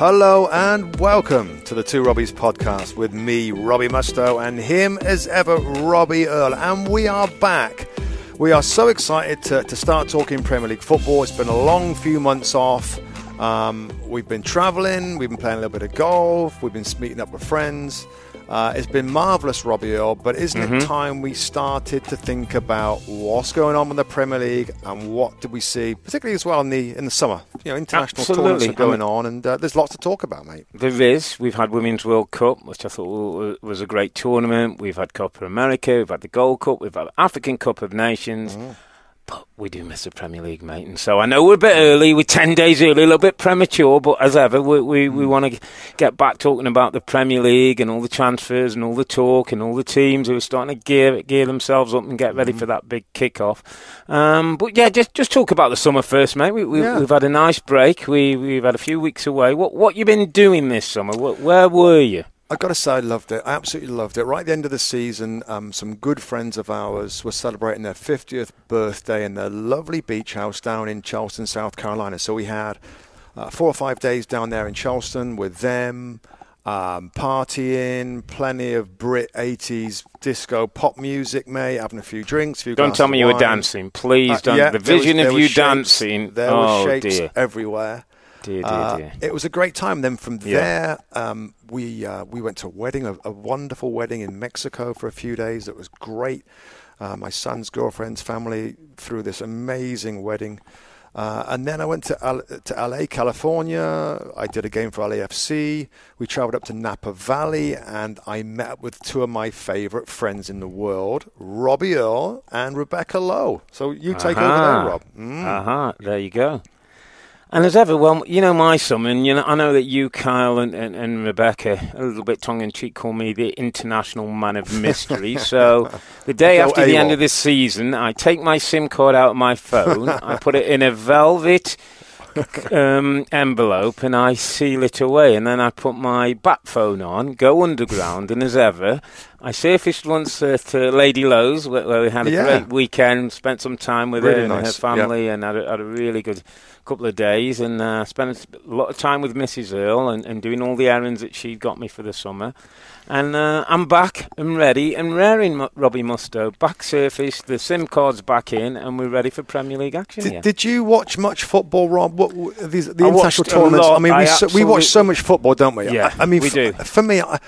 Hello and welcome to the Two Robbies podcast with me, Robbie Musto, and him as ever, Robbie Earle. And we are back. We are so excited to, to start talking Premier League football. It's been a long few months off. Um, we've been travelling, we've been playing a little bit of golf, we've been meeting up with friends. Uh, it's been marvellous, Robbie Earle, but isn't Mm-hmm. it time we started to think about what's going on with the Premier League and what did we see, particularly as well in the in the summer? You know, international tournaments are going I mean- on, and uh, there's lots to talk about, mate. There is. We've had Women's World Cup, which I thought was a great tournament. We've had Copa America, we've had the Gold Cup, we've had African Cup of Nations. But we do miss the Premier League, mate. And so I know we're a bit early, we're 10 days early, a little bit premature, but as ever, we, we, we want to get back talking about the Premier League and all the transfers and all the talk and all the teams who are starting to gear, gear themselves up and get ready for that big kick-off. Um, but yeah, just just talk about the summer first, mate. We, we, Yeah. We've had a nice break. We, we've had a few weeks away. What what you been doing this summer? Where, where were you? I got to say, I loved it. I absolutely loved it. Right at the end of the season, um, some good friends of ours were celebrating their 50th birthday in their lovely beach house down in Charleston, South Carolina. So we had uh, four or five days down there in Charleston with them, um, partying, plenty of Brit 80s disco pop music, mate, having a few drinks. Few Don't tell me you were dancing, please. Uh, don't. yeah, the there was- vision of you shapes- dancing. There oh were shapes dear, everywhere. Dear, dear, Uh, dear. it was a great time. Then from Yeah. there, um, we uh, we went to a wedding, a, a wonderful wedding in Mexico for a few days. It was great. Uh, my son's girlfriend's family threw this amazing wedding. Uh, and then I went to, L- to LA, California. I did a game for LAFC. We traveled up to Napa Valley and I met with two of my favorite friends in the world, Robbie Earle and Rebecca Lowe. So you take over there, Rob. Mm. Uh-huh. There you go. And as ever, well, you know my summer, and you know I know that you, Kyle, and, and, and Rebecca, a little bit tongue in cheek, call me the international man of mystery. so the day after the end of this season, I take my SIM card out of my phone, I put it in a velvet um, envelope, and I seal it away. And then I put my bat phone on, go underground, and as ever, I surfaced once at uh, Lady Lowe's, where, where we had a Yeah. great weekend, spent some time with Really her and nice, her family, and had a, had a really good couple of days, and uh, spent a lot of time with Mrs. Earle and, and doing all the errands that she'd got me for the summer. And uh, I'm back and ready and raring, Robbie Musto. Back surfaced, the SIM card's back in, and we're ready for Premier League action. Did, did you watch much football, Rob? What, these, the I international tournaments. I mean, we, I so, we watch so much football, don't we? Yeah, I, I mean, we f- do. For me, I,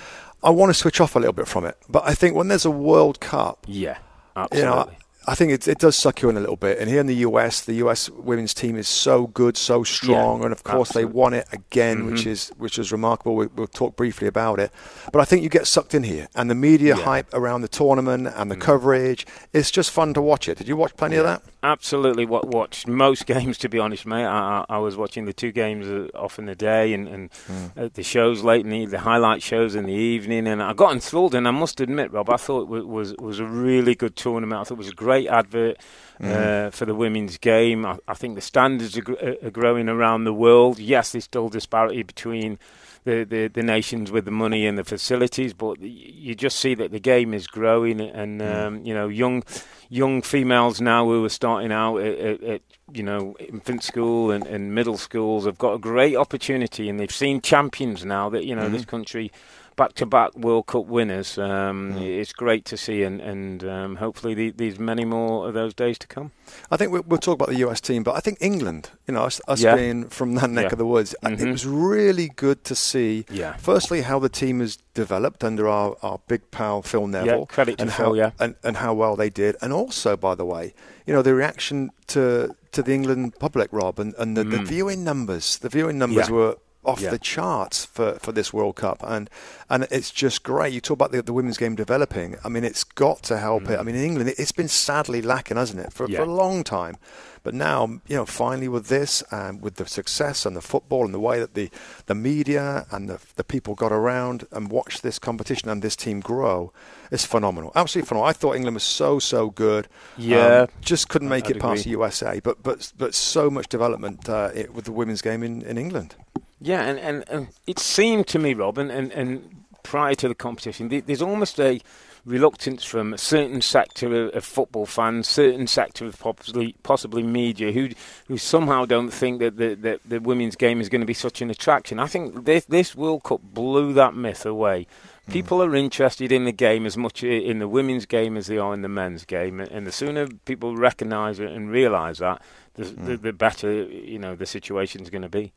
I want to switch off a little bit from it, but I think when there's a World Cup, yeah, you absolutely. know, I, think it, it does suck you in a little bit. And here in the US, the US women's team is so good, so strong, and of course absolutely. Mm-hmm. they won it again, which is which is remarkable. We, we'll talk briefly about it, but I think you get sucked in here, and the media Yeah. Mm. hype around the tournament and the coverage. It's just fun to watch it. Did you watch plenty of that? Absolutely, what watched most games to be honest, mate. I, I I was watching the two games uh, off in the day and, and uh, the shows late in the, the highlight shows in the evening, and I got enthralled. And I must admit, Rob, I thought it was was a really good tournament. I thought it was a great advert uh, for the women's game. I, I think the standards are, gr- are growing around the world. Yes, there's still disparity between. The, the, the nations with the money and the facilities, but you just see that the game is growing, and um, you know, young young females now who are starting out at, at, at you know infant school and, and middle schools have got a great opportunity, and they've seen champions now that you know this country back to back World Cup winners. Um, It's great to see, and and um, hopefully the, there's many more of those days to come. I think we'll, we'll talk about the US team, but I think England, you know, us, us Yeah. being from that neck Yeah. of the woods, uh, it was really good to see. Yeah. Firstly, how the team has developed under our, our big pal Phil Neville. Yeah, credit to and Phil, how, yeah. and, and how well they did, and also, by the way, you know, the reaction to to the England public, Rob, and, and the, the Mm. viewing numbers. The viewing numbers Yeah. were off Yeah. the charts for, for this World Cup, and and it's just great. You talk about the, the women's game developing. I mean, it's got to help it. I mean, in England, it- it's been sadly lacking, hasn't it, for, Mm. Yeah. for a long time. But now, you know, finally with this and with the success and the football and the way that the, the media and the, the people got around and watched this competition and this team grow, it's phenomenal. Absolutely phenomenal. I thought England was so, so good. Um, Yeah. just couldn't make I'd it past the USA. But, but, but so much development uh, it, with the women's game in, in England. Yeah, and, and, and it seemed to me, Rob, and, and, and prior to the competition, there's almost a reluctance from a certain sector of, football fans, certain sector of possibly, possibly media, who who somehow don't think that the, that the women's game is going to be such an attraction. I think this, this World Cup blew that myth away. Hmm. People are interested in the game as much in the women's game as they are in the men's game, and the sooner people recognise it and realise that, the, hmm. the, the better you know the situation's going to be.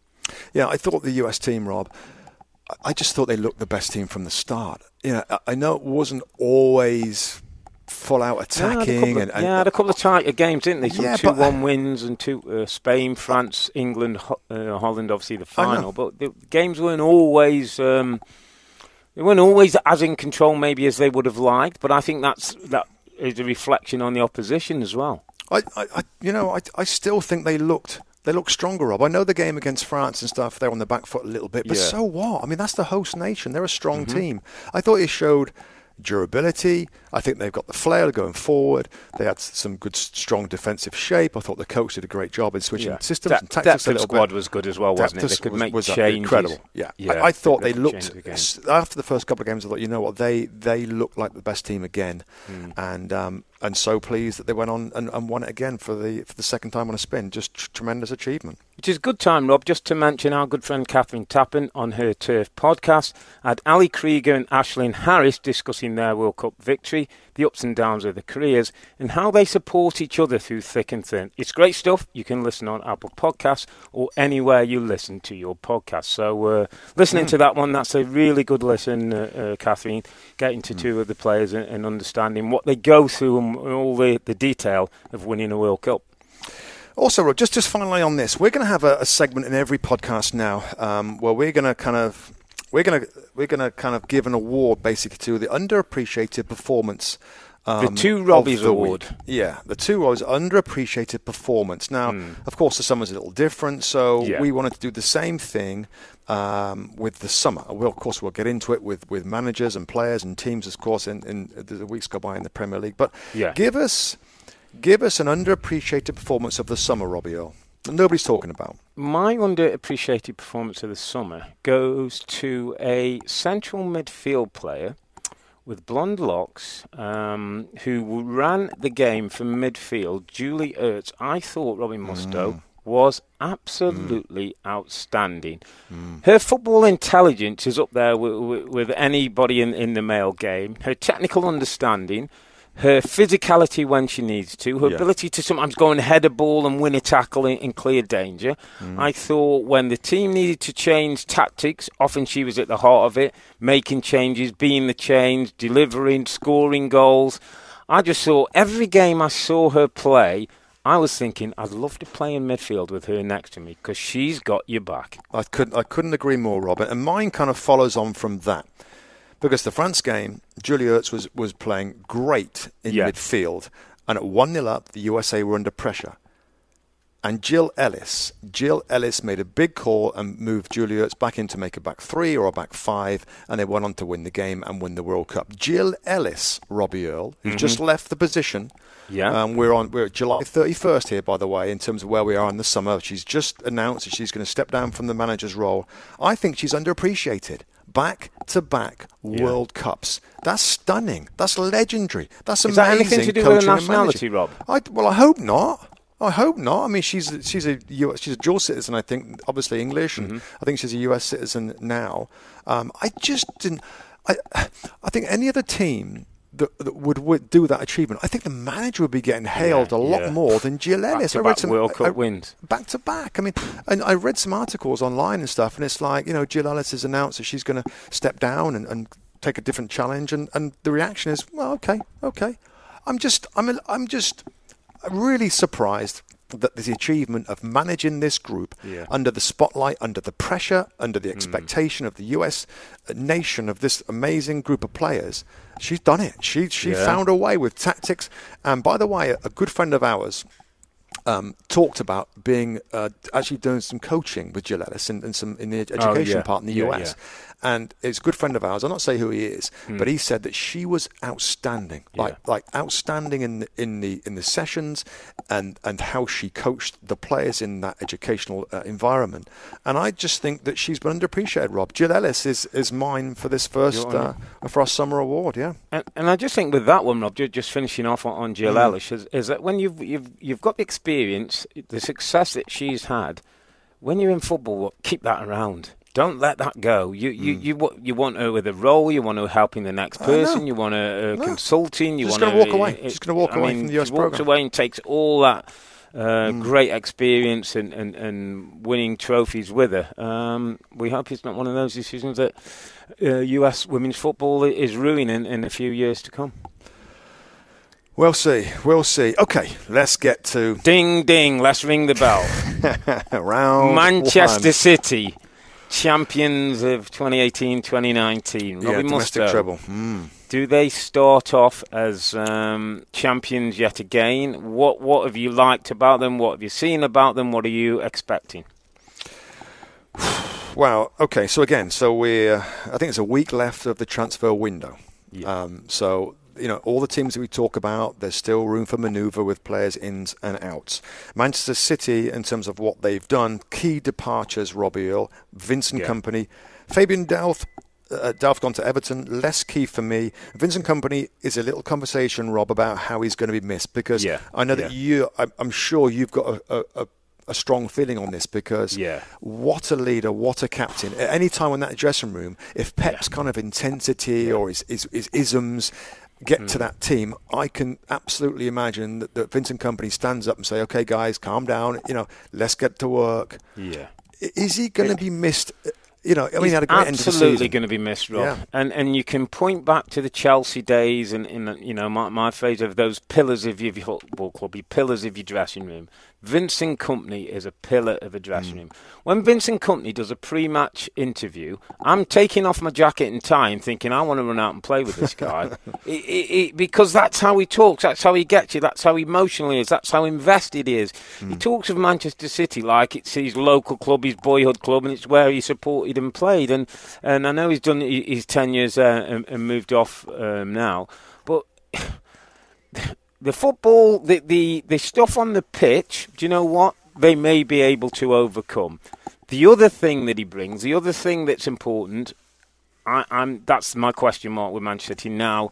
Yeah, I thought the US team, Rob. I- just thought they looked the best team from the start. You know, I- know it wasn't always full out Yeah, attacking, of- and, and yeah, had a couple of tighter games, didn't they? Some Yeah, two but- one wins and two uh, Spain, France, England, Ho- uh, Holland. Obviously the final, but the games weren't always. Um, they weren't always as in control, maybe as they would have liked. But I think that's that is a reflection on the opposition as well. I, I, I, you know, I, I still think they looked they look stronger, Rob. I know the game against France and stuff, they're on the back foot a little bit, but Yeah. Mm-hmm. so what? I mean, that's the host nation. They're a strong team. I thought it showed durability. I think they've got the flair going forward. They had some good, strong defensive shape. I thought the coach did a great job in switching Yeah. systems and tactics depth squad bit. was good as well, wasn't it? They Depth could was- make was changes. incredible. Yeah, Yeah, I, I thought they looked change the game. s- after the first couple of games. I thought, you know what, they they looked like the best team again, Hmm. and um, and so pleased that they went on and, and won it again for the for the second time on a spin. Just tr- tremendous achievement. Which is good time, Rob, just to mention our good friend Kathryn Tappen on her Turf podcast had Ali Krieger and Ashlyn Harris discussing their World Cup victory, the ups and downs of their careers, and how they support each other through thick and thin. It's great stuff. You can listen on Apple Podcasts or anywhere you listen to your podcast. So, uh, listening to that one, that's a really good listen, uh, uh, Kathryn, getting to two of the players and, and understanding what they go through and all the, the detail of winning a World Cup. Also, Rob, just just finally on this, we're going to have a, a segment in every podcast now um, where we're going to kind of we're going to we're going to kind of give an award basically to the underappreciated performance. Um, The two Robbies the award. week. Yeah, the two Robbies underappreciated performance. Now, of course, the summer's a little different, so. Yeah. we wanted to do the same thing um, with the summer. We'll, of course, we'll get into it with, with managers and players and teams, of course, in, in the weeks go by in the Premier League. But Yeah. give us give us an underappreciated performance of the summer, Robbie Earle. Nobody's talking about. My underappreciated performance of the summer goes to a central midfield player with blonde locks um, who ran the game from midfield, Julie Ertz. I thought Robin mm. Musto was absolutely mm. outstanding. Mm. Her football intelligence is up there with, with, with anybody in, in the male game. Her technical understanding, her physicality when she needs to, her Yeah. ability to sometimes go and head a ball and win a tackle in, in clear danger. Mm. I thought when the team needed to change tactics, often she was at the heart of it, making changes, being the change, delivering, scoring goals. I just saw every game I saw her play. I was thinking I'd love to play in midfield with her next to me because she's got your back. I couldn't I couldn't agree more, Robert. And mine kind of follows on from that. Because the France game, Julie Ertz was, was playing great in Yeah. midfield. And at 1 0 up, the USA were under pressure. And Jill Ellis, Jill Ellis made a big call and moved Julie Ertz back in to make a back three or a back five, and they went on to win the game and win the World Cup. Jill Ellis, Robbie Earle, who just left the position. Yeah. Um, we're on we're July 31st here, by the way, in terms of where we are in the summer. She's just announced that she's going to step down from the manager's role. I think she's underappreciated. Back to back World Cups. That's stunning. That's legendary. That's Is amazing. that anything to do with her nationality. Rob? I, well, I hope not. I hope not. I mean, she's she's a U- she's a dual citizen. I think, obviously English, and Mm-hmm. I think she's a U.S. citizen now. Um, I just didn't. I I think any other team. That, that would, would do that achievement. I think the manager would be getting hailed a lot yeah. more than Jill Ellis. I read some World Cup I- wins. back to back. I mean, and I read some articles online and stuff, and it's like you know, Jill Ellis has announced that she's going to step down and, and take a different challenge, and, and the reaction is, well, okay, okay. I'm just, I'm, I'm just really surprised that the achievement of managing this group Yeah. under the spotlight, under the pressure, under the hmm. expectation of the US uh, nation of this amazing group of players, she's done it. She she Yeah. found a way with tactics. And by the way, a good friend of ours um, talked about being uh, actually doing some coaching with Jill Ellis in, in some in the education Oh, yeah. part in the Yeah, US. And it's a good friend of ours. I'll not say who he is, Hmm. but he said that she was outstanding, like like outstanding in the, in the in the sessions, and and how she coached the players in that educational uh, environment. And I just think that she's been underappreciated. Rob Jill Ellis is is mine for this 1st uh, for our summer award. Yeah. And, and I just think with that one, Rob, just finishing off on, on Jill Mm. Ellis, is, is that when you've, you've you've got the experience, the success that she's had, when you're in football, keep that around. Don't let that go. You you Mm. you, you want her with a role. You want her helping the next person. You want her uh, No. consulting. You She's want gonna walk away. She's gonna walk I away mean, from the US she walks program. Mm. away and takes all that uh, great experience and, and, and winning trophies with her. Um, we hope it's not one of those decisions that uh, US women's football is ruining in a few years to come. We'll see. We'll see. Okay, let's get to Ding ding, let's ring the bell. round Manchester one. City, champions of 2018 2019. Yeah, domestic treble. Mm. Do they start off as um, champions yet again? What what have you liked about them? What have you seen about them? What are you expecting? Well, okay. So again, so we're I think it's a week left of the transfer window. Yeah. Um, so you know all the teams that we talk about, there's still room for manoeuvre with players ins and outs. Manchester City, in terms of what they've done, key departures: Robbie Earle, Vincent Yeah. Kompany, Fabian Delph. Uh, Delph gone to Everton, less key for me. Vincent Kompany is a little conversation, Rob, about how he's going to be missed because Yeah, I know that yeah. you, I'm, I'm sure you've got a, a, a, a strong feeling on this because Yeah. what a leader, what a captain. At any time in that dressing room, if Pep's kind of intensity or his, his, his isms get Hmm. to that team, I can absolutely imagine that, that Vincent Kompany stands up and say, "Okay, guys, calm down. You know, let's get to work." Yeah. Is he going to be missed? Uh, You know, I mean, he had a great end of the absolutely going to be missed, Rob. Yeah. And and you can point back to the Chelsea days and in you know my my phrase of those pillars of your football club, your pillars of your dressing room. Vincent Kompany is a pillar of a dressing Mm. room. When Vincent Kompany does a pre-match interview, I'm taking off my jacket and tie and thinking I want to run out and play with this guy I- I- I- because that's how he talks. That's how he gets you. That's how emotional he is. That's how invested he is. Mm. He talks of Manchester City like it's his local club, his boyhood club, and it's where he supported and played. And and I know he's done his ten years there and, and moved off um, now, but. The football, the, the the stuff on the pitch. Do you know what they may be able to overcome? The other thing that he brings, the other thing that's important, I, I'm that's my question mark with Manchester City now.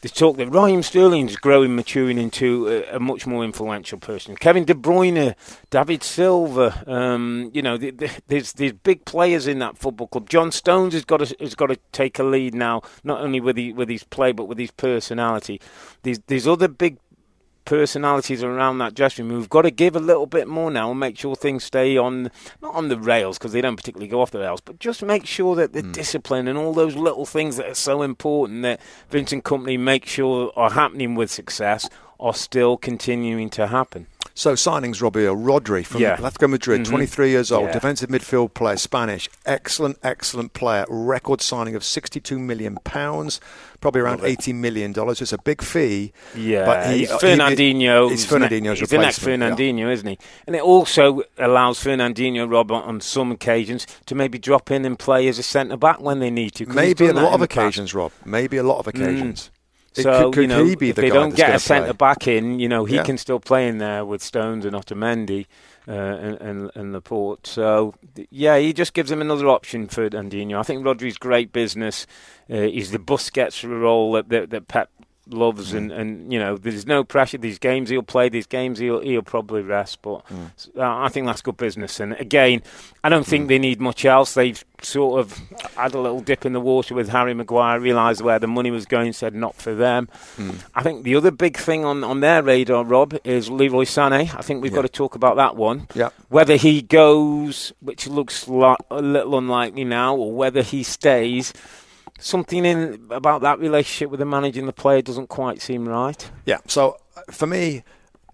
There's talk that Raheem Sterling's growing, maturing into a, a much more influential person. Kevin De Bruyne, David Silva, um, you know, the, the, there's there's big players in that football club. John Stones has got to has got to take a lead now, not only with he, with his play but with his personality. There's there's other big personalities around that dressing room. Who've got to give a little bit more now and make sure things stay on not on the rails because they don't particularly go off the rails, but just make sure that the hmm. discipline and all those little things that are so important that Vincent Kompany make sure are happening with success are still continuing to happen. So signings, Robbie Earle, Rodri from Yeah. Atletico Madrid, Mhm. 23 years old, Yeah. defensive midfield player, Spanish, excellent, excellent player. Record signing of 62 million pounds, probably around 80 million dollars. It's a big fee. Yeah, but he, he's he- Fernandinho. He's Fernandinho's He's the next replacement, yeah. Fernandinho, isn't he? And it also allows Fernandinho, Rob, on- some occasions to maybe drop in and play as a centre back when they need to. Maybe a lot of occasions, Rob. Maybe a lot of occasions. It So could, could you know, he be if the they don't get a centre back in, you know, he Yeah. can still play in there with Stones and Otamendi uh, and, and and Laporte. So yeah, he just gives them another option for Andino. I think Rodri's great business. Uh, he's the Busquets role that that, that Pep loves, Mm. and, and you know, there's no pressure. These games he'll play. These games he'll he'll probably rest. But Mm. I think that's good business. And again, I don't think they need much else. They've sort of had a little dip in the water with Harry Maguire, realised where the money was going, said not for them. Mm. I think the other big thing on, on their radar, Rob, is Leroy Sané. I think we've Yeah. got to talk about that one. Yeah. Whether he goes, which looks li- a little unlikely now, or whether he stays, something in about that relationship with the manager and the player doesn't quite seem right. Yeah. So uh, for me,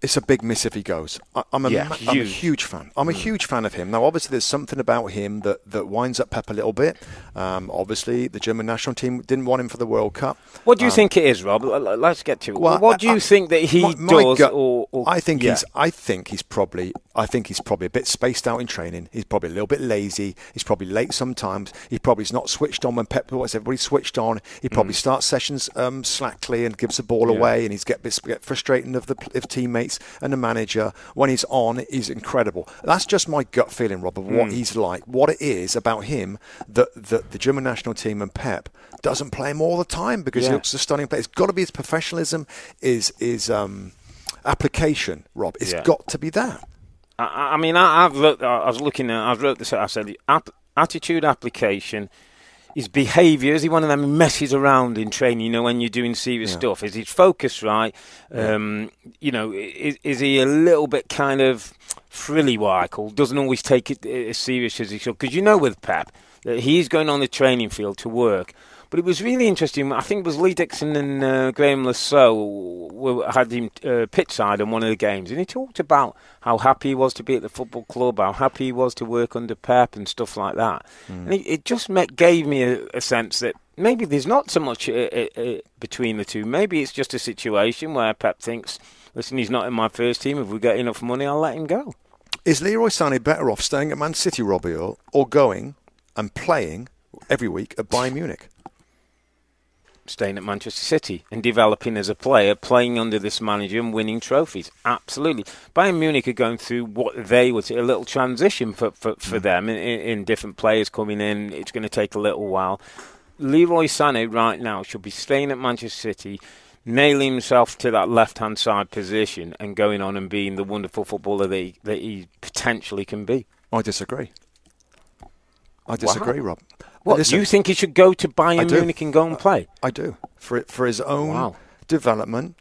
it's a big miss if he goes. I, am a, Yeah, ma- I'm a huge. huge fan. I'm a huge fan of him. Now, obviously, there's something about him that, that winds up Pep a little bit. Um, obviously, the German national team didn't want him for the World Cup. What do you think it is, Rob? Let's get to it. Um, Well, what do you I- think that he my- my does? gut- or, or I think yeah. he's. I think he's probably. I think he's probably a bit spaced out in training. He's probably a little bit lazy. He's probably late sometimes. He probably is not switched on when Pep wants everybody switched on. He probably starts sessions um, slackly and gives the ball Mm. Yeah. away, and he's get, get frustrating of the of teammates and the manager. When he's on, is incredible. That's just my gut feeling, Rob, of Mm. what he's like. What it is about him that, that the German national team and Pep doesn't play him all the time because he looks a stunning player. It's got to be his professionalism, is is um, application, Rob. It's Yeah. got to be that. I, I mean, I, I've looked. I was looking at. I've wrote this. I said, attitude, application, his behaviour. Is he one of them who messes around in training? You know, when you're doing serious Yeah. stuff, is his focus right? Um, you know, is, is he a little bit kind of frilly? Call doesn't always take it as serious as he should. Because you know, with Pep, that he's going on the training field to work. But it was really interesting. I think it was Lee Dixon and uh, Graeme Le Saux were, had him uh, pitchside on one of the games, and he talked about how happy he was to be at the football club, how happy he was to work under Pep and stuff like that. And it, it just met, gave me a, a sense that maybe there's not so much uh, uh, uh, between the two. Maybe it's just a situation where Pep thinks, "Listen, he's not in my first team. If we get enough money, I'll let him go." Is Leroy Sané better off staying at Man City, Robbie Earle, or going and playing every week at Bayern Munich? Staying at Manchester City and developing as a player, playing under this manager and winning trophies. Absolutely. Bayern Munich are going through what they would say a little transition for, for, for mm. them in, in, different players coming in. It's going to take a little while. Leroy Sané right now should be staying at Manchester City, nailing himself to that left-hand side position and going on and being the wonderful footballer that he, that he potentially can be. I disagree. I disagree, Rob. What, Listen, you think he should go to Bayern. Munich and go and play? I do. For it, for his own Wow. development,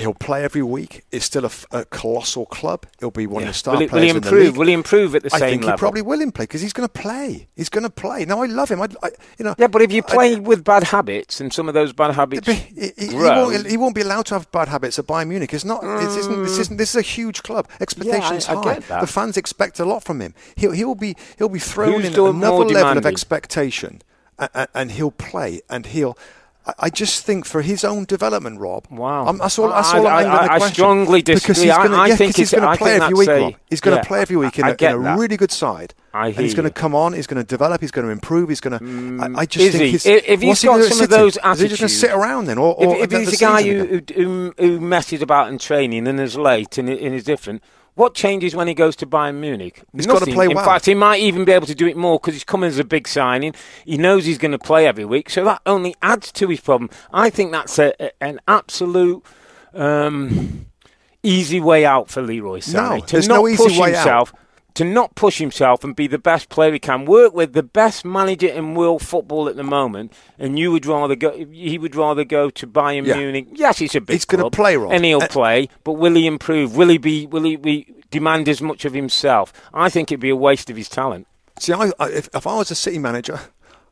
he'll play every week. It's still a colossal club. He'll be one of the star Will he, will players he in the improve? league. Will he improve at the same time? I same think level? he probably will play because he's going to play. He's going to play. Now I love him. I, I you know. Yeah, but if you I- play with bad habits and some of those bad habits he, he- he won't, he won't be allowed to have bad habits at Bayern Munich. It's not. This isn't. This mm. isn't. This is a huge club. Expectations I high. The fans expect a lot from him. He'll he'll be he'll be thrown Who's in another level of expectation, and, and he'll play and he'll. I- I just think for his own development, Rob. Wow. I'm, that's all. That's I- all I- I'm angling the I question. strongly Because disagree. he's gonna, I yeah, think he's going to play every week, a- Rob. He's going to yeah, play every week in I a, get in a really good side. I and he's going to come on. He's going to develop. He's going to improve. He's going to. I, I just think he? he's. If- he's he got at some of those is he just going to sit around then, or, or if, if he's a guy who, who, who messes about in training and is late and, and is different, what changes when he goes to Bayern Munich? He's gotta Nothing. play In fact, he might even be able to do it more because he's coming as a big signing. He knows he's going to play every week, so that only adds to his problem. I think that's a, a- an absolute um, easy way out for Leroy Sané. No, to there's not no easy push way out. To not push himself and be the best player he can, work with the best manager in world football at the moment, and you would rather go. He would rather go to Bayern Yeah. Munich. Yes, it's a big He's gonna play, Rob. and he'll Uh, play. But will he improve? Will he be? Will he be, demand as much of himself? I think it'd be a waste of his talent. See, I, I, if, if I was a City manager,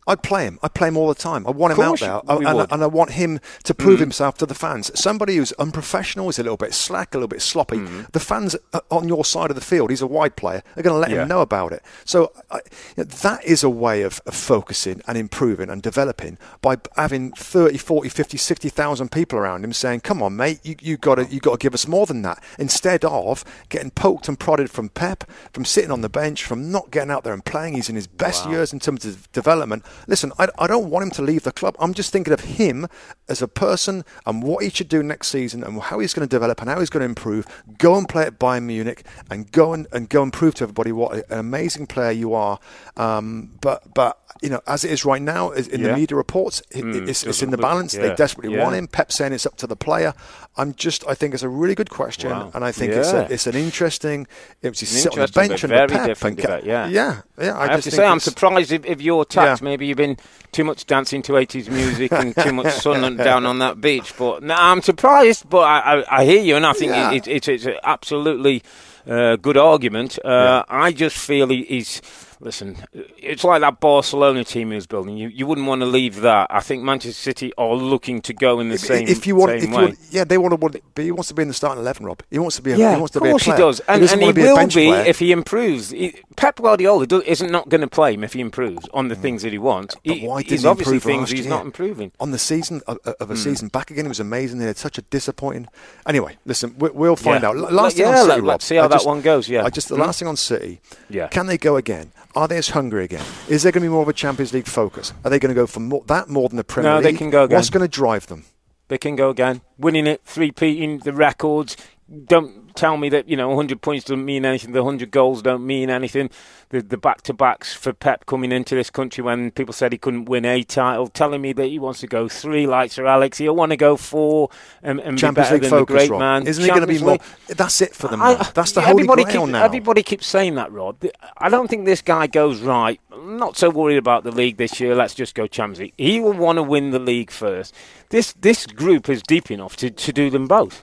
I'd play him. I'd play him all the time. I want him out there, I- and, and I want him to prove himself to the fans. Somebody who's unprofessional, is a little bit slack, a little bit sloppy. The fans on your side of the field, he's a wide player. They're going to let Yeah. him know about it. So I, you know, that is a way of, of focusing and improving and developing by having 30, 40, 50, 60,000 people around him saying, "Come on, mate, you you got to you got to give us more than that." Instead of getting poked and prodded from Pep, from sitting on the bench, from not getting out there and playing. He's in his best years in terms of development. Listen, I, I don't want him to leave the club. I'm just thinking of him as a person and what he should do next season and how he's going to develop and how he's going to improve. Go and play at Bayern Munich and go and, and go and prove to everybody what an amazing player you are. Um, but but you know, as it is right now, in Yeah. the media reports, it, it's, it's in the look- balance. They desperately yeah. want him. Pep saying it's up to the player. I'm just, I think it's a really good question, Wow. and I think it's a, it's an interesting. It was An sit on the interesting bench and very Pep different and debate, yeah. yeah, yeah. I, I, have to say, I'm surprised if, if your tax. Yeah. Maybe you've been too much dancing to 80s music and too much sun down on that beach. But no, I'm surprised. But I, I, I hear you, and I think Yeah. it, it, it's, it's an absolutely uh, good argument. Uh, I just feel he, he's listen, it's like that Barcelona team he was building. You you wouldn't want to leave that. I think Manchester City are looking to go in the if, same if you want, if you want, yeah, they want to. Want, but he wants to be in the starting eleven, Rob. He wants to be. A, yeah, he wants to of be course he does, and, doesn't and he be will be player. if he improves. He, Pep Guardiola do, isn't not going to play him if he improves on the things that he wants. Mm. But He- why didn't he obviously improve things he's year? not improving. on the season of, of a season back again. It was amazing. They had such a disappointing. Anyway, listen, we, we'll find Yeah. out. Last thing yeah, on City, let- Rob. let's see how I that just- one goes, yeah. I just the Hmm? last thing on City. Yeah. Can they go again? Are they as hungry again? Is there going to be more of a Champions League focus? Are they going to go for more, that more than the Premier No, League? they can go again. What's going to drive them? They can go again, winning it, three-peating the records. Don't tell me that you know 100 points doesn't mean anything. The 100 goals don't mean anything. The the back-to-backs for Pep coming into this country when people said he couldn't win a title, telling me that he wants to go three like Sir Alex. He'll want to go four and, and be Champions better League than focus, the great Rob. man. Isn't it going to be more? That's it for them. I-. That's the holy everybody grail keep- now. Everybody keeps saying that, Rod. I don't think this guy goes right. I'm not so worried about the league this year. Let's just go Champions League. He will want to win the league first. This this group is deep enough to, to do them both.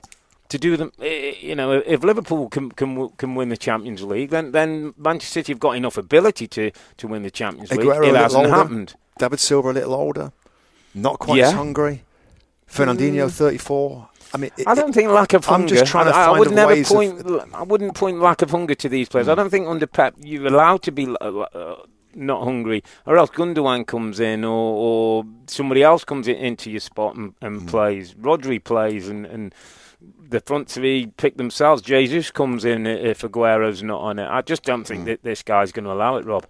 To do them, eh, you know, if Liverpool can can can win the Champions League, then then Manchester City have got enough ability to, to win the Champions League. Aguero it hasn't older. happened. David Silva a little older, not quite Yeah. as hungry. Fernandinho, 34. I mean, it- I don't think lack of I'm hunger. just trying to I, I would never ways of- point. I wouldn't point lack of hunger to these players. I don't think under Pep you're allowed to be uh, uh, not hungry, or else Gundogan comes in, or, or somebody else comes in, into your spot and, and plays. Rodri plays, and, and the front three pick themselves. Jesus comes in if Aguero's not on it. I just don't think that this guy's going to allow it, Rob.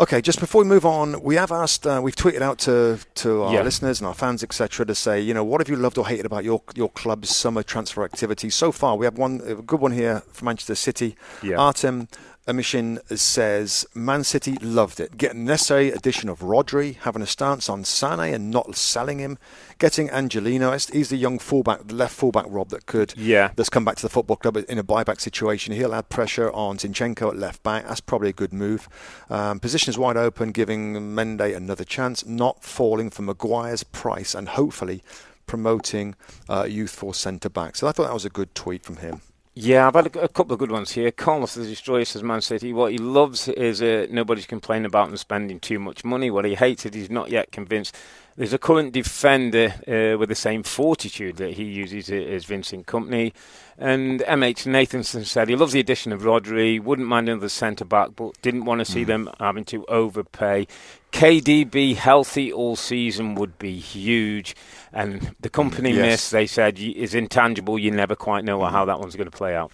Okay, just before we move on, we have asked, uh, we've tweeted out to, to our Yeah. listeners and our fans, etc., to say, you know, what have you loved or hated about your your club's summer transfer activity so far? We have one a good one here from Manchester City. Yeah. Artem Amishin says Man City loved it, getting the necessary addition of Rodri, having a stance on Sane and not selling him, getting Angelino. He's- the young fullback, the left fullback, Rob, that could Yeah. that's come back to the football club in a buyback situation. He'll add pressure on Zinchenko at left back. That's probably a good move. Um, position is wide open, giving Mendy another chance, not falling for Maguire's price, and hopefully promoting uh, youthful centre back. So I thought that was a good tweet from him. Yeah, I've had a, a couple of good ones here. Carlos the Destroyer says Man City. What he loves is uh, nobody's complaining about him spending too much money. What he hates is he's not yet convinced. There's a current defender uh, with the same fortitude that he uses as Vincent Kompany. And MH Nathanson said he loves the addition of Rodri, wouldn't mind another centre back, but didn't want to see them having to overpay. KDB healthy all season would be huge. And the Kompany Yes. miss, they said, is intangible. You never quite know how that one's going to play out.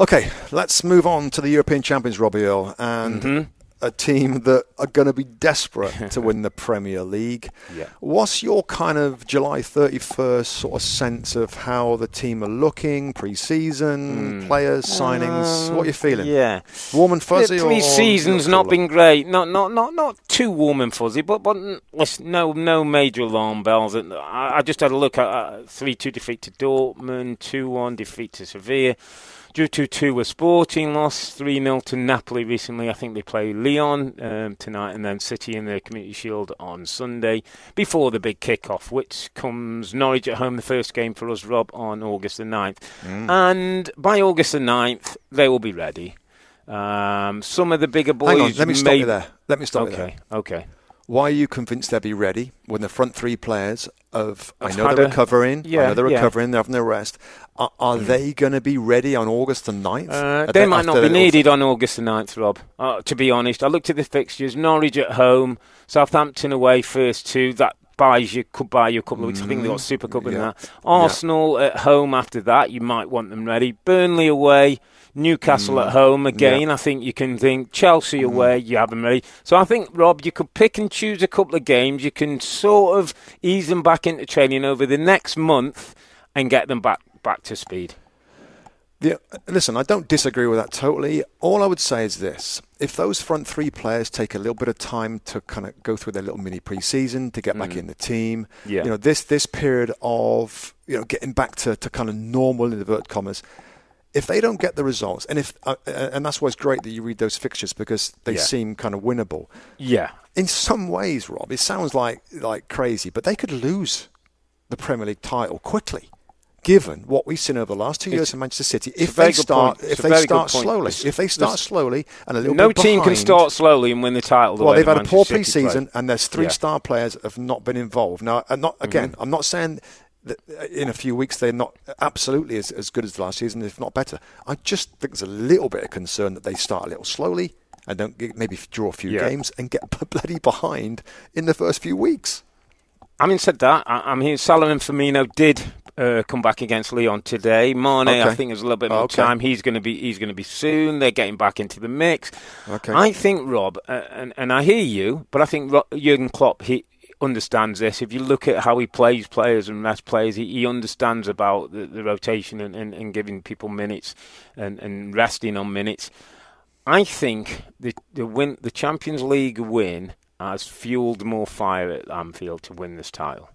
Okay, let's move on to the European champions, Robbie Earle, and Mm-hmm. A team that are going to be desperate to win the Premier League. Yeah. What's your kind of July 31st sort of sense of how the team are looking, pre-season, players, signings? what are you feeling? Hmm. Yeah. Warm and fuzzy? the pre-season's not been great. Not not not not too warm and fuzzy, but but listen, no no major alarm bells. And I, I just had a look at three two defeat to Dortmund, two one defeat to Sevilla. Drew 2 2 with Sporting, lost 3 0 to Napoli recently. I think they play Lyon um, tonight and then City in the Community Shield on Sunday before the big kick-off, which comes Norwich at home, the first game for us, Rob, on August the 9th. Mm. And by August the 9th, they will be ready. Um, some of the bigger boys. Hang on, let me stop may- you there. Let me stop you there. Okay, okay. Why are you convinced they'll be ready when the front three players of I know they're recovering, I yeah, know they're yeah. recovering, they're having their rest. Are, are they going to be ready on August the 9th? Uh, Are they might not be needed on August the 9th, Rob. Uh, to be honest, I looked at the fixtures. Norwich at home, Southampton away, first two. That buys you, could buy you a couple of weeks. I think they got Super Cup in Mm-hmm. Yeah. that. Arsenal at home after that, you might want them ready. Burnley away. Newcastle Mm. at home again. I think you can think Chelsea away. You have them ready. So I think Rob, you could pick and choose a couple of games. You can sort of ease them back into training over the next month and get them back back to speed. The, listen, I don't disagree with that totally. All I would say is this: if those front three players take a little bit of time to kind of go through their little mini pre-season to get back in the team, Yeah. you know, this this period of you know getting back to, to kind of normal in inverted commas. If they don't get the results, and if uh, uh, and that's why it's great that you read those fixtures because they Yeah. seem kind of winnable. Yeah. In some ways, Rob, it sounds like like crazy, but they could lose the Premier League title quickly. given what we've seen over the last two years It's- in Manchester City, if they start, if they start slowly, if they start slowly and a little No team can start slowly and win the title. The well, they've that had a poor Manchester pre-season, and there's three Yeah. star players have not been involved. Now, I'm not again. Mm-hmm. I'm not saying uh, in a few weeks they're not absolutely as, as good as last season, if not better. I just think there's a little bit of concern that they start a little slowly and don't get, maybe draw a few Yeah. games and get bloody behind in the first few weeks. Having said that, I, I'm here. Salomon Firmino did uh, come back against Lyon today. Mane, I think, is a little bit more Okay. time. He's going to be he's going to be soon. They're getting back into the mix. Okay. I think Rob, uh, and and I hear you, but I think Ro- Jurgen Klopp he understands this. If you look at how he plays players and rests players, he, he understands about the, the rotation and, and, and giving people minutes and, and resting on minutes. I think the the win the Champions League win has fueled more fire at Anfield to win this title.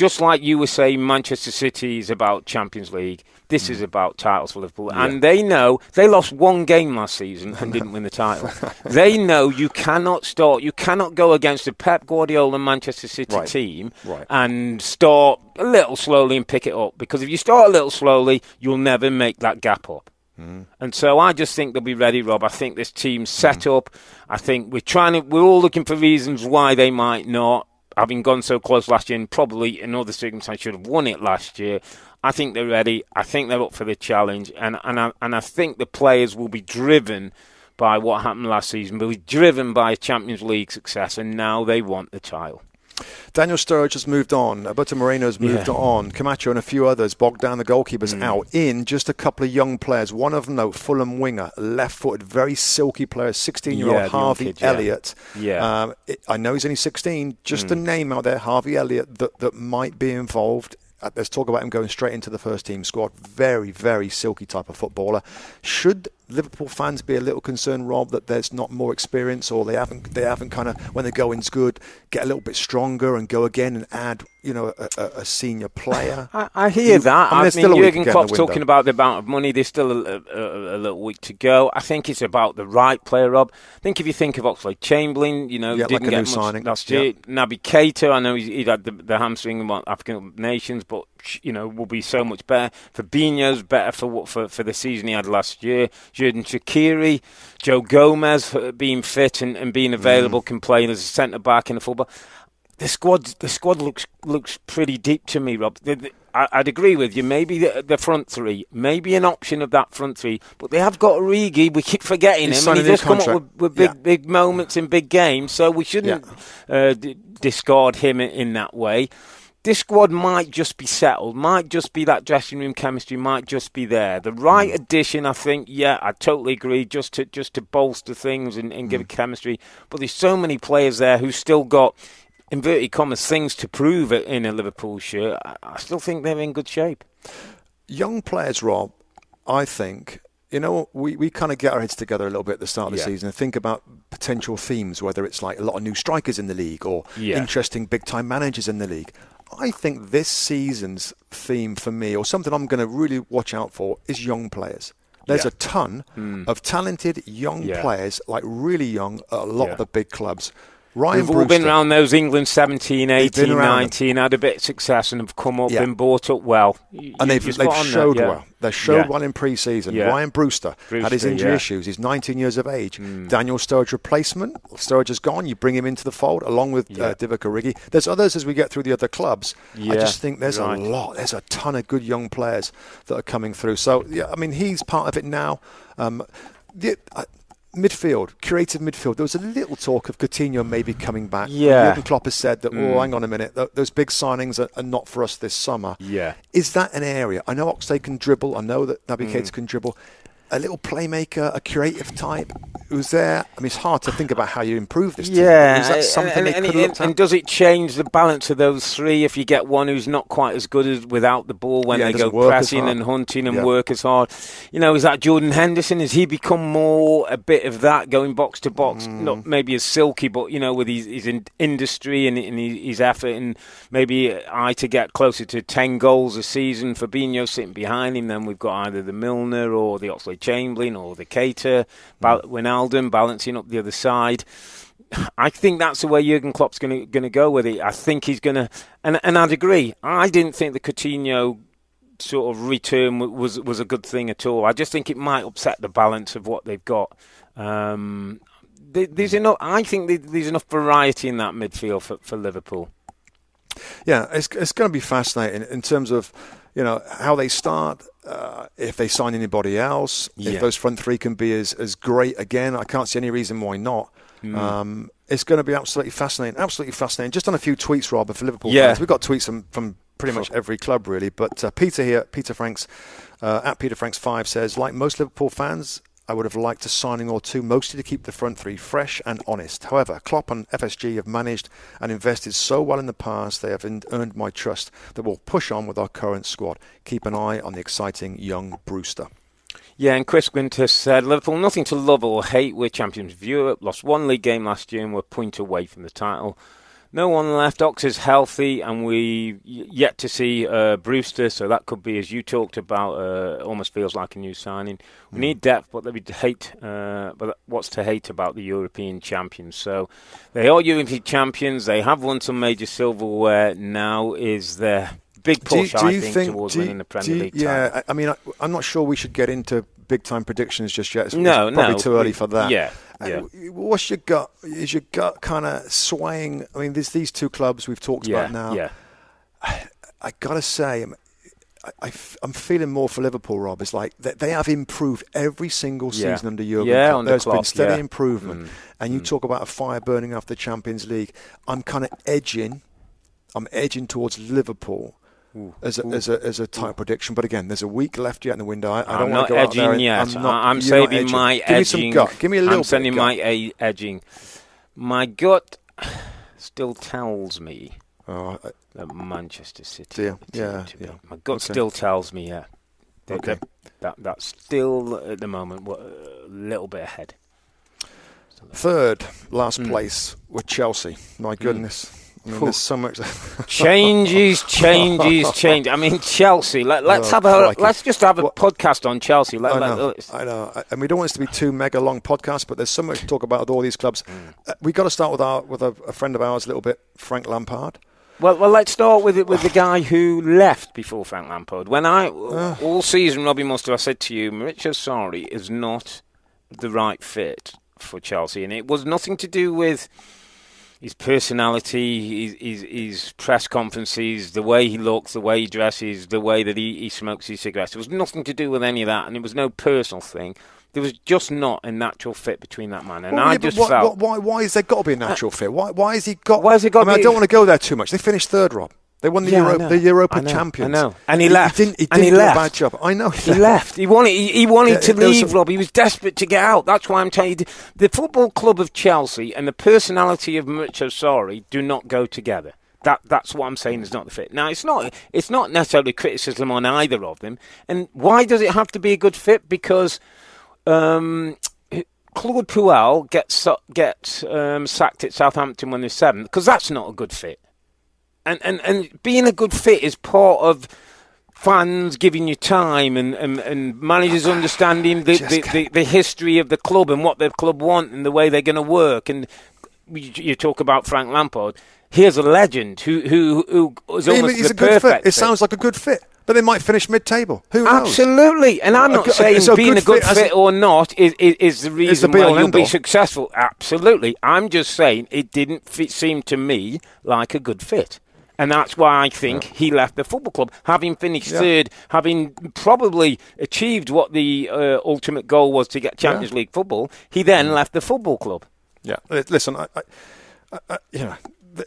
Just like you were saying, Manchester City is about Champions League. This is mm. about titles for Liverpool, and they know they lost one game last season and didn't win the title. they know you cannot start, you cannot go against the Pep Guardiola Manchester City Right. team Right. and start a little slowly and pick it up. Because if you start a little slowly, you'll never make that gap up. Mm. And so I just think they'll be ready, Rob. I think this team's set mm. up. I think we're trying to. We're all looking for reasons why they might not, having gone so close last year, and probably in other circumstances should have won it last year. I think they're ready. I think they're up for the challenge, and and I, and I think the players will be driven by what happened last season. Will be driven by Champions League success, and now they want the title. Daniel Sturridge has moved on. Alberto Moreno's moved Yeah. on. Camacho and a few others. bogged down the goalkeeper's Mm. out. In just a couple of young players. One of them, though, Fulham winger, left-footed, very silky player, 16-year-old Yeah, Harvey kid. Elliott. Yeah. Um, it, I know he's only 16. Just Mm. a name out there, Harvey Elliott, that, that might be involved. Uh, There's talk about him going straight into the first team squad. Very, very silky type of footballer. Should Liverpool fans be a little concerned, Rob, that there's not more experience, or they haven't, they haven't kind of when the going's good, get a little bit stronger and go again and add, you know, a, a, senior player. I, I hear You- that. I mean, I, mean, Jurgen to get in Klopp's talking about the amount of money. There's still a, a, a little week to go. I think it's about the right player, Rob. I think if you think of Oxlade Chamberlain, you know, Yeah, didn't like get much signing. last Yeah. year. Naby Keita, I know he's, he had the, the hamstring in African nations, but you know, will be so much better. Fabinho's better for what for, for the season he had last year. Xherdan Shaqiri, Joe Gomez uh, being fit and, and being Mm. available can play as a centre back in the fullback the squad the squad looks looks pretty deep to me, Rob. The- the- I, I'd agree with you. Maybe the, the front three, maybe an option of that front three, but they have got Origi. We keep forgetting He's him, and he does come up with, with big Yeah. big moments in big games. So we shouldn't uh, d- discard him in, in that way. This squad might just be settled, might just be that dressing room chemistry, might just be there. The right hmm. addition, I think, yeah, I totally agree, just to just to bolster things and, and give it chemistry. But there's so many players there who still got inverted commas things to prove in a Liverpool shirt. I, I still think they're in good shape. young players, Rob, I think, you know, we, we kind of get our heads together a little bit at the start of the Yeah. season and think about potential themes, whether it's like a lot of new strikers in the league or Yeah. interesting big time managers in the league. I think this season's theme for me, or something I'm going to really watch out for, is young players. There's Yeah. a ton hmm. of talented young Yeah. players, like really young, at a lot Yeah. of the big clubs. Ryan We've all been around those England 17, 18, around them. 19, had a bit of success and have come up Yeah. and bought up well. You- and they've, you're they've spot on there, showed yeah. well. They showed Yeah. well in pre-season. Yeah. Ryan Brewster, had his injury yeah. issues. He's 19 years of age. Daniel Sturridge replacement. Sturridge is gone. You bring him into the fold along with uh, Yeah. Divock Origi. There's others as we get through the other clubs. I just think there's right. a lot. There's a ton of good young players that are coming through. So yeah, I mean he's part of it now. Um, the, uh, Midfield, creative midfield. There was a little talk of Coutinho maybe coming back. Yeah. Jurgen Klopp has said that. Oh, hang on a minute. th- Those big signings are, are not for us this summer. Yeah. Is that an area? I know Oxley can dribble. I know that Naby Mm. Keita can dribble. A little playmaker, a creative type who's there. I mean, it's hard to think about how you improve this. team. Yeah, Is that and- something and, they and, could and, and does it change the balance of those three if you get one who's not quite as good as without the ball when Yeah, they go doesn't work as pressing and hunting and Yeah. work as hard? You know, is that Jordan Henderson? Has he become more a bit of that going box to box? Mm. Not maybe as silky, but you know, with his, his in, industry and, and his, effort and maybe eye to get closer to ten goals a season. Fabinho sitting behind him. Then we've got either the Milner or the Oxlade Chamberlain or the Keita, Bal- Wijnaldum balancing up the other side. I think that's the way Jurgen Klopp's going to going to go with it. I think he's going to, and and I'd agree. I didn't think the Coutinho sort of return was was a good thing at all. I just think it might upset the balance of what they've got. Um, there's enough. I think there's enough variety in that midfield for, for Liverpool. Yeah, it's it's going to be fascinating in terms of you know how they start. Uh, if they sign anybody else, yeah. if those front three can be as, as great again, I can't see any reason why not. Mm. Um, it's going to be absolutely fascinating. Absolutely fascinating. Just on a few tweets, Rob, for Liverpool yeah. fans. We've got tweets from, from pretty much every club, really. But uh, Peter here, Peter Franks, uh, at Peter Franks 5 says, like most Liverpool fans, I would have liked a signing or two, mostly to keep the front three fresh and honest. However, Klopp and FSG have managed and invested so well in the past, they have earned my trust that we'll push on with our current squad. Keep an eye on the exciting young Brewster. Yeah, and Chris Winter said Liverpool nothing to love or hate. We're champions of Europe. Lost one league game last year and we're point away from the title no one left. Ox is healthy, and we yet to see uh, Brewster. So that could be, as you talked about, uh, almost feels like a new signing. We mm. need depth, but we hate. Uh, but what's to hate about the European champions? So they are European champions. They have won some major silverware. Now is their big push, do, do I think, think, towards winning the Premier you, League. Yeah, title. I mean, I, am not sure we should get into big time predictions just yet. It's, no, it's probably no, too early for that. Yeah. Yeah. What's your gut? Is your gut kind of swaying? I mean, there's these two clubs we've talked yeah, about now. Yeah. I, I gotta say, I, am feeling more for Liverpool, Rob. It's like they have improved every single season yeah. under Jurgen yeah, Klopp. There's the been steady yeah. improvement. Mm. And you mm. talk about a fire burning after the Champions League. I'm kind of edging. I'm edging towards Liverpool Ooh, as a, as a as a type prediction. But again, there's a week left yet in the window. I, I don't want to go edging out there. Yet. I'm, not, I'm saving my Give edging. me some gut. Give me a little. I'm sending my a- edging. My gut still tells me oh, I, that Manchester City. Dear. Yeah, yeah. My gut okay. still tells me yeah. That, okay. That, that, that's still at the moment a little bit ahead. Third, last mm. place with Chelsea. My hmm. goodness. Mm. I mean, there's so much changes, changes, change. I mean, Chelsea. Let, us oh, have a crikey. let's just have a what? podcast on Chelsea. Let, I, know, I know, and we don't want this to be too mega long podcast, but there's so much to talk about with all these clubs. Mm. Uh, we got to start with our with a, a, friend of ours, a little bit, Frank Lampard. Well, well, let's start with it with the guy who left before Frank Lampard. When I uh. all season, Robbie Mustoe, I said to you, Maurizio Sarri is not the right fit for Chelsea, and it was nothing to do with his personality, his, his, his, press conferences, the way he looks, the way he dresses, the way that he, he smokes his cigarettes. It was nothing to do with any of that, and it was no personal thing. There was just not a natural fit between that man, and well, I yeah, just why, felt why, why is there got to be a natural uh, fit? Why why has he got? Why has he got? I, mean, I don't want to go there too much. They finished third, Rob. They won the, yeah, Europa, the Europa champions. I know. And he left. He didn't, he didn't and he do left. a bad job. I know. He, he left. He wanted, he, he wanted yeah, to leave, Rob. He was desperate to get out. That's why I'm telling you. The football club of Chelsea and the personality of Maurizio Sarri do not go together. That that's what I'm saying is not the fit. Now it's not it's not necessarily criticism on either of them. And why does it have to be a good fit? Because um, Claude Puel gets gets um, sacked at Southampton when they're seventh because that's not a good fit and, and, and being a good fit is part of fans giving you time and, and, and managers understanding the, the, the, the, history of the club and what the club want and the way they're going to work. And you, talk about Frank Lampard. Here's a legend who who who is almost He's the a good perfect. Fit. It sounds like a good fit. But they might finish mid-table. Who knows? Absolutely, and I'm not a, saying a being a good fit, fit or not is, is, is the reason the why you'll be successful. Absolutely, I'm just saying it didn't fit, seem to me like a good fit. And that's why I think yeah. he left the football club, having finished yeah. third, having probably achieved what the uh, ultimate goal was to get Champions yeah. League football. He then mm. left the football club. Yeah, listen, I, I, I, you know,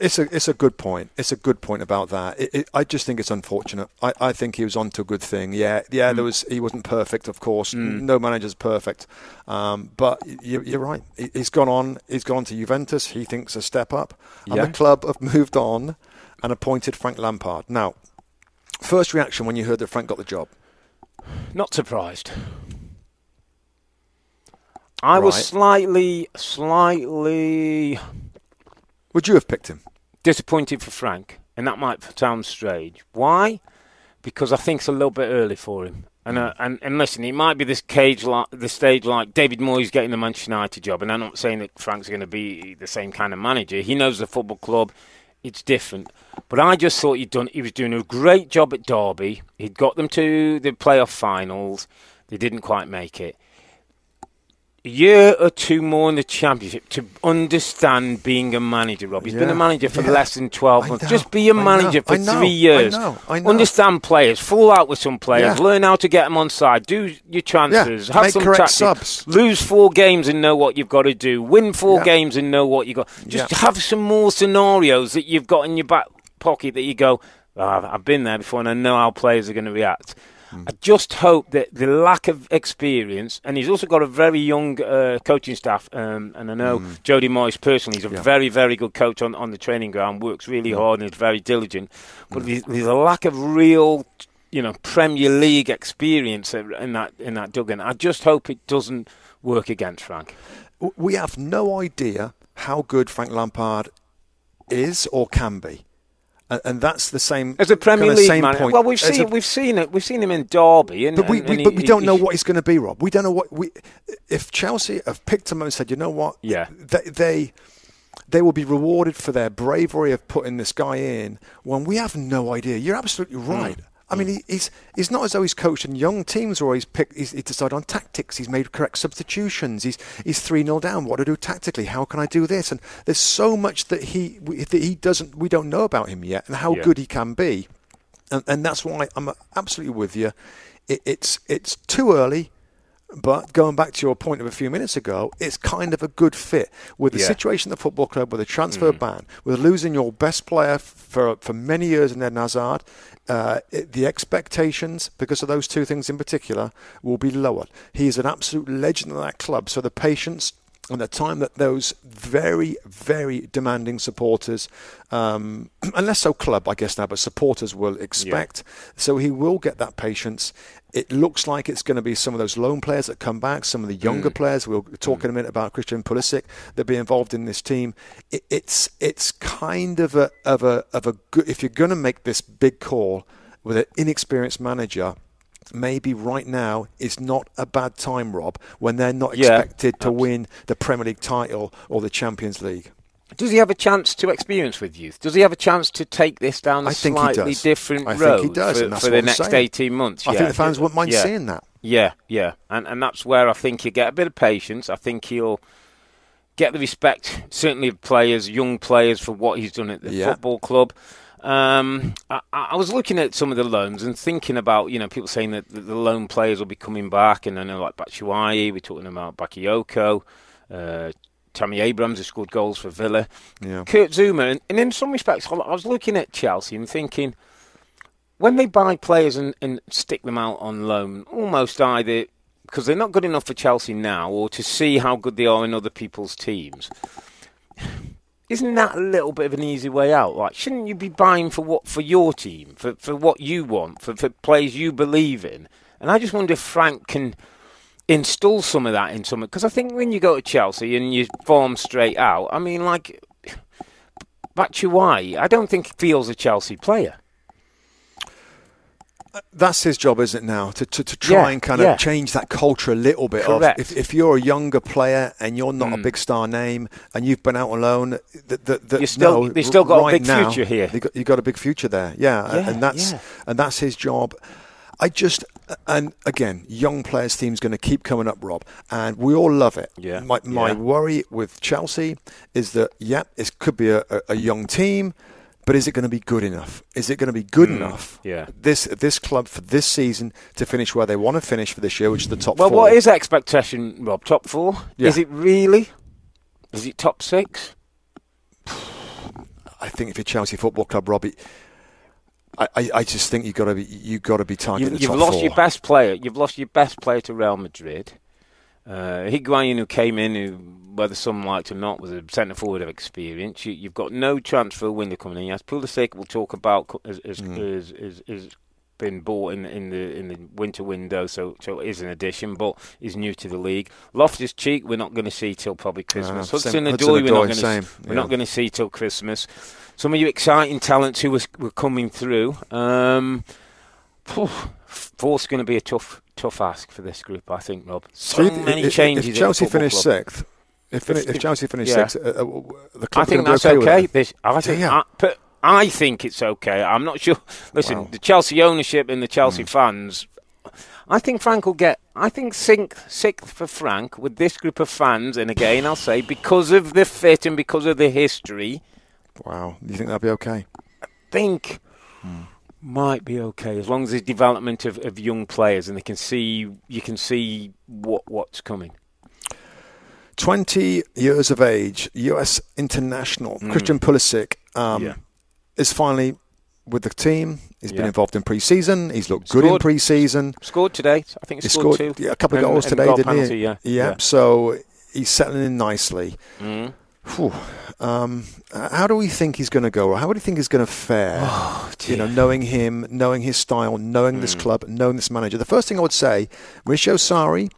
it's a it's a good point. It's a good point about that. It, it, I just think it's unfortunate. I, I think he was onto a good thing. Yeah, yeah. Mm. There was he wasn't perfect, of course. Mm. No manager's perfect, um, but you, are right. He, has gone on. He's gone to Juventus. He thinks a step up, and yeah. the club have moved on and appointed Frank Lampard. Now, first reaction when you heard that Frank got the job? Not surprised. I right. was slightly, slightly. Would you have picked him? Disappointed for Frank, and that might sound strange. Why? Because I think it's a little bit early for him. And, uh, and and listen, it might be this cage like the stage like David Moyes getting the Manchester United job, and I'm not saying that Frank's going to be the same kind of manager. He knows the football club it's different. But I just thought he'd done. He was doing a great job at Derby. He'd got them to the playoff finals. They didn't quite make it a year or two more in the championship to understand being a manager, Rob. He's yeah, been a manager for yeah. less than 12 months. Just be a manager for know, three years. I know, I know. Understand players, fall out with some players, yeah. learn how to get them on side, do your transfers, have Make some correct tactics, subs. lose four games and know what you've got to do, win four games and know what you've got. Just have some more scenarios that you've got in your back pocket that you go, oh, I've been there before and I know how players are going to react. Mm. I just hope that the lack of experience, and he's also got a very young uh, coaching staff, um, and I know mm. Jody Morris personally, he's a yeah. very, very good coach on, on the training ground, works really hard and is very diligent. But mm. there's, there's a lack of real you know Premier League experience in that in that dugout. I just hope it doesn't work against Frank. We have no idea how good Frank Lampard is or can be and that's the same as a Premier kind of League man. Well, we've seen a, we've seen it. We've seen him in Derby, and, but we, and, and we, but we don't know what he's going to be, Rob. We don't know what we. If Chelsea have picked him and said, you know what, yeah, they, they they will be rewarded for their bravery of putting this guy in when we have no idea. You're absolutely hmm. right. Mm. I mean, he, he's he's not as though he's coached in young teams or he's picked. He's, he's decided on tactics. He's made correct substitutions. He's he's three 0 down. What to do tactically? How can I do this? And there's so much that he that he doesn't. We don't know about him yet, and how yeah. good he can be. And, and that's why I'm absolutely with you. It, it's it's too early. But going back to your point of a few minutes ago, it's kind of a good fit with the yeah. situation at the football club, with a transfer mm. ban, with losing your best player for for many years in Eden Hazard. Uh, the expectations, because of those two things in particular, will be lower. He is an absolute legend of that club, so the patience and the time that those very, very demanding supporters, um, and less so club, I guess now, but supporters will expect. Yeah. So he will get that patience. It looks like it's going to be some of those lone players that come back, some of the younger mm. players. We'll talk mm. in a minute about Christian Pulisic that be involved in this team. It, it's it's kind of a of a of a good. If you're going to make this big call with an inexperienced manager maybe right now is not a bad time, Rob, when they're not yeah, expected to absolutely. win the Premier League title or the Champions League. Does he have a chance to experience with youth? Does he have a chance to take this down a I slightly different I road think he does, for, for the next saying. 18 months? I think the fans wouldn't mind yeah. seeing that. Yeah, yeah. And, and that's where I think he'll get a bit of patience. I think he'll get the respect, certainly of players, young players, for what he's done at the yeah. football club. Um, I, I, was looking at some of the loans and thinking about, you know, people saying that the loan players will be coming back, and I know like Batshuayi, we're talking about Bakayoko, uh, Tammy Abrahams has scored goals for Villa, yeah. Kurt Zouma. and, and, in some respects, I was looking at Chelsea and thinking, when they buy players and, and stick them out on loan, almost either because they're not good enough for Chelsea now, or to see how good they are in other people's teams isn't that a little bit of an easy way out? Like, shouldn't you be buying for what for your team, for for what you want, for for players you believe in? And I just wonder if Frank can install some of that in some. Because I think when you go to Chelsea and you form straight out, I mean, like Batshuayi, I don't think he feels a Chelsea player that's his job, isn't it now? To, to, to try yeah, and kind yeah. of change that culture a little bit. Correct. Of if, if you're a younger player and you're not mm. a big star name and you've been out on loan, that that that still, no, they still got right a big now, future here. You got, got, a big future there, yeah, yeah and that's yeah. and that's his job. I just and again, young players team's going to keep coming up, Rob, and we all love it. Yeah. My, my yeah. worry with Chelsea is that yeah, it could be a, a young team but is it going to be good enough? Is it going to be good mm, enough? Yeah. This this club for this season to finish where they want to finish for this year, which is the top well, four. What is expectation, Rob? Top four? Yeah. Is it really? Is it top six? I think if you're Chelsea Football Club, Robbie, I, I, just think you've got to be you've got to be targeting you, the You've lost four. your best player. You've lost your best player to Real Madrid. Uh, Higuain, who came in, who whether some liked or not, was a centre forward of experience. You, have got no transfer window coming in. Yes, Pulisic we'll talk about as as, mm. as, as, as been bought in in the in the winter window, so so it is an addition, but is new to the league. Loftus Cheek, we're not going to see till probably Christmas. Uh, Hudson Odoi, we're not going to we're not going to see till Christmas. Some of you exciting talents who was, were coming through. Um, fourth's going to be a tough tough ask for this group, I think, Rob. So, so many changes. If Chelsea finish sixth, If, if, if Chelsea finish yeah. sixth, uh, uh, the club I think that's okay. okay. This, I think, I, but I think it's okay. I'm not sure. Listen, wow. the Chelsea ownership and the Chelsea mm. fans. I think Frank will get. I think sixth, sixth for Frank with this group of fans, and again, I'll say because of the fit and because of the history. Wow, do you think that'll be okay? I think. Hmm might be okay as long as there's development of, of young players and they can see you can see what what's coming. 20 years of age, US international, mm. Christian Pulisic um, yeah. is finally with the team. He's yeah. been involved in pre-season. He's looked scored, good in pre-season. Scored today. I think he, he scored, scored yeah, a couple of goals and, today, and didn't penalty, he? Yeah. yeah. So he's settling in nicely. Mm. Um, how do we think he's going to go? How do you think he's going to fare? Oh, you know, knowing him, knowing his style, knowing mm. this club, knowing this manager. The first thing I would say, Maurizio Sarri,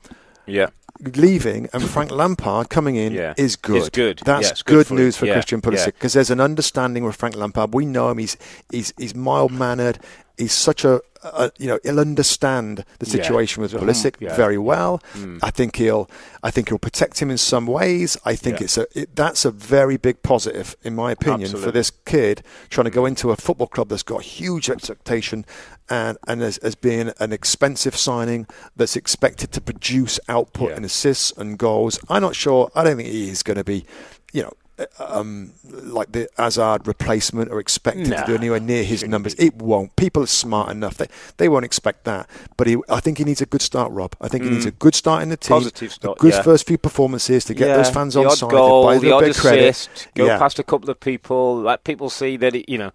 yeah, leaving and Frank Lampard coming in yeah. is good. It's good. That's yeah, good, good, news for yeah. Christian Pulisic because there's an understanding with Frank Lampard. We know him. He's he's he's mild mannered. He's such a, a, you know he'll understand the situation with Pulisic yeah. very well. Mm. I think he'll I think he'll protect him in some ways. I think yeah. it's a it, that's a very big positive in my opinion Absolutely. for this kid trying to go into a football club that's got huge expectation and and as, as being an expensive signing that's expected to produce output yeah. and assists and goals. I'm not sure. I don't think he is going to be, you know, um, like the Hazard replacement or expected nah, to do anywhere near his numbers. Be. It won't. People are smart enough; they they won't expect that. But he, I think he needs a good start, Rob. I think mm. he needs a mm. good start in the team, positive start, good yeah. first few performances to get yeah. those fans the on side. Goal, buy the odd assist, credit. Go yeah. past a couple of people, let people see that it, you know.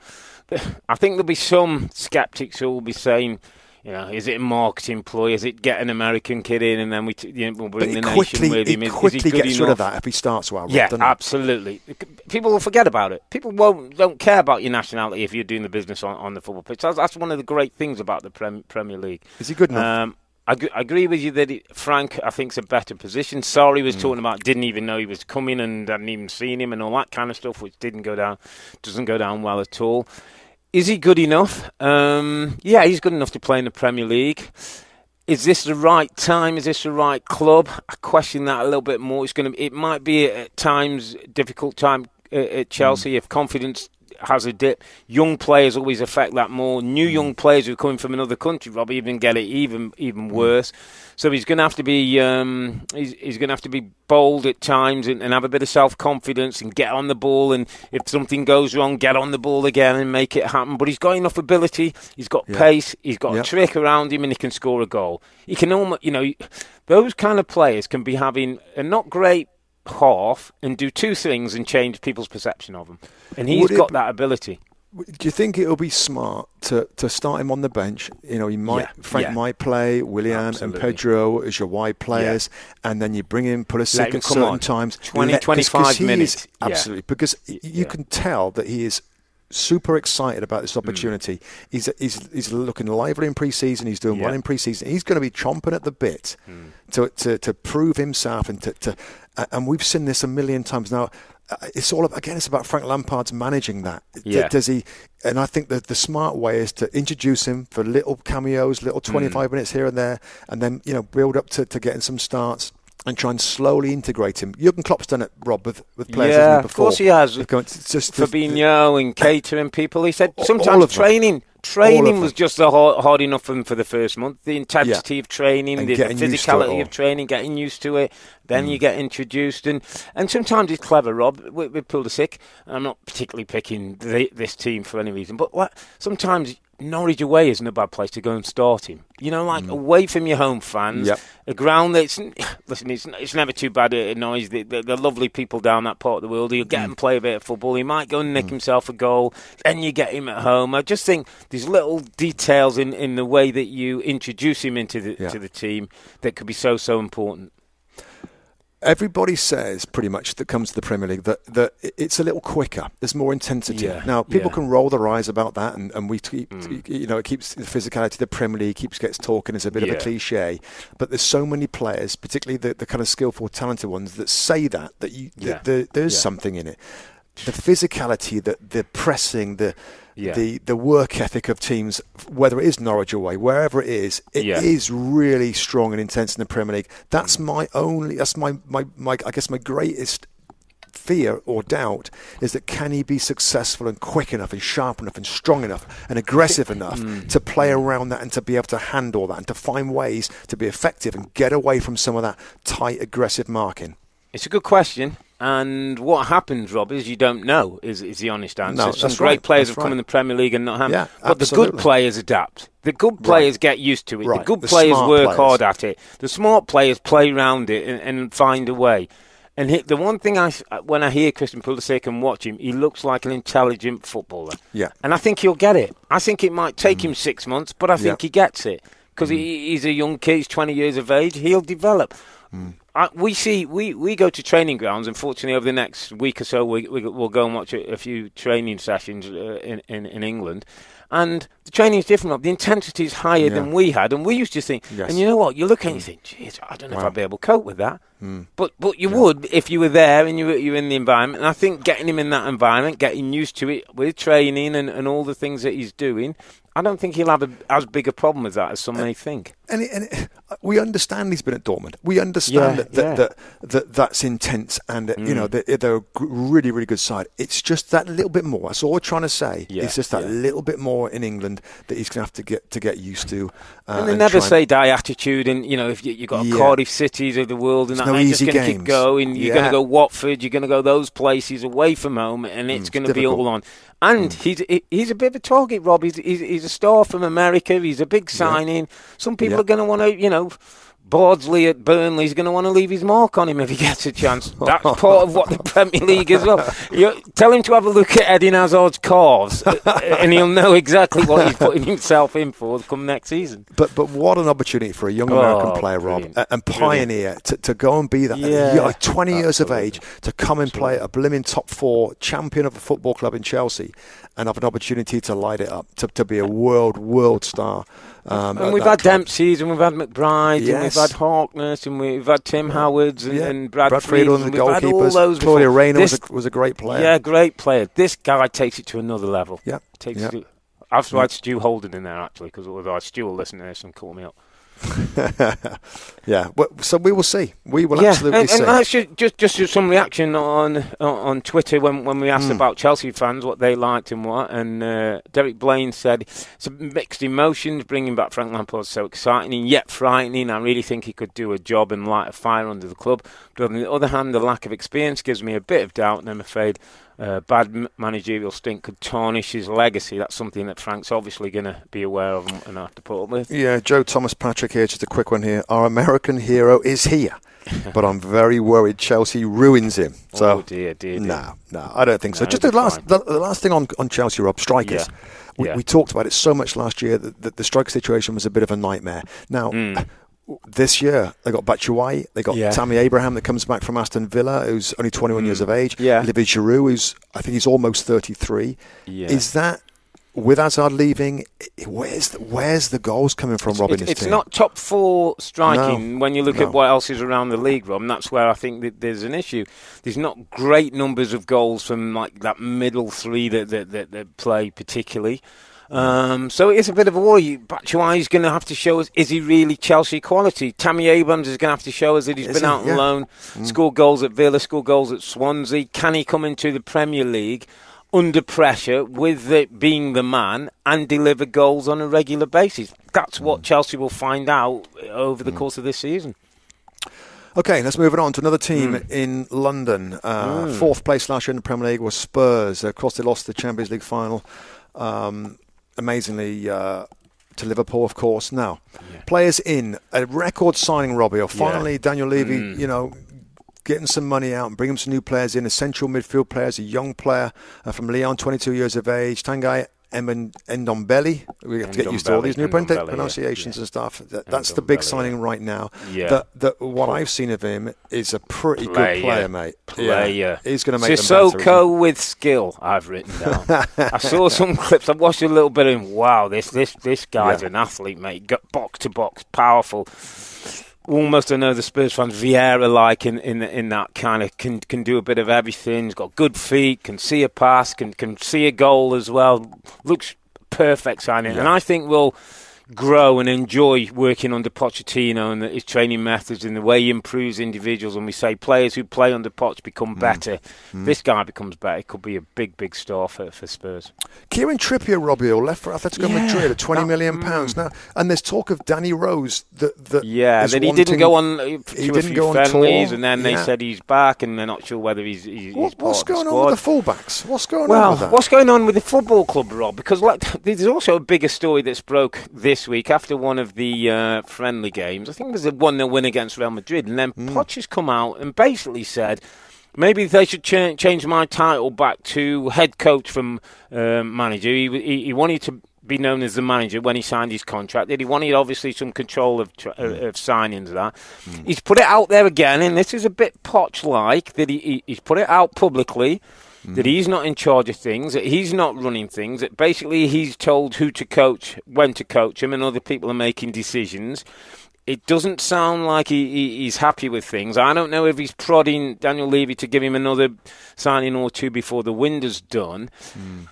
I think there'll be some skeptics who will be saying you know, is it a marketing ploy? Is it get an American kid in and then we t- you know, we'll bring the quickly, nation with him? It quickly is he gets enough? rid of that if he starts well. Yeah, absolutely. People will forget about it. People won't don't care about your nationality if you're doing the business on, on the football pitch. That's, that's one of the great things about the Prem, Premier League. Is he good enough? Um, I, I, agree with you that it, Frank, I think, is a better position. Sarri was mm. talking about didn't even know he was coming and hadn't even seen him and all that kind of stuff, which didn't go down, doesn't go down well at all. Is he good enough? Um, yeah, he's good enough to play in the Premier League. Is this the right time? Is this the right club? I question that a little bit more. It's going to. It might be at times difficult time at Chelsea mm. if confidence has a dip. Young players always affect that more. New mm. young players who are coming from another country, Rob, even get it even even mm. So he's going to have to be um, he's, he's going to have to be bold at times and, and have a bit of self confidence and get on the ball. And if something goes wrong, get on the ball again and make it happen. But he's got enough ability. He's got yeah. pace. He's got a trick around him, and he can score a goal. He can almost, you know, those kind of players can be having a not great half and do two things and change people's perception of him. And he's Would got it, that ability. Do you think it'll be smart to, to start him on the bench? You know, he might yeah, Frank yeah. might play Willian Absolutely. and Pedro as your wide players, yeah. and then you bring in Pulisic at certain on. times. 20, let, 25 cause, cause minutes. absolutely, because you can tell that he is super excited about this mm. opportunity. Mm. He's, he's he's looking lively in pre-season. He's doing well in pre-season. He's going to be chomping at the bit mm. to, to to prove himself and to, to and we've seen this a million times now. Uh, it's all again. It's about Frank Lampard's managing that. Yeah. Does he? And I think that the smart way is to introduce him for little cameos, little mm. twenty-five mm. minutes here and there, and then you know build up to, to getting some starts and try and slowly integrate him. Jurgen Klopp's done it, Rob, with, with players. Yeah, of course he has. It's just Fabinho and catering people. He said sometimes training. Training was just hard, hard, enough for him for the first month. The intensity yeah. of training, the, the, physicality of training, getting used to it. Then mm. you get introduced, and, and sometimes it's clever, Rob. we With, with Pulisic, I'm not particularly picking the, this team for any reason, but what, sometimes Norwich away isn't a bad place to go and start him. You know, like mm. away from your home fans, yep. a ground that's listen, it's, it's never too bad at Norwich. The, the, the, lovely people down that part of the world. He'll get mm. and play a bit of football. He might go and nick mm. himself a goal. Then you get him at home. I just think these little details in, in the way that you introduce him into the yeah. to the team that could be so so important everybody says pretty much that comes to the Premier League that, that it's a little quicker. There's more intensity. Yeah, now people yeah. can roll their eyes about that, and, and we keep, mm. you know, it keeps the physicality. Of the Premier League keeps gets talking as a bit yeah. of a cliche, but there's so many players, particularly the, the kind of skillful, talented ones, that say that that you that the, there's something in it. The physicality, the the pressing, the Yeah. the the work ethic of teams, whether it is Norwich away, wherever it is, it is Yeah. really strong and intense in the Premier League. That's mm. my only, that's my, my, my I guess my greatest fear or doubt is that can he be successful and quick enough and sharp enough and strong enough and aggressive mm. enough to mm. play around that and to be able to handle that and to find ways to be effective and get away from some of that tight aggressive marking. It's a good question. And what happens, Rob, is you don't know, is, is the honest answer. No, Some great right, players have come in the Premier League and not have. Yeah, but the good players adapt. The good players get used to it. Right, The good the players work players. hard at it. The smart players play around it and, and find a way. And he, the one thing I, when I hear Christian Pulisic and watch him, he looks like an intelligent footballer. Yeah. Mm. And I think he'll get it. I think it might take him six months, but I think Yeah. Mm. he gets it because he, he's a young kid. He's 20 years of age. He'll develop. Mm. We see we, we go to training grounds. Unfortunately, over the next week or so, we, we we'll go and watch a, a few training sessions uh, in, in in England, and the training is different. Rob. The intensity is higher Yeah. than we had, and we used to think. Yes. And you know what? You look at it and you mm. think, "Geez, I don't know if I'd be able to cope with that." Mm. But but you would if you were there and you were you were in the environment. And I think getting him in that environment, getting used to it with training and, and all the things that he's doing, I don't think he'll have a, as big a problem with that as some may think. And, it, and it, we understand he's been at Dortmund. We understand Yeah, that, that, yeah. that, that that's intense and, uh, you know, mm. they're, they're a really, really good side. It's just that little bit more. That's all we're trying to say. Yeah, it's just that yeah. little bit more in England that he's going to have to get to get used to. Uh, and they never try say die attitude, and you know if you you got Yeah. Cardiff cities of the world, and There's that, no they're just going to keep going. You're going to go Watford, you're going to go those places away from home, and it's it's going to be all on. And he's he's a bit of a target, Rob. He's, he's he's a star from America. He's a big signing. Some people Yeah. are going to want to, you know. Bardsley at Burnley is going to want to leave his mark on him if he gets a chance. That's part of what the Premier League is. Well, you, tell him to have a look at Eden Hazard's calves, uh, and he'll know exactly what he's putting himself in for come next season. But but what an opportunity for a young Oh, American player, Rob, brilliant. and pioneer to, to go and be that. Yeah, You're like 20 years of age to come and play at a blimmin' top four champion of a football club in Chelsea and have an opportunity to light it up, to, to be a world, world star. Um, And we've had club. Dempsey's, and we've had McBride, and we've had Harkes, and we've had Tim Howards, and, Yeah. and Brad, Brad Friedel, and the we've had all goalkeepers. Claudio before. Reyna was This- a, was a great player. Yeah, great player. This guy takes it to another level. Yeah. Takes Yeah. it I've tried Stu Holden in there, actually, because otherwise Stu will listen to this and call me up. yeah. Well, so we will see. We will yeah, absolutely and, see. and that's just, just just some reaction on on, Twitter when, when we asked Hmm. about Chelsea fans what they liked and what, and uh, Derek Blaine said it's a mixed emotions. Bringing back Frank Lampard so exciting and yet frightening. I really think he could do a job and light a fire under the club. But on the other hand, the lack of experience gives me a bit of doubt, and I'm afraid. Uh, bad managerial stint could tarnish his legacy. That's something that Frank's obviously going to be aware of and, and have to put up with. Yeah, Joe Thomas Patrick here. Just a quick one here. Our American hero is here, but I'm very worried Chelsea ruins him. So oh dear, dear, dear. no, no, I don't think so. No, Just the last, the, the last thing on on Chelsea, Rob strikers. Yeah. We, Yeah. we talked about it so much last year that, that the strike situation was a bit of a nightmare. Now. This year they got Batshuayi, they got Hmm. Yeah. Tammy Abraham that comes back from Aston Villa, who's only 21 years of age. Hmm. Yeah. Olivier Giroud, who's I think he's almost 33. Yeah. Is that with Hazard leaving? Where's the, where's the goals coming from, Rob? in It, this it's not top four striking when you look No. at what else is around the league, Rob, and that's where I think that there's an issue. There's not great numbers of goals from like that middle three that that, that, that play particularly. Um, so it's a bit of a worry. Batshuayi is going to have to show us: is he really Chelsea quality? Tammy Abrams is going to have to show us that he's Is been he? out Yeah. on loan, scored goals at Villa, scored goals at Swansea. Can he come into the Premier League under pressure with it being the man and deliver goals on a regular basis? That's what Chelsea will find out over the course of this season. Okay, let's move it on to another team Hmm. in London. Uh, Fourth place last year in the Premier League was Spurs. Of course, they lost the Champions League final. Um, amazingly. Uh, to Liverpool, of course. Now, players in a record signing, Robbie, or finally Daniel Levy, Hmm. you know, getting some money out and bringing some new players in. A central midfield player, a young player uh, from Lyon, 22 years of age. Tanguy Emen- Endombele. We have to get used to all these new Ndombele, pronunciations yeah. and stuff. That, that's the big signing right now. Yeah. That, that what I've seen of him is a pretty Player. good player, mate. Player. Yeah. He's going to make them better. isn't Sissoko with skill. I've written down. I saw some clips. I watched a little bit, and wow, this this this guy's Yeah. an athlete, mate. Got box to box, powerful. Almost I know the Spurs fans Vieira like in in in that kind of can can do a bit of everything. He's got good feet, can see a pass, can can see a goal as well. Looks perfect signing, yeah. and I think we'll grow and enjoy working under Pochettino and his training methods and the way he improves individuals. And we say players who play under Poch become mm. better. Mm. This guy becomes better. It could be a big, big star for, for Spurs. Kieran Trippier, Robbie, left for Atletico yeah, Madrid at twenty that, million mm. pounds mm. now, and there's talk of Danny Rose that, that yeah, that he didn't go on. He didn't go on friendlies, and then yeah. they said he's back, and they're not sure whether he's. he's, what, what's going on with the fullbacks? What's going well, on with that? what's going on with the football club, Rob? Because like, there's also a bigger story that's broke this week after one of the uh, friendly games. I think it was a 1 0 win against Real Madrid. And then mm. Poch has come out and basically said, maybe they should ch- change my title back to head coach from uh, manager. He, he, he, wanted to be known as the manager when he signed his contract. He wanted obviously some control of, tra- mm. of signings that. Mm. He's put it out there again, and this is a bit Poch like that he, he's put it out publicly mm. that he's not in charge of things, that he's not running things, that basically he's told who to coach, when to coach him, and other people are making decisions. It doesn't sound like he, he, he's happy with things. I don't know if he's prodding Daniel Levy to give him another signing or two before the window's done. Mm.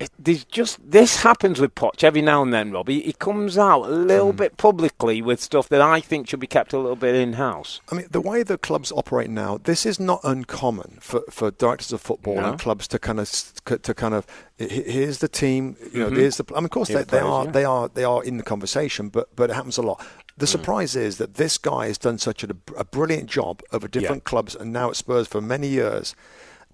It, there's just this happens with Poch every now and then, Robbie. He comes out a little mm. bit publicly with stuff that I think should be kept a little bit in house. I mean, the way the clubs operate now, this is not uncommon for, for directors of football no. and clubs to kind of to kind of here's the team. You know, mm-hmm. there's the. I mean, of course they, they, are yeah. they are they are in the conversation, but but it happens a lot. The mm. surprise is that this guy has done such a, a brilliant job over different yeah. clubs and now at Spurs for many years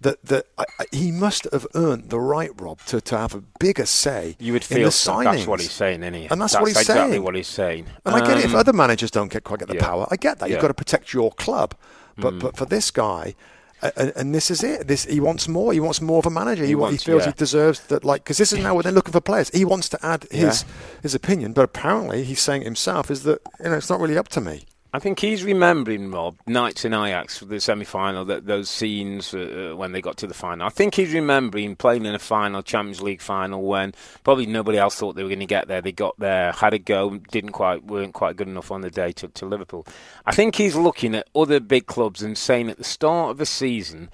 that that I, he must have earned the right, Rob, to, to have a bigger say. You would feel so. that's what he's saying, isn't he? And that's, that's what he's exactly saying. what he's saying. And um, I get it. If um, other managers don't get quite get the yeah. power, I get that. You've got to protect your club. But mm. but for this guy, and, and, this is it. This he wants more. He wants more of a manager. He, he, wants, he feels yeah. he deserves that. Like because this is now when they're looking for players. He wants to add his yeah. his opinion, but apparently he's saying himself is that you know it's not really up to me. I think he's remembering Rob nights in Ajax for the semi-final, that those scenes uh, uh, when they got to the final. I think he's remembering playing in a final, Champions League final, when probably nobody else thought they were going to get there. They got there, had a go, didn't quite, weren't quite good enough on the day to, to Liverpool. I think he's looking at other big clubs and saying at the start of a season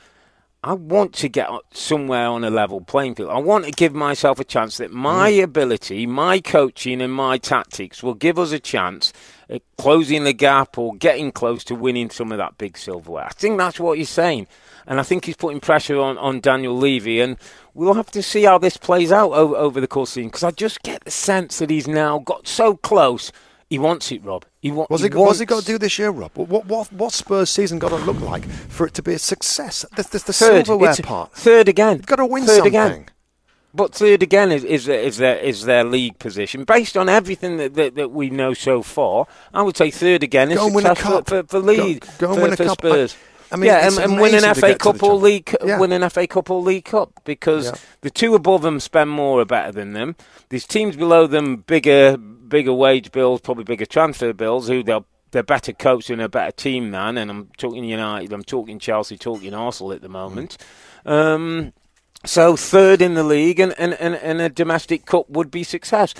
I want to get somewhere on a level playing field. I want to give myself a chance that my mm. ability, my coaching, and my tactics will give us a chance Uh, closing the gap or getting close to winning some of that big silverware. I think that's what he's saying. And I think he's putting pressure on, on Daniel Levy. And we'll have to see how this plays out over, over the course of the season because I just get the sense that he's now got so close he wants it, Rob. He, wa- what's, he, he wants... what's he got to do this year, Rob? What, what, what Spurs season got to look like for it to be a success? There's, there's the third, silverware part. Third again. You've got to win third something. Again. But third again is, is, is, their, is their league position. Based on everything that, that, that we know so far, I would say third again is go success for, for, league. Go, go and for, win a for. Spurs. I, I mean, yeah, and, and win an FA Cup or League, yeah. win an FA Cup or League Cup because yeah. the two above them spend more are better than them. These teams below them bigger, bigger wage bills, probably bigger transfer bills. Who they'll they're better coached and a better team than. And I'm talking United, I'm talking Chelsea, talking Arsenal at the moment. Mm. Um, so third in the league and, and, and, and a domestic cup would be success.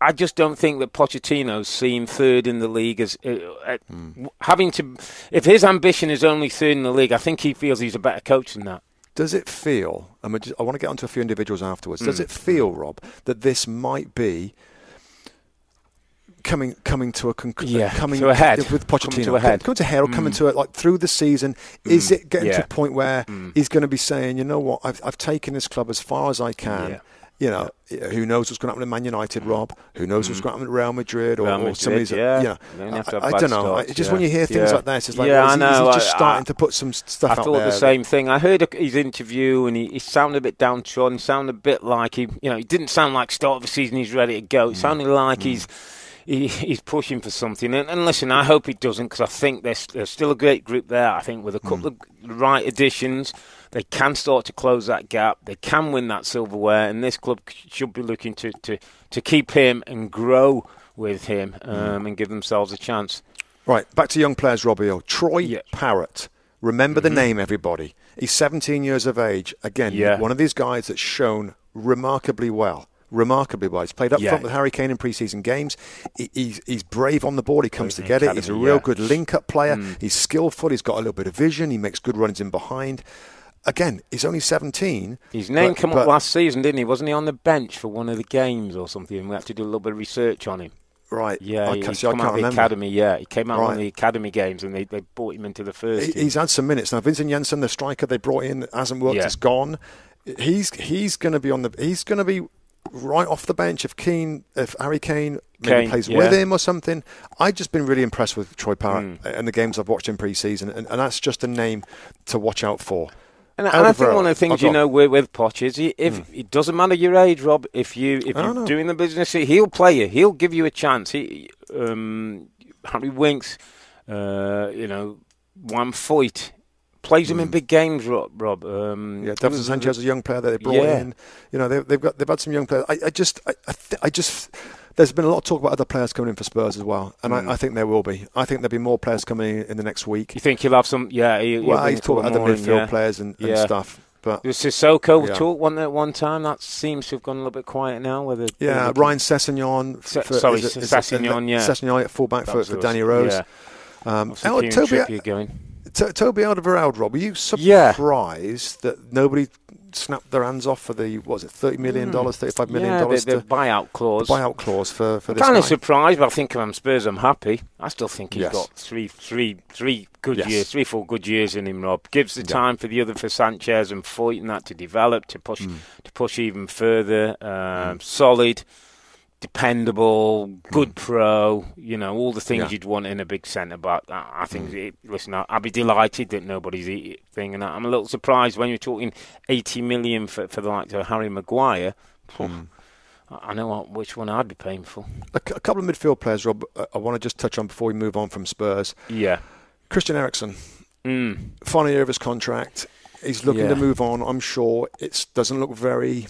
I just don't think that Pochettino's seen third in the league as uh, uh, mm. having to. If his ambition is only third in the league, I think he feels he's a better coach than that. Does it feel? I, mean, I want to get onto a few individuals afterwards. Mm. Does it feel, Rob, that this might be coming coming to a conclusion? Yeah, coming to a head with Pochettino. Coming to a head. Coming to head or mm. coming to it like through the season. Mm. Is it getting yeah. to a point where mm. he's going to be saying, you know what, I've, I've taken this club as far as I can. Yeah you know, who knows what's going to happen in Man United, Rob? Who knows mm. what's going to happen at Real Madrid or, Real Madrid, or some of these? Yeah, you know, I, I don't know. I, just when you hear things like that, it's like, yeah, well, I know. He's just starting to put some stuff. I thought there. the same thing. I heard his interview and he, he sounded a bit downtrodden. He sounded a bit like he, you know, he didn't sound like start of the season he's ready to go. It mm. sounded like mm. he's he, he's pushing for something. And, and listen, I hope he doesn't because I think there's, there's, still a great group there. I think with a couple mm. of right additions, they can start to close that gap. They can win that silverware, and this club should be looking to, to, to keep him and grow with him um, mm. and give themselves a chance. Right, back to young players, Robbie. Troy yeah. Parrott. Remember mm-hmm. the name, everybody. He's 17 years of age. Again, yeah. one of these guys that's shown remarkably well remarkably well. He's played up Yeah. front with Harry Kane in pre-season games. He, he's, he's brave on the ball. He comes to get it. He's a real yeah. good link-up player. Mm. He's skillful. He's got a little bit of vision. He makes good runs in behind. Again, he's only 17. His name but- came but- up last season, didn't he? Wasn't he on the bench for one of the games or something? We had to do a little bit of research on him. Right. Yeah, I, he, can't- he see, I come out of the remember. academy. Yeah, he came out on the academy games, and they, they brought him into the first. He- He's had some minutes now. Vincent Janssen, the striker they brought in, hasn't worked. Yeah. Is gone. He's he's going to be on the. He's going to be right off the bench if Keane, if Harry Kane maybe Kane, plays yeah. with him or something. I've just been really impressed with Troy Parrott Mm. and the games I've watched in pre-season, and, and that's just a name to watch out for. And, and I think one of the things you know with, with Poch is he, if it doesn't matter your age, Rob. If you if you're know. doing the business, he'll play you. He'll give you a chance. He, um, Harry Winks, uh, you know, one fight plays him in big games. Rob, Rob. Um, Mm. Yeah, Davinson was- Sanchez, a young player that they brought Yeah. in. You know, they, they've got they've had some young players. I, I just, I, I, th- I just, there's been a lot of talk about other players coming in for Spurs as well, and Mm. I, I think there will be. I think there'll be more players coming in in the next week. You think he'll have some? Yeah, he, Well, he's talking about other midfield players and, and Yeah. stuff, but There was Sissoko Yeah. talk one at one time. That seems to have gone a little bit quiet now. Whether yeah, Ryan Sessegnon. Se- for- sorry, is it- is it- Sessegnon, yeah. Sessegnon at fullback for, for. Danny Rose. Yeah. Um, oh, Toby, going. T- Toby Alderweireld, Rob, were you Yeah. surprised that nobody snapped their hands off for the what was it, thirty million dollars, thirty-five million Hmm. yeah, dollars the, the buyout clause. buyout clause for for this kind of surprised, but I think if I'm Spurs, I'm happy. I still think he's Yes. got three, three, three good Yes. years, three, four good years in him. Rob gives the Yeah. time for the other for Sanchez and Foyth and that to develop, to push, Mm. to push even further. Um, Solid, dependable, good pro. You know all the things Yeah. you'd want in a big centre back. I, I think. Mm. It, listen, I, I'd be delighted that nobody's eating thing, and I'm a little surprised when you're talking 80 million for for the likes of Harry Maguire. Mm. I I know what, which one I'd be paying for. A, couple of midfield players, Rob. uh, I want to just touch on before we move on from Spurs. Yeah. Christian Eriksen, Mm. final year of his contract. He's looking Yeah. to move on. I'm sure it doesn't look very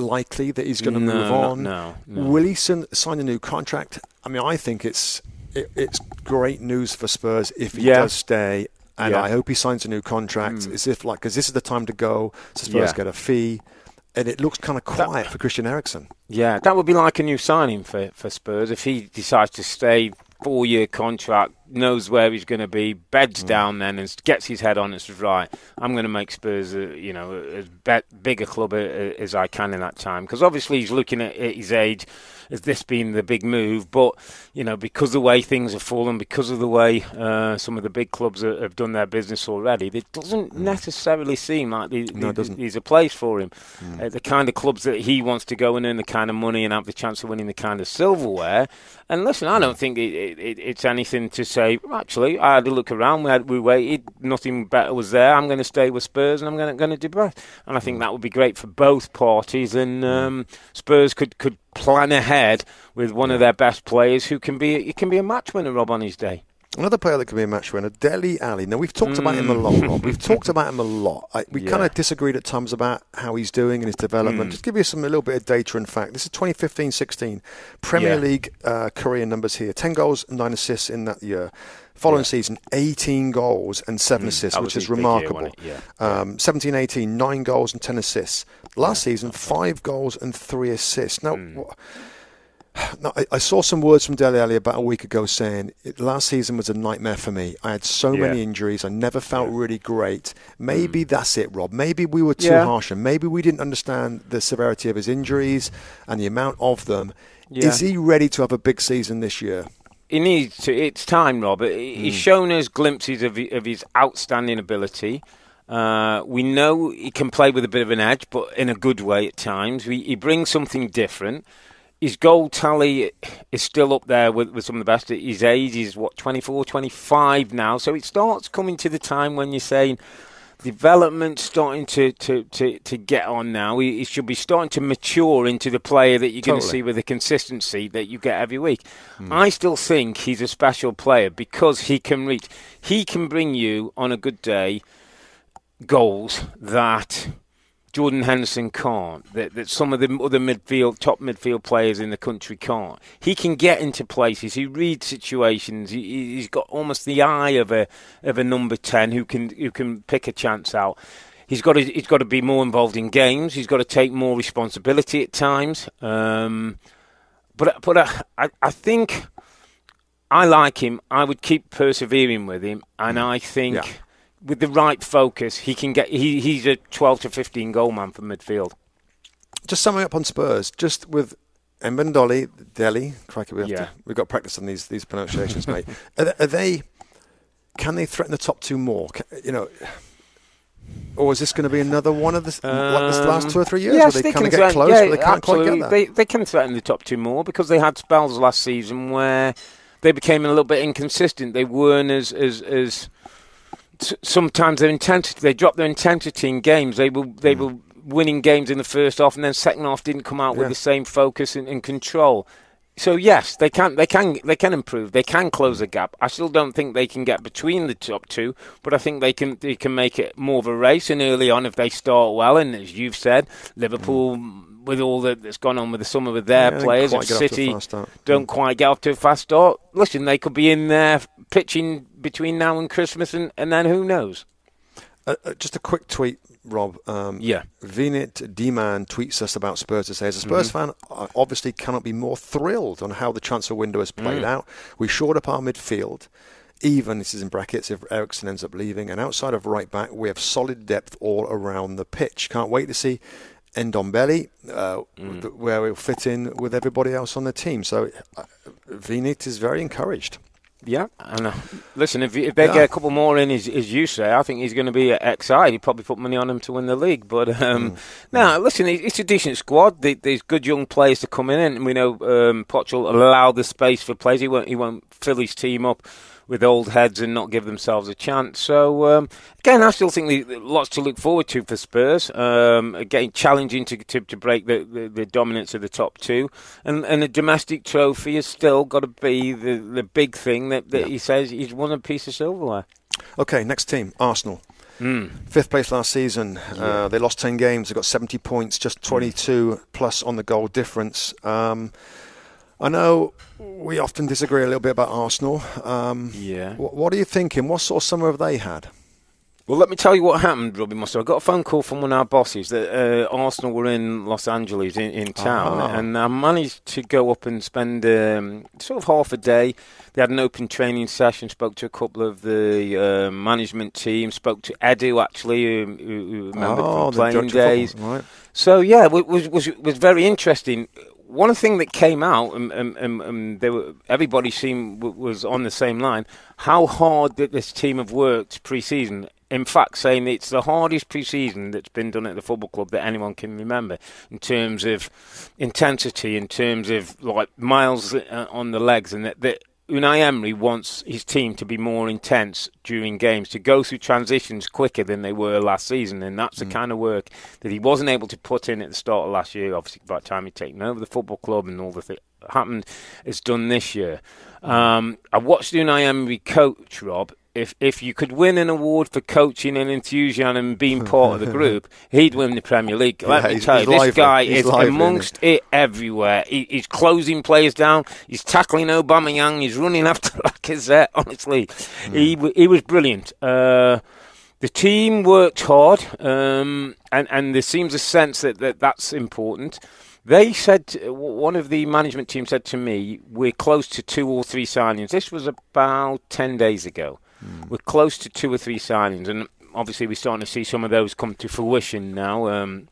likely that he's going to no, move on. No, no. Will he sign a new contract? I mean, I think it's it, it's great news for Spurs if he Yeah. does stay, and Yeah. I hope he signs a new contract. Mm. It's if like because this is the time to go. So Spurs Yeah. get a fee, and it looks kind of That- quiet for Christian Eriksen. Yeah, that would be like a new signing for, for Spurs if he decides to stay. Four year contract, knows where he's going to be, beds Mm. down then, and gets his head on and says, "Right, I'm going to make Spurs, a, you know, as big a club a, as I can in that time." Because obviously he's looking at, at his age as this being the big move, but you know, because of the way things have fallen, because of the way uh, some of the big clubs have, have done their business already, it doesn't necessarily seem like the, Mm. No, the- there's a place for him. Mm. Uh, the kind of clubs that he wants to go and earn the kind of money and have the chance of winning the kind of silverware. And listen, I don't think it, it, it, it's anything to say. Actually, I had a look around. We had, we waited. Nothing better was there. I'm going to stay with Spurs, and I'm going to, going to do both. And I think that would be great for both parties. And um, Spurs could, could plan ahead with one of their best players, who can be it can be a match winner, Rob, on his day. Another player that could be a match winner, Dele Alli. Now we've talked about him a Mm. lot, Rob. We've talked about him a lot. I, we Yeah. kind of disagreed at times about how he's doing and his development. Mm. Just give you some a little bit of data and fact. This is 2015-16 Premier Yeah. League uh, career numbers here: ten goals, and nine assists in that year. Following Yeah. season, 18 goals and seven assists, That which is year, remarkable. Yeah. Um, 17 18, nine goals and 10 assists. Last season, five goals and three assists. Now, Mm. now I, I saw some words from Dele Alli about a week ago saying last season was a nightmare for me. I had so Yeah. many injuries. I never felt really great. Maybe that's it, Rob. Maybe we were too Yeah. harsh and maybe we didn't understand the severity of his injuries and the amount of them. Yeah. Is he ready to have a big season this year? he needs to. It's time, Rob. He's Hmm. shown us glimpses of, of his outstanding ability. Uh, we know he can play with a bit of an edge, but in a good way at times. We, he brings something different. His goal tally is still up there with, with some of the best. His age is what 24, 25 now. So it starts coming to the time when you're saying development starting to, to, to, to get on now. He, he should be starting to mature into the player that you're going to see with the consistency that you get every week. Hmm. I still think he's a special player because he can reach. He can bring you on a good day goals that Jordan Henderson can't, that, that some of the other midfield, top midfield players in the country can't. He can get into places. He reads situations. He, he's got almost the eye of a of a number ten who can who can pick a chance out. He's got to he's got to be more involved in games. He's got to take more responsibility at times. Um, but but I, I think I like him. I would keep persevering with him, and. I think yeah. With the right focus, he can get. He, he's a 12 to 15 goal man for midfield. Just summing up on Spurs, just with Mbendoli, Delhi, crikey, we have yeah. to, we've got practice on these these pronunciations, mate. Are, are, they? Can they threaten the top two more? Can, you know, or is this going to be another one of the, um, like this last two or three years yes, where they, they kind of get close, yeah, but they can't absolutely. quite get there? They, they can threaten the top two more because they had spells last season where they became a little bit inconsistent. They weren't as as as sometimes their intensity. They drop their intensity in games. They were they mm. were winning games in the first half, and then second half didn't come out yeah. with the same focus and, and control. So yes, they can they can they can improve. They can close the gap. I still don't think they can get between the top two, but I think they can they can make it more of a race. And early on, if they start well, and as you've said, Liverpool. Mm. With all that, that's gone on with the, summer with their yeah, players, City don't mm. quite get off to a fast start. Listen, they could be in there pitching between now and Christmas, and, and then who knows? Uh, uh, just a quick tweet Rob. Um, yeah. Vinit Deman tweets us about Spurs to say, as a Spurs mm-hmm. fan, I obviously cannot be more thrilled on how the transfer window has played mm. out. We shored up our midfield. Even, this is in brackets, if Eriksen ends up leaving. And outside of right back, we have solid depth all around the pitch. Can't wait to see Ndombele, uh, mm. where we'll fit in with everybody else on the team. So uh, Vinit is very encouraged. Yeah, and uh, listen, if, if they yeah. get a couple more in, as, as you say, I think he's going to be at XI. He'd probably put money on him to win the league. But um, mm. now, listen, it's a decent squad. There's good young players to come in, and we know um, Poch will allow the space for players. He won't, he won't fill his team up with old heads and not give themselves a chance. So um, again, I still think lots to look forward to for Spurs. Um, again, challenging to, to, to break the, the, the, dominance of the top two, and and the domestic trophy has still got to be the, the big thing that, that yeah. he says he's won a piece of silverware. Okay, next team, Arsenal. Mm. Fifth place last season. Yeah. Uh, they lost 10 games. They got 70 points, just 22 mm. plus on the goal difference. Um, I know we often disagree a little bit about Arsenal. Um, yeah. What, what, are you thinking? What sort of summer have they had? Well, let me tell you what happened, Robbie Mustoe. I got a phone call from one of our bosses that uh, Arsenal were in Los Angeles in, in town, uh-huh. and I managed to go up and spend um, sort of half a day. They had an open training session, spoke to a couple of the uh, management team, spoke to Edu actually, who, who remembered oh, from playing days. Right. So yeah, it was was was very interesting one thing that came out, and, and, and, were, everybody seemed was on the same line. How hard that this team have worked pre-season. In fact, saying it's the hardest pre-season that's been done at the football club that anyone can remember, in terms of intensity, in terms of like miles uh, on the legs, and that, that Unai Emery wants his team to be more intense during games, to go through transitions quicker than they were last season, and that's mm. the kind of work that he wasn't able to put in at the start of last year. Obviously, by the time he'd taken over the football club and all the things happened, it's done this year. Mm. Um, I watched Unai Emery coach Rob, if if you could win an award for coaching and enthusiasm and being part of the group, he'd win the Premier League. Let yeah, me tell you, this lively. guy he's is lively, amongst it everywhere. He, he's closing players down. He's tackling Aubameyang. He's running after Lacazette. Honestly, mm. he he was brilliant. Uh, the team worked hard, um, and and there seems a sense that, that that's important. They said one of the management team said to me, "We're close to two or three signings." This was about ten days ago. Mm. We're close to two or three signings, and obviously we're starting to see some of those come to fruition now. Um,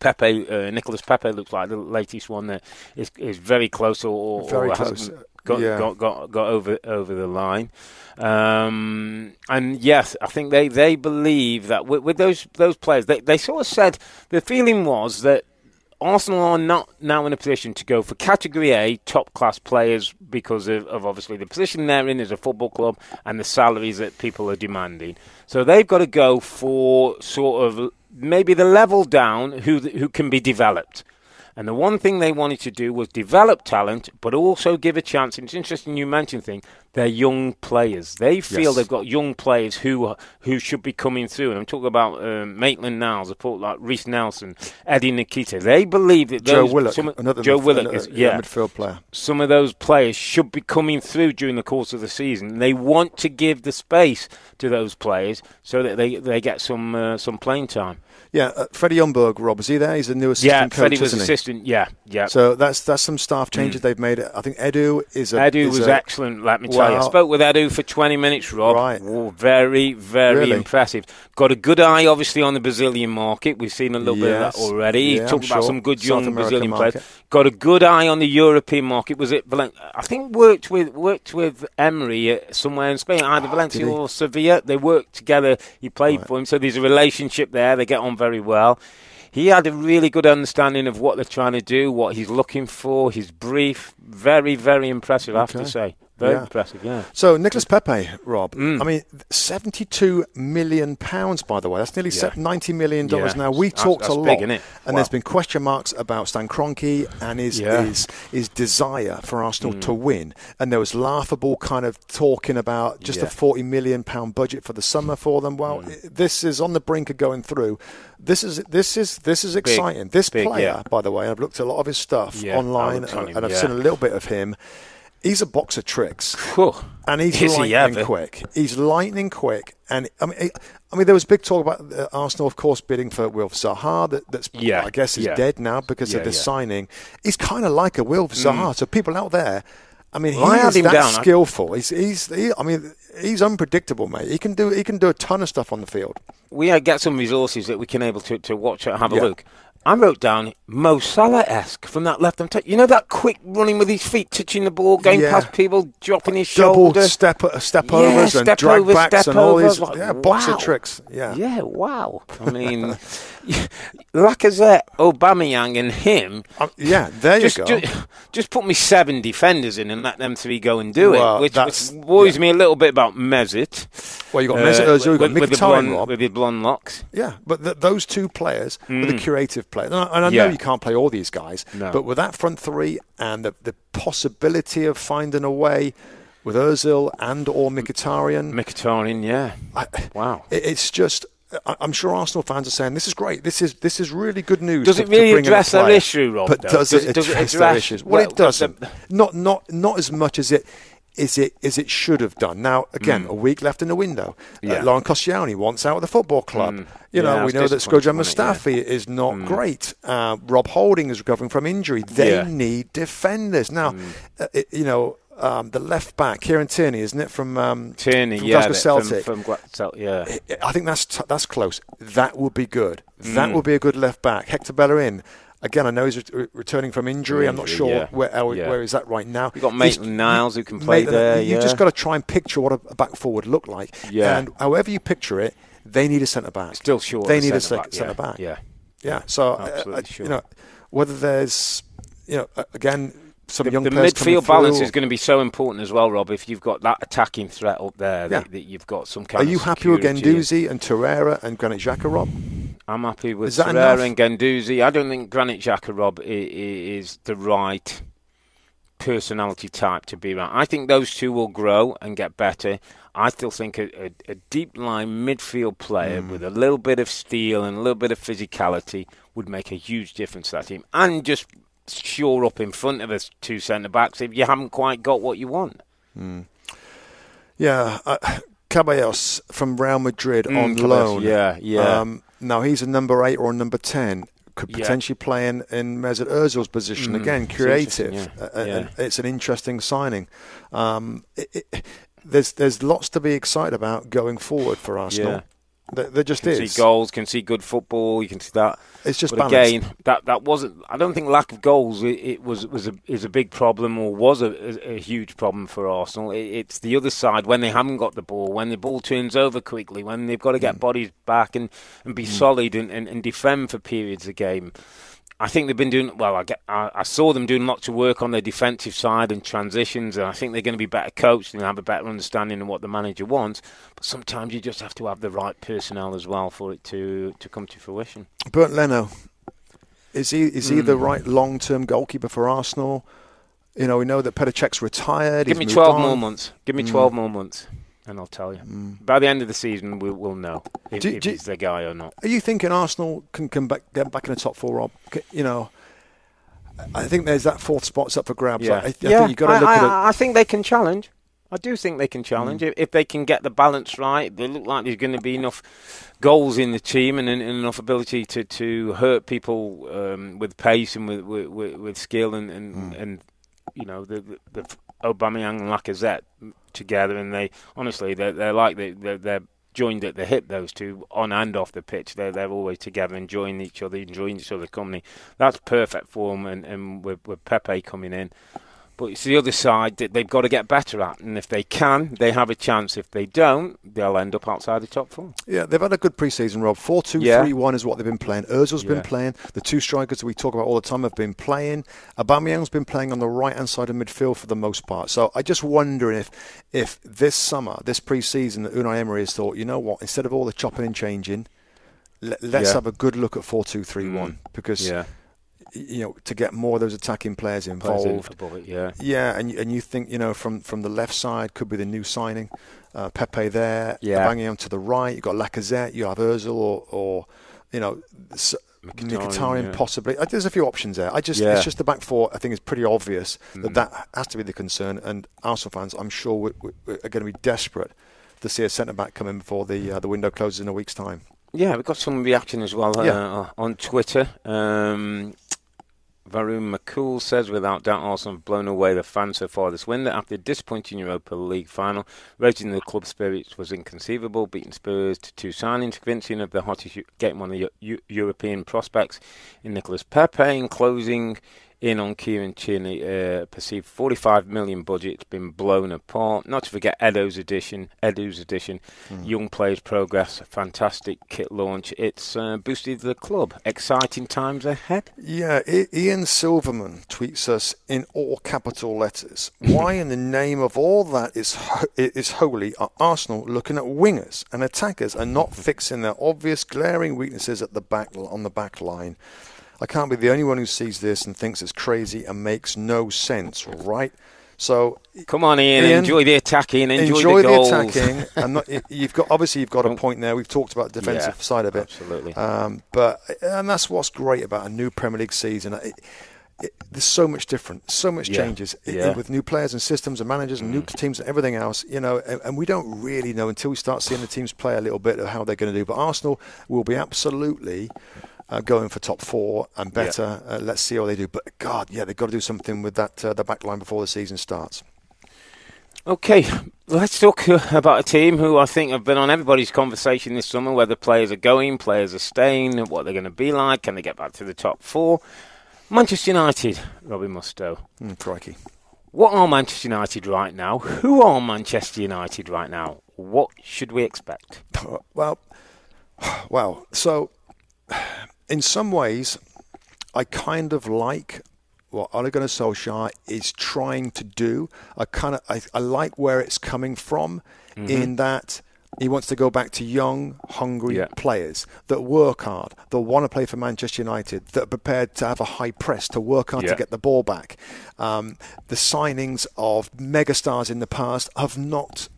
Pepe, uh, Nicolas Pepe looks like the latest one that is is very close or, very or close. Got, yeah. got, got got over over the line, um, and yes, I think they, they believe that with, with those those players, they they sort of said the feeling was that Arsenal are not now in a position to go for Category A top class players because of, of, obviously the position they're in as a football club and the salaries that people are demanding. So they've got to go for sort of maybe the level down who who can be developed. And the one thing they wanted to do was develop talent, but also give a chance. And it's interesting you mentioned thing they're young players. They feel Yes. they've got young players who who should be coming through. And I'm talking about um, Maitland Niles, I put like Reiss Nelson, Eddie Nketiah. They believe that Joe those, Willock, some another Joe midf- Willock another- is yeah. midfield player. Some of those players should be coming through during the course of the season. They want to give the space to those players so that they they get some uh, some playing time. Yeah, uh, Freddie Ljungberg, Rob, is he there? He's a new assistant Yeah, coach, Freddie was he? assistant. Yeah, yeah. So that's that's some staff changes they've made. I think Edu is a Edu is was a, excellent, let me tell I spoke with Edu for 20 minutes, Rob. Right. Very, very Really? impressive. Got a good eye, obviously, on the Brazilian market. We've seen a little bit of that already. He talked about some good young Brazilian market. players. Got a good eye on the European market. Was it Valen- I think worked with worked with Emery uh, somewhere in Spain, either Valencia Ah, he? or Sevilla. They worked together. He played Right. for him, so there's a relationship there. They get on very well. He had a really good understanding of what they're trying to do, what he's looking for, his brief. Very, very impressive, I have to say. Very Yeah. impressive, yeah. So Nicholas Pepe, Rob. Mm. I mean, seventy-two million pounds. By the way, that's nearly Yeah. ninety million dollars. Yeah. Now we That's- talked that's a lot, big, isn't it? and Wow. there's been question marks about Stan Kroenke and his his, his desire for Arsenal Mm. to win. And there was laughable kind of talking about just a forty million pound budget for the summer for them. Well, Mm. this is on the brink of going through. This is this is this is exciting. This Big, player, by the way, I've looked at a lot of his stuff online, and, and I've seen a little bit of him. He's a box of tricks. Whew. And he's Is lightning ever? quick. He's lightning quick. And I mean, I mean, there was big talk about uh, Arsenal, of course, bidding for Wilf Zaha. That, that's Yeah, I guess is yeah. dead now because Yeah, of. Mm. signing. He's kind of like a Wilf Zaha. So people out there, I mean, Well, he had is him that down. Skillful. He's, he's, he, I mean, he's unpredictable, mate. He can do, he can do a ton of stuff on the field. We uh, get some resources that we can able to, to watch and have a look. I wrote down Mo Salah-esque from that left hand touch. You know that quick running with his feet, touching the ball, going Yeah. past people, dropping his Double shoulder. step, uh, step Yeah, overs and step drag overs, backs and all overs, these, like, yeah, box wow. tricks. Yeah. Yeah, wow. I mean, Lacazette, Aubameyang, and him. Um, yeah, there just, you go. Just, just put me seven defenders in and let them three go and do Well, it, which, which worries yeah. me a little bit about Mesut. well, you got Uh, Mesut Ozil, you got with, with the blonde, Rob. with the blonde locks. Yeah, but th- those two players are the curative players. And I, and I. Yeah. know you can't play all these guys, No. but with that front three and the, the possibility of finding a way with Ozil and or Mkhitaryan, Mkhitaryan, yeah. I, Wow. it, it's just. I- I'm sure Arsenal fans are saying this is great. This is this is really good news. Does to, it really to bring a address their issue, Rob, But does, Does it does it address their issues? Well, well, it doesn't. the- Not not not as much as it is it as it should have done. Now again, a week left in the window. Hmm. Yeah. Uh, Laurent Koscielny wants out of the football club. Mm. You know, Yeah, we know that wasn't it? Yeah. Mustafi is not great. Uh, Rob Holding is recovering from injury. They need defenders now. Uh, it, you know. Um, the left back, Kieran Tierney, isn't it from um, Tierney, from yeah, Glasgow Celtic? From, from yeah. I think that's t- that's close. That would be good. That Mm. would be a good left back. Hector Bellerin. Again, I know he's re- returning from injury. I'm not sure yeah. where Yeah. where is that right now. You've got Maitland Niles who can play Maitland- there. You yeah. just got to try and picture what a, a back four would look like. Yeah. And however you picture it, they need a centre back. Still short. They need a centre back, centre yeah. back. Yeah. Yeah. So uh, uh, sure. you know whether there's you know uh, again some The, young the midfield balance is going to be so important as well, Rob. If you've got that attacking threat up there, Yeah. that, that you've got some kind. Are you happy with. Guendouzi and Torreira and Granit Xhaka, Rob? I'm happy with Is that Torreira enough? and Guendouzi. I don't think Granit Xhaka, Rob, is the right personality type to be around. I think those two will grow and get better. I still think a, a, a deep line midfield player Hmm. with a little bit of steel and a little bit of physicality would make a huge difference to that team. And just shore up in front of us two centre backs if you haven't quite got what you want. Yeah, uh, Ceballos from Real Madrid Mm, on Ceballos, loan. yeah, yeah. Um, now he's a number eight or a number ten. Could Yeah. potentially play in, in Mesut Ozil's position Mm, again. Creative. Uh, yeah. uh, Yeah. it's an interesting signing. Um, it, it, there's there's lots to be excited about going forward for Arsenal. There, just Can is. see goals, can see good football. You can see that. It's just but balanced. again, that that wasn't. I don't think lack of goals it, it was was a is a big problem or was a, a, huge problem for Arsenal. It, it's the other side when they haven't got the ball, when the ball turns over quickly, when they've got to Mm. get bodies back and, and be solid and, and, and defend for periods of game. I think they've been doing well. I, get, I, I saw them doing lots of work on their defensive side and transitions, and I think they're going to be better coached and have a better understanding of what the manager wants. But sometimes you just have to have the right personnel as well for it to to come to fruition. Bernd Leno, is he is he Hmm. the right long term goalkeeper for Arsenal? You know, we know that Petr retired. Give me 12 on. more months. Give me 12 more months, and I'll tell you. By the end of the season, we'll, we'll know if, Do- if do- he's the guy or not. Are you thinking Arsenal can come back, get back in the top four, Rob? You know, I think there's that fourth spot's up for grabs. I, I think you've got to I, look I, at it. I think they can challenge. I do think they can challenge Mm. if, if they can get the balance right. They look like there's going to be enough goals in the team and, and enough ability to, to hurt people um, with pace and with with, with, with skill and and, Mm. and you know the, the, the Aubameyang and Lacazette together. And they honestly they're, they're like they, they're, they're joined at the hip. Those two on and off the pitch, they're they're always together, enjoying each other, enjoying each other's company. That's perfect for them. And, and with, with Pepe coming in. But it's the other side that they've got to get better at, and if they can, they have a chance. If they don't, they'll end up outside the top four. Yeah, they've had a good preseason, Rob. 4 2 Yeah. 3 1 is what they've been playing. Ozil's been playing. The two strikers that we talk about all the time have been playing. Aubameyang's been playing on the right hand side of midfield for the most part. So I just wonder if if this summer, this preseason, that Unai Emery has thought, you know what, instead of all the chopping and changing, let, let's Yeah. have a good look at 4 2 3 1 Mm. because, Yeah, you know, to get more of those attacking players Players in involved. it. Yeah, Yeah, and you- and you think you know from from the left side could be the new signing, uh, Pepe there, Yeah. on to the right. You have got Lacazette, you have Özil, or, or you know Mkhitaryan, yeah. possibly. Uh, There's a few options there. I just Yeah. it's just the back four. I think is pretty obvious Mm. that that has to be the concern. And Arsenal fans, I'm sure, we, we, are going to be desperate to see a centre back come in before the uh, the window closes in a week's time. yeah. we've got some reaction as well uh, Yeah. on Twitter. Um, Varun McCool says, without doubt, Arsenal have blown away the fans so far this winter. After a disappointing Europa League final, raising the club spirits was inconceivable. Beating Spurs to two signings, convincing of the hottest one of the Eu- European prospects in Nicolas Pepe, and closing in on Kieran Tierney. Uh, perceived 45 million budget, it's been blown apart. Not to forget Edo's edition, Edu's edition, young players progress, fantastic kit launch. It's uh, boosted the club. Exciting times ahead. Yeah, I- Ian Silverman tweets us in all capital letters. Why, in the name of all that is ho- is holy, are Arsenal looking at wingers and attackers and not fixing their obvious glaring weaknesses at the back on the back line? I can't be the only one who sees this and thinks it's crazy and makes no sense, right? So Come on, Ian, Ian, enjoy the attacking, enjoy, enjoy the the, attacking. and not, you've got obviously you've got a point there. We've talked about the defensive Yeah, side of it. absolutely. Um, but and that's what's great about a new Premier League season. It, it, there's so much different, so much Yeah, changes yeah. Mm. with new players and systems and managers and new teams and everything else. You know, and, and we don't really know until we start seeing the teams play a little bit of how they're going to do. But Arsenal will be absolutely. Uh, going for top four and better. Uh, let's see how they do. But God, yeah, they've got to do something with that uh, the back line before the season starts. Okay, let's talk about a team who I think have been on everybody's conversation this summer. Whether players are going, players are staying, what they're going to be like, can they get back to the top four? Manchester United, Robbie Mustoe. Mm, crikey. What are Manchester United right now? Who are Manchester United right now? What should we expect? Well, well. So, in some ways, I kind of like what Ole Gunnar Solskjaer is trying to do. I kind of I, I like where it's coming from, in that he wants to go back to young, hungry Yeah. players that work hard, that want to play for Manchester United, that are prepared to have a high press, to work hard Yeah. to get the ball back. Um, the signings of megastars in the past have not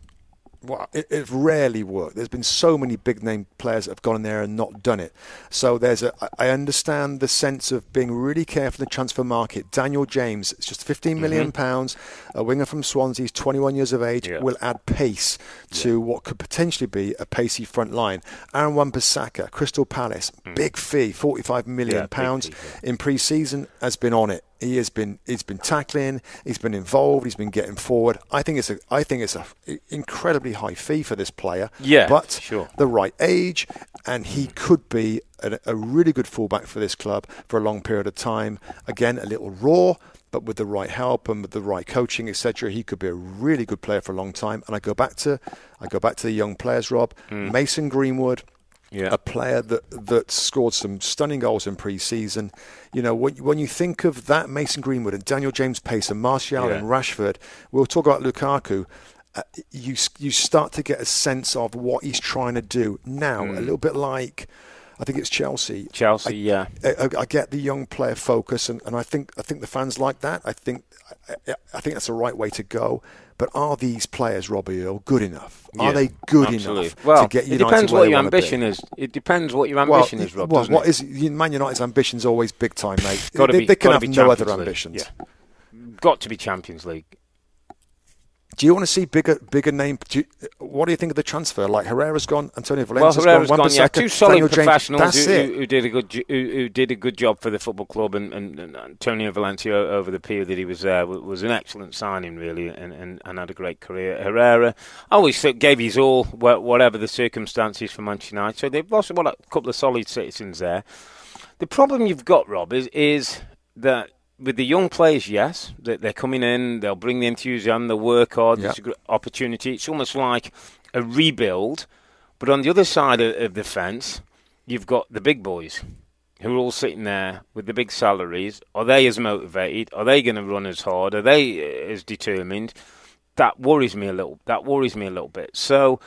well, it, it rarely worked. There's been so many big name players that have gone in there and not done it. So there's a. I- understand the sense of being really careful in the transfer market. Daniel James, it's just 15 million pounds. A winger from Swansea, he's 21 years of age, Mm-hmm. Yeah. will add pace to what could potentially be a pacey front line. Aaron Wan-Bissaka, Crystal Palace, big fee, 45 million Mm. Yeah, pounds fee, yeah. in pre-season has been on it. He has been he's been tackling, he's been involved, he's been getting forward. I think it's a I think it's a incredibly high fee for this player. Yeah, but sure. the right age, and he could be a, a really good fullback for this club for a long period of time. Again, a little raw. But with the right help and with the right coaching, etc., he could be a really good player for a long time. And I go back to, I go back to the young players, Rob. Hmm. Mason Greenwood, Yeah. a player that that scored some stunning goals in pre-season. You know, when, when you think of that Mason Greenwood and Daniel James Pace and Martial Yeah. and Rashford, we'll talk about Lukaku. Uh, you you start to get a sense of what he's trying to do now. A little bit like I think it's Chelsea. Chelsea, I, yeah. I, I, get the young player focus, and, and I think I think the fans like that. I think I, I think that's the right way to go. But are these players, Robbie Earle, good enough? Yeah, are they good absolutely. enough well, to get United It depends what your ambition is. It depends what your ambition well, is, Rob. Well, what it? is Man United's ambition is always big time, mate. They, be- they can have no other League, ambitions. yeah. Got to be Champions League. Do you want to see bigger, bigger name? Do you, what do you think of the transfer? Like Herrera's gone, Antonio well, Herrera's gone, gone. Yeah, two solid Daniel professionals who, who, who did a good who, who did a good job for the football club, and, and, and Antonio Valencia over the period that he was there was an excellent signing, really, and, and, and had a great career. Herrera always gave his all, whatever the circumstances for Manchester United. So they've lost what, a couple of solid citizens there. The problem you've got, Rob, is is that with the young players, yes, they're coming in, they'll bring the enthusiasm, they'll work hard. Yeah. It's opportunity. It's almost like a rebuild. But on the other side of, of the fence, you've got the big boys who are all sitting there with the big salaries. Are they as motivated? Are they going to run as hard? Are they uh, as determined? That worries me a little. That worries me a little bit. So,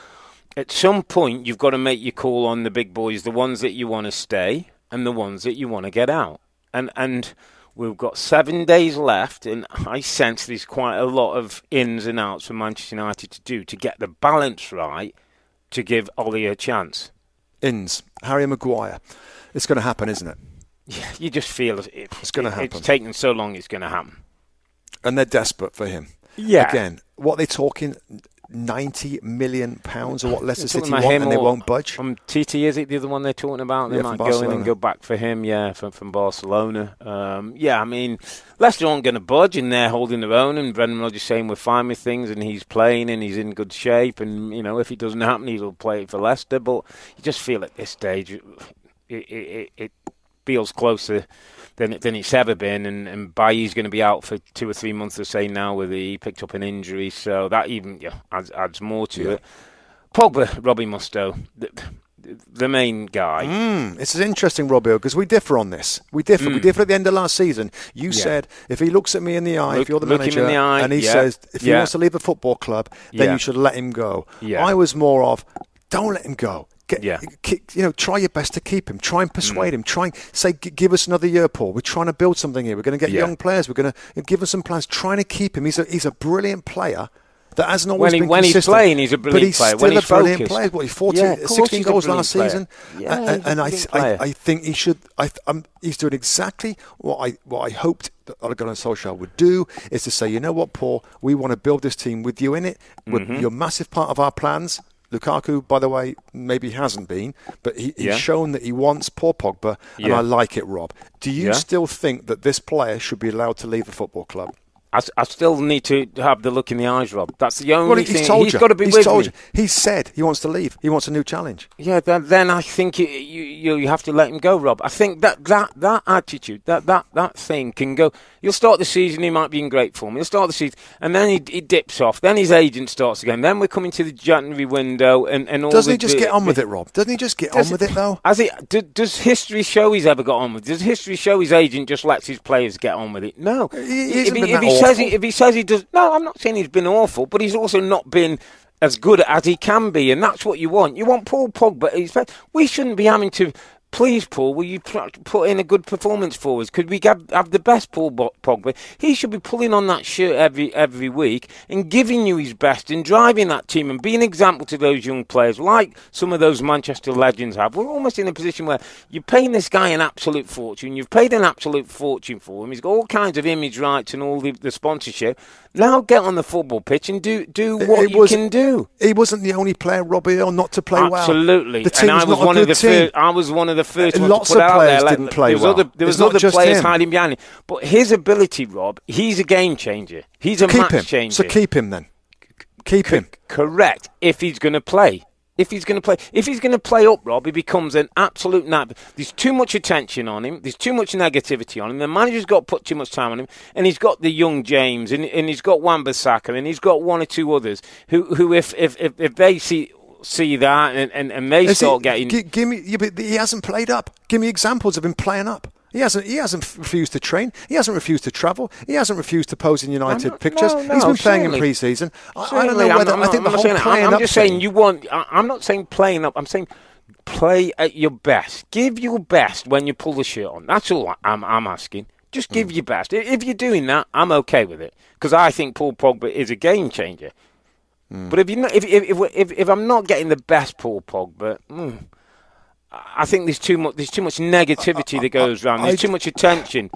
at some point, you've got to make your call on the big boys, the ones that you want to stay and the ones that you want to get out. And and we've got seven days left, and I sense there's quite a lot of ins and outs for Manchester United to do to get the balance right to give Ollie a chance. Ins. Harry Maguire. It's going to happen, isn't it? Yeah, you just feel it, It's gonna it- happen. It's taken so long, it's going to happen. And they're desperate for him. Yeah. Again, what they're talking? Ninety million pounds, or what Leicester City want, and they won't budge. From TT, is it the other one they're talking about? They Yeah, might go in and go back for him. Yeah, from from Barcelona. Um, yeah, I mean, Leicester aren't going to budge, and they're holding their own. And Brendan Rodgers saying we're fine with things, and he's playing, and he's in good shape. And you know, if it doesn't happen, he'll play for Leicester. But you just feel at this stage, it it, it, it feels closer than than it's ever been. And, and Bailly's going to be out for two or three months. They're saying now with he picked up an injury, so that even yeah, adds, adds more to Yeah. it. Pogba, Robbie Mustoe, the, the main guy. Mm, this is interesting, Robbie, because we differ on this. We differ. We differ at the end of last season. You Mm. Yeah. said if he looks at me in the eye, Look- if you're the manager, in the eye, and he yeah, says if he wants to leave the football club, then you should let him go. Yeah. I was more of don't let him go. Get, Yeah. ki- you know, try your best to keep him. Try and persuade him. Try and say, give us another year, Paul. We're trying to build something here. We're going to get Yeah. young players. We're going to give us some plans. Trying to keep him. He's a he's a brilliant player. That hasn't always When he- been when he's playing, he's a brilliant but he's player. still When a he's brilliant focused. player. What, he 14, Yeah, of 16 a goals last player. season. Yeah, and, and I, I. I think he should. I, um, he's doing exactly what I what I hoped that Ole Gunnar Solskjaer would do is to say, you know what, Paul, we want to build this team with you in it. Mm-hmm. You're a massive part of our plans. Lukaku, by the way, maybe hasn't been, but he, he's Yeah. shown that he wants poor Pogba, and Yeah. I like it, Rob. Do you Yeah. still think that this player should be allowed to leave the football club? I, I still need to have the look in the eyes, Rob. That's the only Well, thing. he's told he's you. got to be he's with told me. you. He's said he wants to leave. He wants a new challenge. Yeah, then, then I think you, you you have to let him go, Rob. I think that, that, that attitude, that, that, that thing can go. You'll start the season, he might be in great form. He'll start the season, and then he, he dips off. Then his agent starts again. Then we're coming to the January window, and, and all Doesn't the, he just the- get on with it, Rob? Doesn't he just get on with it though? Has he, do, does history show he's ever got on with? it? Does history show his agent just lets his players get on with it? No. He- he if he, been if that he says he, if he says he does, no, I'm not saying he's been awful, but he's also not been as good as he can be, and that's what you want. You want Paul Pogba. He's, we shouldn't be having to. Please, Paul, will you put in a good performance for us? Could we have, the best Paul Pogba? He should be pulling on that shirt every every week and giving you his best and driving that team and being an example to those young players, like some of those Manchester legends have. We're almost in a position where you're paying this guy an absolute fortune. You've paid an absolute fortune for him. He's got all kinds of image rights and all the, the sponsorship. Now get on the football pitch and do do what It you was- can do. He wasn't the only player, Robbie Earle, not to play well. Absolutely, The team's and I was one of the first. I was one of the first Uh, ones lots to put of out players. Like, didn't play there was well. Other, there was not other players him. hiding behind him, but his ability, Rob, he's a game changer. He's a Keep match him. changer. So keep him then. Keep him. Correct. If he's going to play. If he's going to play, if he's going to play up, Rob, he becomes an absolute nab. There's too much attention on him. There's too much negativity on him. The manager's got to put too much time on him, and he's got the young James, and, and he's got Wan-Bissaka, and he's got one or two others who, who if, if, if, if they see see that and, and, and they Is start he- getting gi- give me. yeah, but he hasn't played up. Give me examples of him playing up. He hasn't. He hasn't refused to train. He hasn't refused to travel. He hasn't refused to pose in United not- pictures. no, He's no, been playing certainly. in pre-season. I, I don't know whether. I'm I think the I'm not whole saying- I'm- just thing- saying you want. I- I'm not saying playing up. I'm saying play at your best. Give your best when you pull the shirt on. That's all I'm, I'm asking. Just give mm. your best. If you're doing that, I'm okay with it because I think Paul Pogba is a game changer. Mm. But if you not, if, if, if if I'm not getting the best Paul Pogba, mm, I think there's too much there's too much negativity that goes around. There's too much attention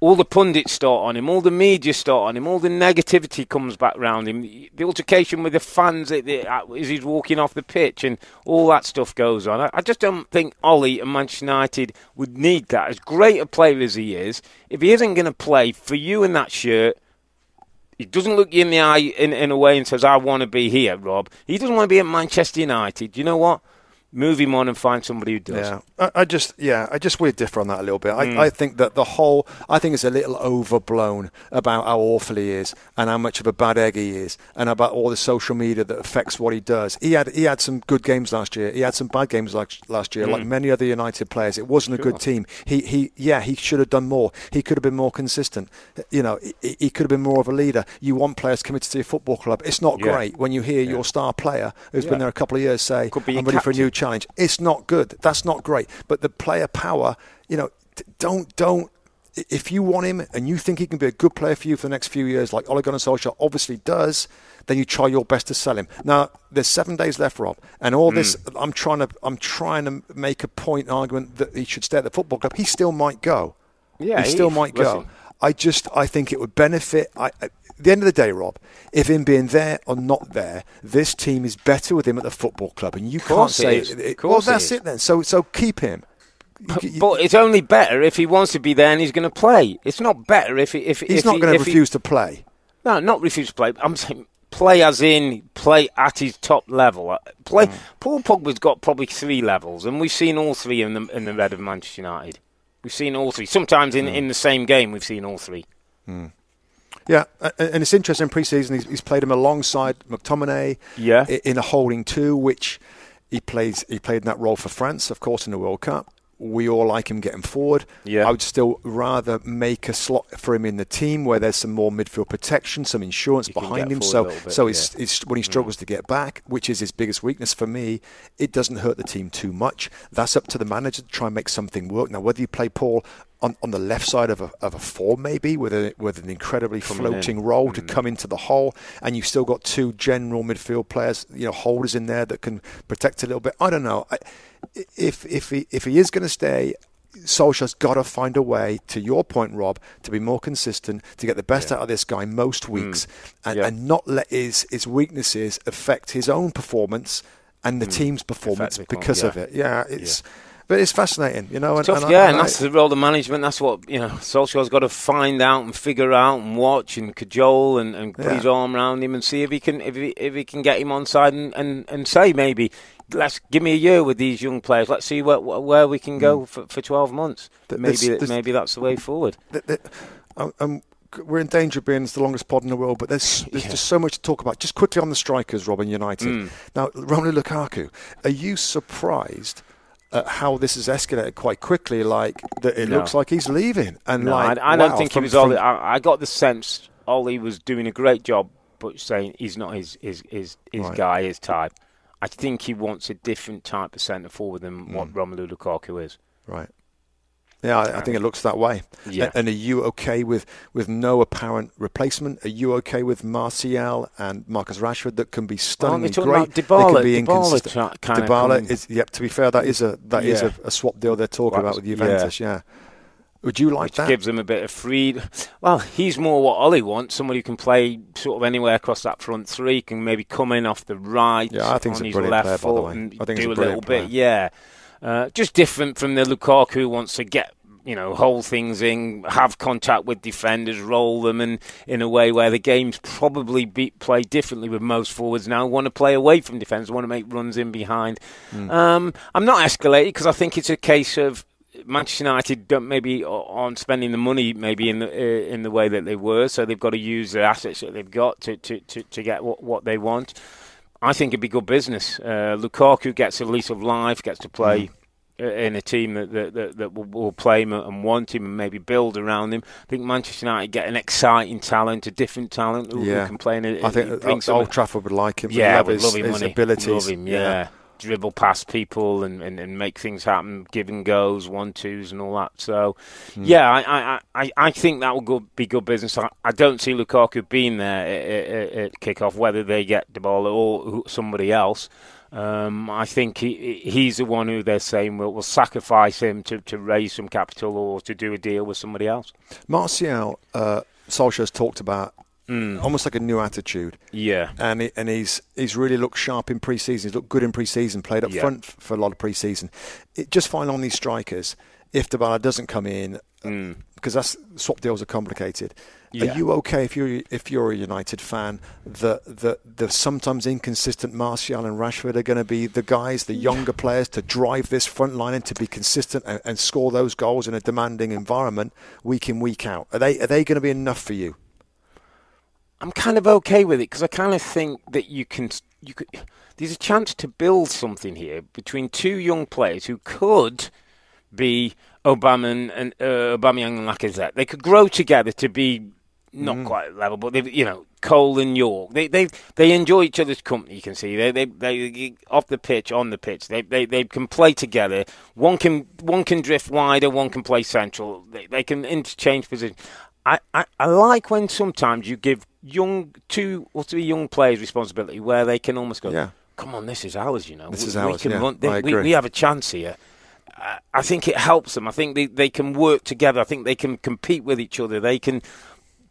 all the pundits start on him, all the media start on him, all the negativity comes back round him. The altercation with the fans as he's walking off the pitch and all that stuff goes on. I, just don't think Ollie and Manchester United would need that. As great a player as he is, if he isn't going to play for you in that shirt, he doesn't look you in the eye in, in a way and says, I want to be here, Rob. He doesn't want to be at Manchester United. You know what? Move him on and find somebody who does. Yeah, I, I just yeah, I just would differ on that a little bit. I, mm. I, think that the whole I think it's a little overblown about how awful he is and how much of a bad egg he is, and about all the social media that affects what he does. He had he had some good games last year. He had some bad games last last year, mm. like many other United players. It wasn't sure. a good team. He he yeah, he should have done more. He could have been more consistent. You know, he, he could have been more of a leader. You want players committed to your football club. It's not yeah. great when you hear yeah. your star player who's yeah. been there a couple of years say, "I'm ready captain. for a new challenge. It's not good. That's not great. But the player power, you know, don't don't. If you want him and you think he can be a good player for you for the next few years, like Ole Gunnar Solskjaer obviously does, then you try your best to sell him. Now there's seven days left, Rob, and all mm. this. I'm trying to I'm trying to make a point argument that he should stay at the football club. He still might go. Yeah, he still might listen. go. I just I think it would benefit. I, the end of the day, Rob, if him being there or not there, this team is better with him at the football club, and you can't say. It, well, that's it then. So so keep him. But, but, it's only better if he wants to be there and he's going to play. It's not better if he, if he's if not going to refuse he, to play. No, not refuse to play. I'm saying play as in play at his top level. Uh, play. Mm. Paul Pogba's got probably three levels, and we've seen all three in the in the red of Manchester United. We've seen all three. Sometimes in, mm. in the same game, we've seen all three. Mm. Yeah, and it's interesting. Pre-season, he's, he's played him alongside McTominay. Yeah. in a holding two, which he plays. He played in that role for France, of course, in the World Cup. We all like him getting forward. Yeah. I would still rather make a slot for him in the team where there's some more midfield protection, some insurance behind him. So, bit, so yeah. it's, when he struggles mm. to get back, which is his biggest weakness for me, it doesn't hurt the team too much. That's up to the manager to try and make something work. Now, whether you play Paul on, on the left side of a, of a four, maybe with a, with an incredibly Coming floating in. role mm. to come into the hole, and you've still got two general midfield players, you know, holders in there that can protect a little bit. I don't know. I, if if he if he is going to stay, Solskjaer's got to find a way, to your point, Rob, to be more consistent, to get the best yeah. out of this guy most mm. weeks, mm. and, yeah. and, not let his, his weaknesses affect his own performance and the mm. team's performance because yeah. of it. Yeah, it's but it's fascinating, you know. And, tough, and yeah, I, and, that's I, the role of management. That's what you know. Solskjaer's got to find out and figure out and watch and cajole and, and put his arm around him and see if he can if he, if he can get him on side and, and, and say maybe let's give me a year with these young players. Let's see where where we can go mm. for, for twelve months. Maybe maybe that's the way forward. Um, um, we're in danger of being the longest pod in the world, but there's there's yeah. just so much to talk about. Just quickly on the strikers, Robin United. Mm. Now, Romelu Lukaku, are you surprised at how this has escalated quite quickly. Like that, it no. looks like he's leaving. And no, like, I, I don't think from, he was. Ollie, I, I, got the sense Ollie was doing a great job, but saying he's not his his his, his right. guy, his type. I think he wants a different type of centre forward than mm. what Romelu Lukaku is. Right. Yeah, I, I, think it looks that way. Yeah. And are you okay with, with no apparent replacement? Are you okay with Martial and Marcus Rashford that can be stunningly well, great? Dybala, they can be inconsistent. Dybala is yep. To be fair, that is a that yeah. is a, a, swap deal they're talking about with Juventus. Yeah. yeah. Would you like that? gives him a bit of freedom. Well, he's more what Ollie wants. Somebody who can play sort of anywhere across that front three, can maybe come in off the right. Yeah, I think on he's his left player, foot and I think do a, a little player. bit. Yeah. Uh, just different from the Lukaku who wants to get you know, hold things in, have contact with defenders, roll them, and in a way where the game's probably be played differently with most forwards now. Want to play away from defence, want to make runs in behind. Mm. Um, I'm not escalating because I think it's a case of Manchester United don't maybe aren't spending the money maybe in the uh, in the way that they were, so they've got to use the assets that they've got to to, to, to get what, what they want. I think it'd be good business. Uh, Lukaku gets a lease of life, gets to play. Mm in a team that that, that, that will, will, play him and want him and maybe build around him. I think Manchester United get an exciting talent, a different talent who, yeah. who can play. In I think Old Trafford would like him. Yeah, love his, love him, his abilities. Love him, yeah. yeah. Dribble past people and, and, and make things happen, giving goes, one twos, and all that. So, mm. yeah, I, I, I, I think that will go, be good business. I, I don't see Lukaku being there at, at, at kickoff, whether they get the ball or somebody else. Um, I think he, he's the one who they're saying will, will sacrifice him to, to raise some capital or to do a deal with somebody else. Martial, uh, Solskjaer's talked about Mm. Almost like a new attitude. Yeah. And he, and he's he's really looked sharp in pre-season. He's looked good in pre-season. Played up yeah. front for a lot of pre-season. It, just find on these strikers. If Dybala doesn't come in, mm. because that's swap deals are complicated. Yeah. Are you okay if you're if you're a United fan that the the sometimes inconsistent Martial and Rashford are going to be the guys, the younger players, to drive this front line and to be consistent and, and score those goals in a demanding environment week in week out? Are they are they going to be enough for you? I'm kind of okay with it because I kind of think that you can you could there's a chance to build something here between two young players who could be Obama and uh, Aubameyang and Lacazette. They could grow together to be not mm. quite level, but they you know Cole and Yorke. They they they enjoy each other's company. You can see they they they off the pitch, on the pitch. They they they can play together. One can one can drift wider, one can play central. They they can interchange positions. I, I, I like when sometimes you give young two or three young players responsibility where they can almost go, yeah. "Come on, this is ours." You know, this we, is ours. We, yeah, run, they, we, we have a chance here. I think it helps them. I think they, they can work together. I think they can compete with each other. They can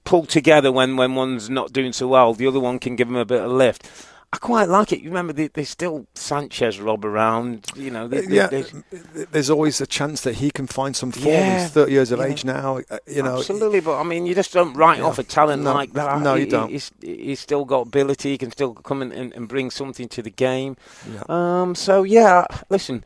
pull together when, when one's not doing so well. The other one can give them a bit of lift. I quite like it. You remember, they, there's still Sanchez rob around. You know, they, yeah. there's always a chance that he can find some form. Yeah, he's 30 years of age now. Uh, you know, absolutely. But I mean, you just don't write yeah. off a talent no, like that. No, you he, don't. He's, he's, still got ability. He can still come and, and bring something to the game. Yeah. Um. So yeah, listen.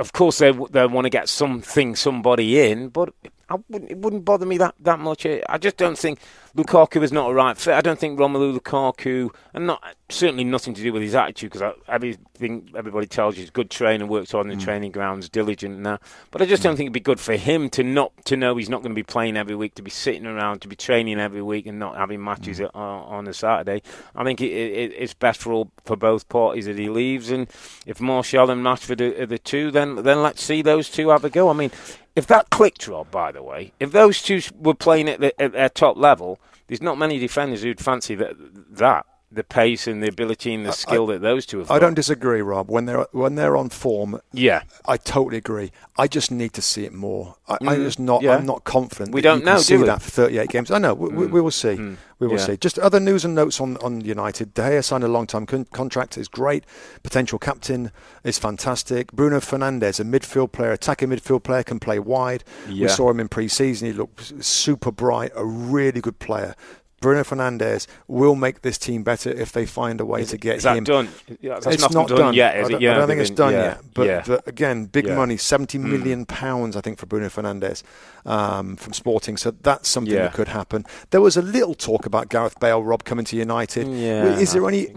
Of course, they they want to get something, somebody in, but I wouldn't, it wouldn't bother me that, that much. I just don't think Lukaku is not a right fit. I don't think Romelu Lukaku, and not certainly nothing to do with his attitude, because everything everybody tells you is good trainer, works on the mm. training grounds, diligent and that. But I just don't mm. think it'd be good for him to not to know he's not going to be playing every week, to be sitting around, to be training every week, and not having matches mm. on, a Saturday. I think it, it, it's best for all, for both parties that he leaves. And if Martial and Rashford are, are the two, then then let's see those two have a go. I mean if that clicked, Rob, by the way, if those two were playing at, the, at their top level, there's not many defenders who'd fancy that. that the pace and the ability and the skill I, that those two have. I don't disagree, Rob. When they're when they're on form, yeah, I totally agree. I just need to see it more. I, am mm, just not. Yeah. I'm not confident. We don't know. see do that for 38 games. I know. We, mm. we, we will see. Mm. We will yeah. see. Just other news and notes on, on United. De Gea signed a long time con- contract. is great. Potential captain is fantastic. Bruno Fernandes, a midfield player, attacking midfield player, can play wide. Yeah. We saw him in pre-season. He looked super bright. A really good player. Bruno Fernandes will make this team better if they find a way is, to get is that him. Done? it's not, done, done yet. Is I, don't, yeah, I don't think it's done yeah, yet. But, yeah. but, again, big money, seventy million mm. pounds, I think, for Bruno Fernandes um, from Sporting. So that's something that could happen. There was a little talk about Gareth Bale, Rob coming to United. Is there any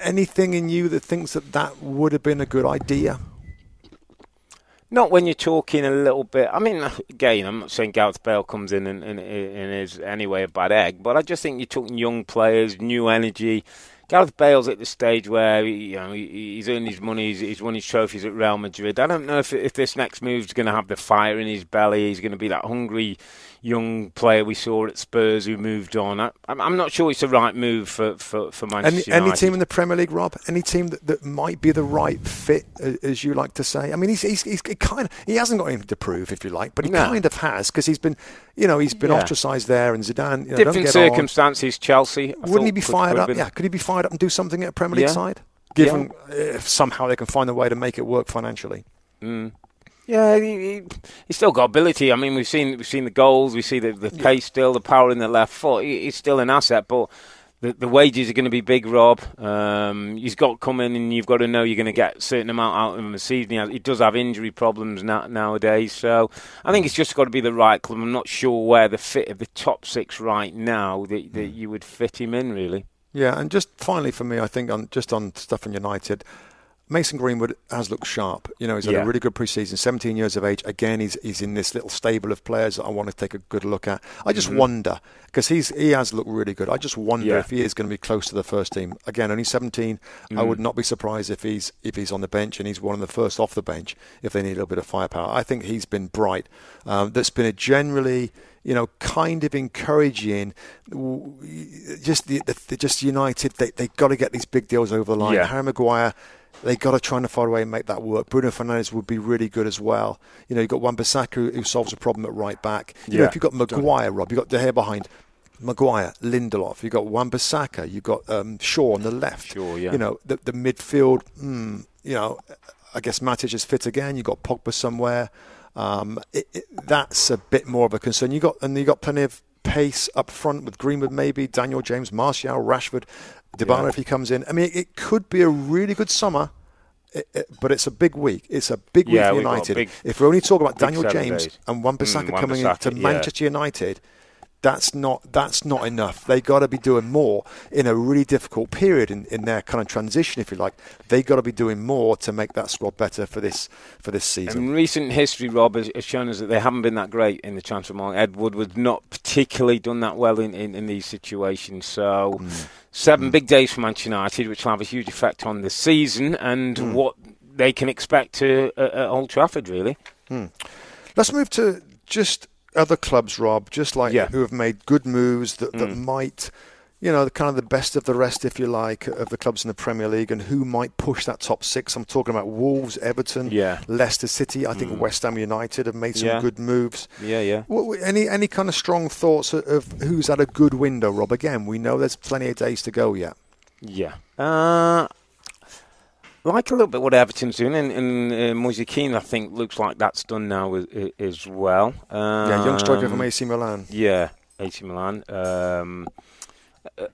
anything in you that thinks that that would have been a good idea? Not when you're talking a little bit. I mean, again, I'm not saying Gareth Bale comes in and, and, and is anyway a bad egg, but I just think you're talking young players, new energy. Gareth Bale's at the stage where you know he's earned his money, he's, he's won his trophies at Real Madrid. I don't know if if this next move's going to have the fire in his belly. He's going to be that hungry young player we saw at Spurs who moved on. I, am not sure it's the right move for, for, for Manchester any, Any team in the Premier League, Rob? Any team that, that might be the right fit, as you like to say? I mean, he's, he's, he's kind of, he hasn't got anything to prove, if you like, but he no. kind of has because he's been, you know, he's been yeah. ostracised there and Zidane. You know, Different circumstances, on. Chelsea. I Wouldn't he be fired up? Yeah, could he be fired up and do something at a Premier League yeah. side? Given yeah. if somehow they can find a way to make it work financially. Mm. Yeah, he, he, he's still got ability. I mean, we've seen we've seen the goals, we see the, the pace still, the power in the left foot. He, he's still an asset, but the, the wages are going to be big, Rob. Um, he's got coming, and you've got to know you're going to get a certain amount out of him a season. He, has, he does have injury problems now, nowadays, so I think it's just got to be the right club. I'm not sure where the fit of the top six right now that, that you would fit him in, really. Yeah, and just finally for me, I think on just on stuff in United. Mason Greenwood has looked sharp. You know, he's had Yeah. a really good preseason. 17 years of age. Again, he's he's in this little stable of players that I want to take a good look at. I just wonder because he's he has looked really good. I just wonder Mm-hmm. Yeah. if he is going to be close to the first team. Again, only 17. I Mm. would not be surprised if he's if he's on the bench and he's one of the first off the bench if they need a little bit of firepower. I think he's been bright. Um, that's been a generally you know, kind of encouraging. Just the, the, the just United, they they got to get these big deals over the line. Yeah. Harry Maguire, they got to try and find a way and make that work. Bruno Fernandes would be really good as well. You know, you've got Wan-Bissaka who, who solves a problem at right back. You know, if you've got Maguire, Rob, you've got De Gea behind. Maguire, Lindelof, you've got Wan-Bissaka, you've got um, Shaw on the left. Shaw, yeah. You know, the, the midfield, mm, you know, I guess Matic is fit again. You've got Pogba somewhere. Um, it, it, that's a bit more of a concern. You got and you got plenty of pace up front with Greenwood, maybe Daniel James, Martial, Rashford, Dybala Yeah. if he comes in. I mean, it could be a really good summer. It, it, but it's a big week. It's a big week Yeah, for got a United. big- if we're only talking about Daniel James days. and Wan-Bissaka Mm, coming into yeah. Manchester United, that's not that's not enough. They got to be doing more in a really difficult period in, in their kind of transition, if you like. They got to be doing more to make that squad better for this for this season. And recent history, Rob, has, has shown us that they haven't been that great in the transfer market. Ed Woodward's not particularly done that well in, in, in these situations. So, Mm. seven big days for Manchester United, which will have a huge effect on the season and Mm. what they can expect to, uh, at Old Trafford, really. Let's move to just other clubs, Rob, just like Yeah. who have made good moves that, that Mm. might, you know, the kind of the best of the rest, if you like, of the clubs in the Premier League, and who might push that top six. I'm talking about Wolves, Everton, Yeah. Leicester City. I think West Ham United have made some Yeah. good moves. Yeah, yeah. What, any any kind of strong thoughts of, of who's had a good window, Rob? Again, we know there's plenty of days to go yet. Yeah. Uh, like a little bit what Everton's doing, and, and uh, Moise Kean, I think, looks like that's done now as, as well. Um, yeah, young striker from AC Milan. Yeah, AC Milan. Um, uh,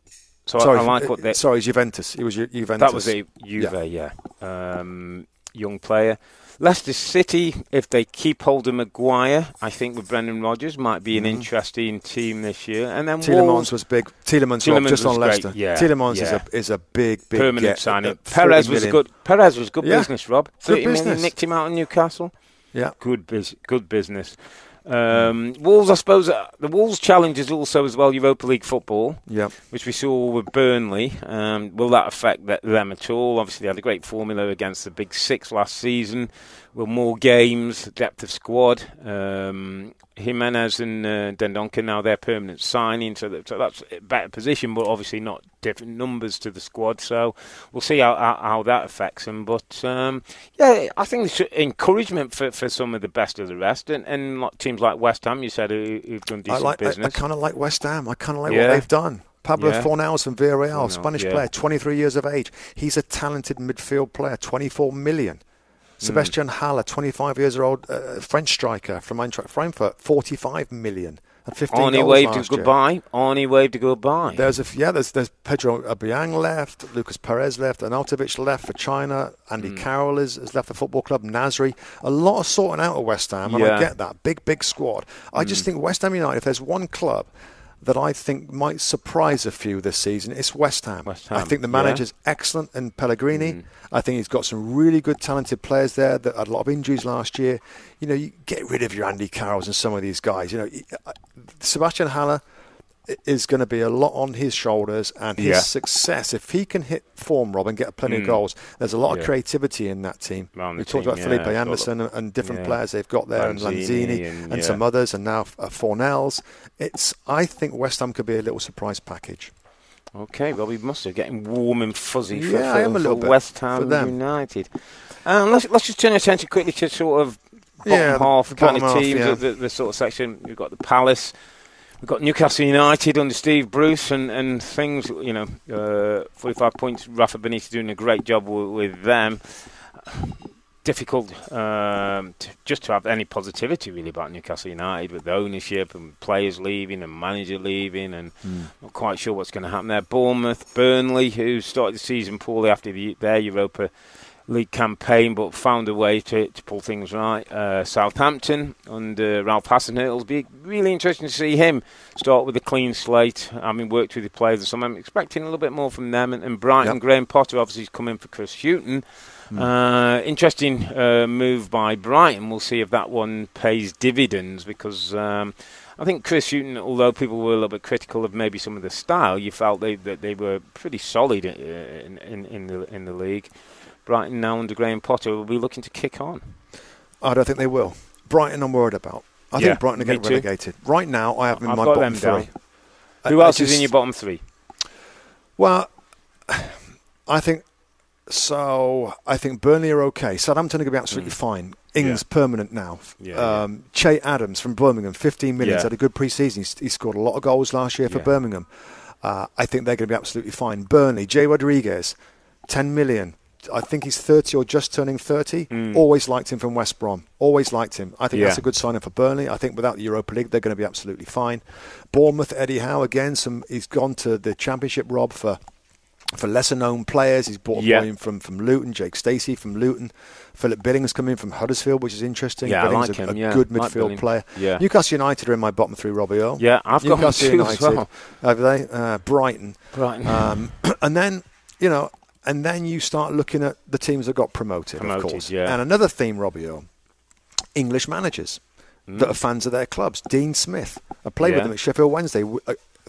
so sorry, I, I like what uh, they. sorry, Juventus. It was Ju- Juventus. That was a Juve, yeah. Um, young player. Leicester City, if they keep holding Maguire, I think with Brendan Rodgers might be an interesting team this year. And then Mm-hmm. Tielemans Wolves, was big. Tielemans, Tielemans just on great, Leicester. yeah, Tielemans is a is a big big permanent get, signing. uh, 40 Perez was million. good. Perez was good Yeah. business, Rob. Thirty million business. nicked him out in Newcastle. Yeah, Good, bus- good business. Um, Wolves, I suppose, uh, the Wolves challenge is also as well Europa League football. yeah. which we saw with Burnley. Um, will that affect th- them at all? Obviously, they had a great formula against the Big Six last season. Will more games, depth of squad. Um, Jimenez and uh, Dendoncker now they're permanent signing, so, that, so that's a better position, but obviously not different numbers to the squad. So we'll see how, how, how that affects them. But um, yeah, I think it's encouragement for, for some of the best of the rest, and, and teams like West Ham, you said, who, who've done I decent like. I, business. I kind of like West Ham. I kind of like Yeah. what they've done. Pablo Yeah. Fornals from Villarreal, Spanish yeah. player, 23 years of age. He's a talented midfield player, 24 million. Hmm. Sebastian Haller, 25 years old, uh, French striker from Eintracht Frankfurt, 45 million. And 15 Arnie waved last year. goodbye. Arnie waved goodbye. There's a f- yeah. There's there's Pedro Obiang left, Lucas Perez left, Arnautovic left for China. Andy Hmm. Carroll is, has left the football club. Nasri, a lot of sorting out at West Ham, and I Yeah. Hmm. get that big big squad. I just think West Ham United. If there's one club that I think might surprise a few this season, it's West Ham. West I think the yeah. Manager's excellent in Pellegrini. I think he's got some really good talented players there that had a lot of injuries last year. You know, you get rid of your Andy Carrolls and some of these guys. You know, uh, Sebastian Haller is going to be a lot on his shoulders and his Yeah. success. If he can hit form, Rob, and get plenty of goals, there's a lot of Hmm. Creativity in that team. Around we talked team, about yeah. Felipe It's got a Anderson and, and different yeah. players they've got there, and Lanzini Lanzini and- and, some others, and now uh, Fornals. It's I think West Ham could be a little surprise package. Okay, well, we must have getting warm and fuzzy for, Yeah, for, I am a for West Ham them. United. Um, let's, let's just turn our attention quickly to sort of bottom Yeah, half the kind bottom of half, teams, yeah. the, the sort of section. We've got the Palace. We've got Newcastle United under Steve Bruce and, and things, you know, uh, 45 points. Rafa Benitez doing a great job with, with them. Difficult um, to, just to have any positivity really about Newcastle United with the ownership and players leaving and manager leaving and not quite sure what's going to happen there. Bournemouth, Burnley, who started the season poorly after the, their Europa league campaign, but found a way to, to pull things right. Uh, Southampton under Ralph Hasenhüttl. It'll be really interesting to see him start with a clean slate. I mean, worked with the players, so I'm expecting a little bit more from them. And, and Brighton, yep. Graham Potter obviously is coming for Chris Hughton. Mm. Uh, interesting uh, move by Brighton. We'll see if that one pays dividends because um, I think Chris Hughton, although people were a little bit critical of maybe some of the style, you felt they, that they were pretty solid uh, in, in, in the in the league. Brighton now under Graham Potter will be looking to kick on. I don't think they will. Brighton, I'm worried about. I yeah, think Brighton are getting relegated. Right now, I have them in my bottom three. Down. Who else just, is in your bottom three? Well, I think so. I think Burnley are okay. Southampton are going to be absolutely mm. fine. Ings yeah. permanent now. Yeah, um, yeah. Che Adams from Birmingham, 15 million. Yeah. Had a good pre-season. He, he, scored a lot of goals last year for Birmingham. Uh, I think they're going to be absolutely fine. Burnley, Jay Rodriguez, 10 million. I think he's 30 or just turning 30. Mm. Always liked him from West Brom. Always liked him. I think yeah. that's a good signing for Burnley. I think without the Europa League, they're going to be absolutely fine. Bournemouth, Eddie Howe again. Some he's gone to the Championship. Rob for for lesser known players. He's brought a yeah. in from, from Luton, Jake Stacey from Luton. Philip Billings come in from Huddersfield, which is interesting. Yeah, Billings I like a, him. A yeah. good midfield player. Yeah. Newcastle United are in my bottom three, Robbie Earle. Yeah, I've Newcastle got United, as well. Have they? Uh, Brighton. Brighton. Um, and then, you know, and then you start looking at the teams that got promoted, promoted of course. Yeah. And another theme, Robbie Earle, English managers mm. that are fans of their clubs. Dean Smith. I played yeah. with him at Sheffield Wednesday.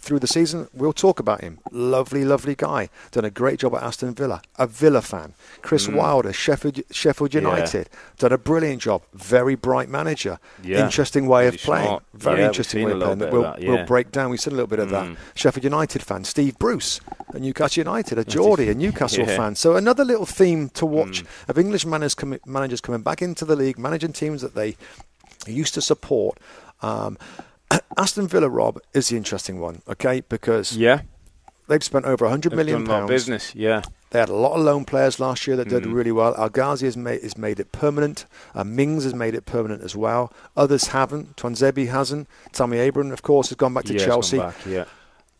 Through the season, we'll talk about him. Lovely, lovely guy. Done a great job at Aston Villa. A Villa fan. Chris mm. Wilder, Sheffield, Sheffield United. Yeah. Done a brilliant job. Very bright manager. Yeah. Interesting way really of playing. Smart. Very yeah, interesting way of playing. We'll, that, we'll break down. We've seen a little bit of mm. that. Sheffield United fan. Steve Bruce, a Newcastle United. A Geordie, a Newcastle fan. So another little theme to watch mm. of English managers, com- managers coming back into the league, managing teams that they used to support. Um, Aston Villa, Rob, is the interesting one, okay? Because yeah, they've spent over 100 they've million pounds. business, yeah. They had a lot of loan players last year that did mm. really well. El Ghazi has made, has made it permanent. Uh, Mings has made it permanent as well. Others haven't. Tuanzebe hasn't. Tammy Abraham, of course, has gone back to yeah, Chelsea. Back, yeah.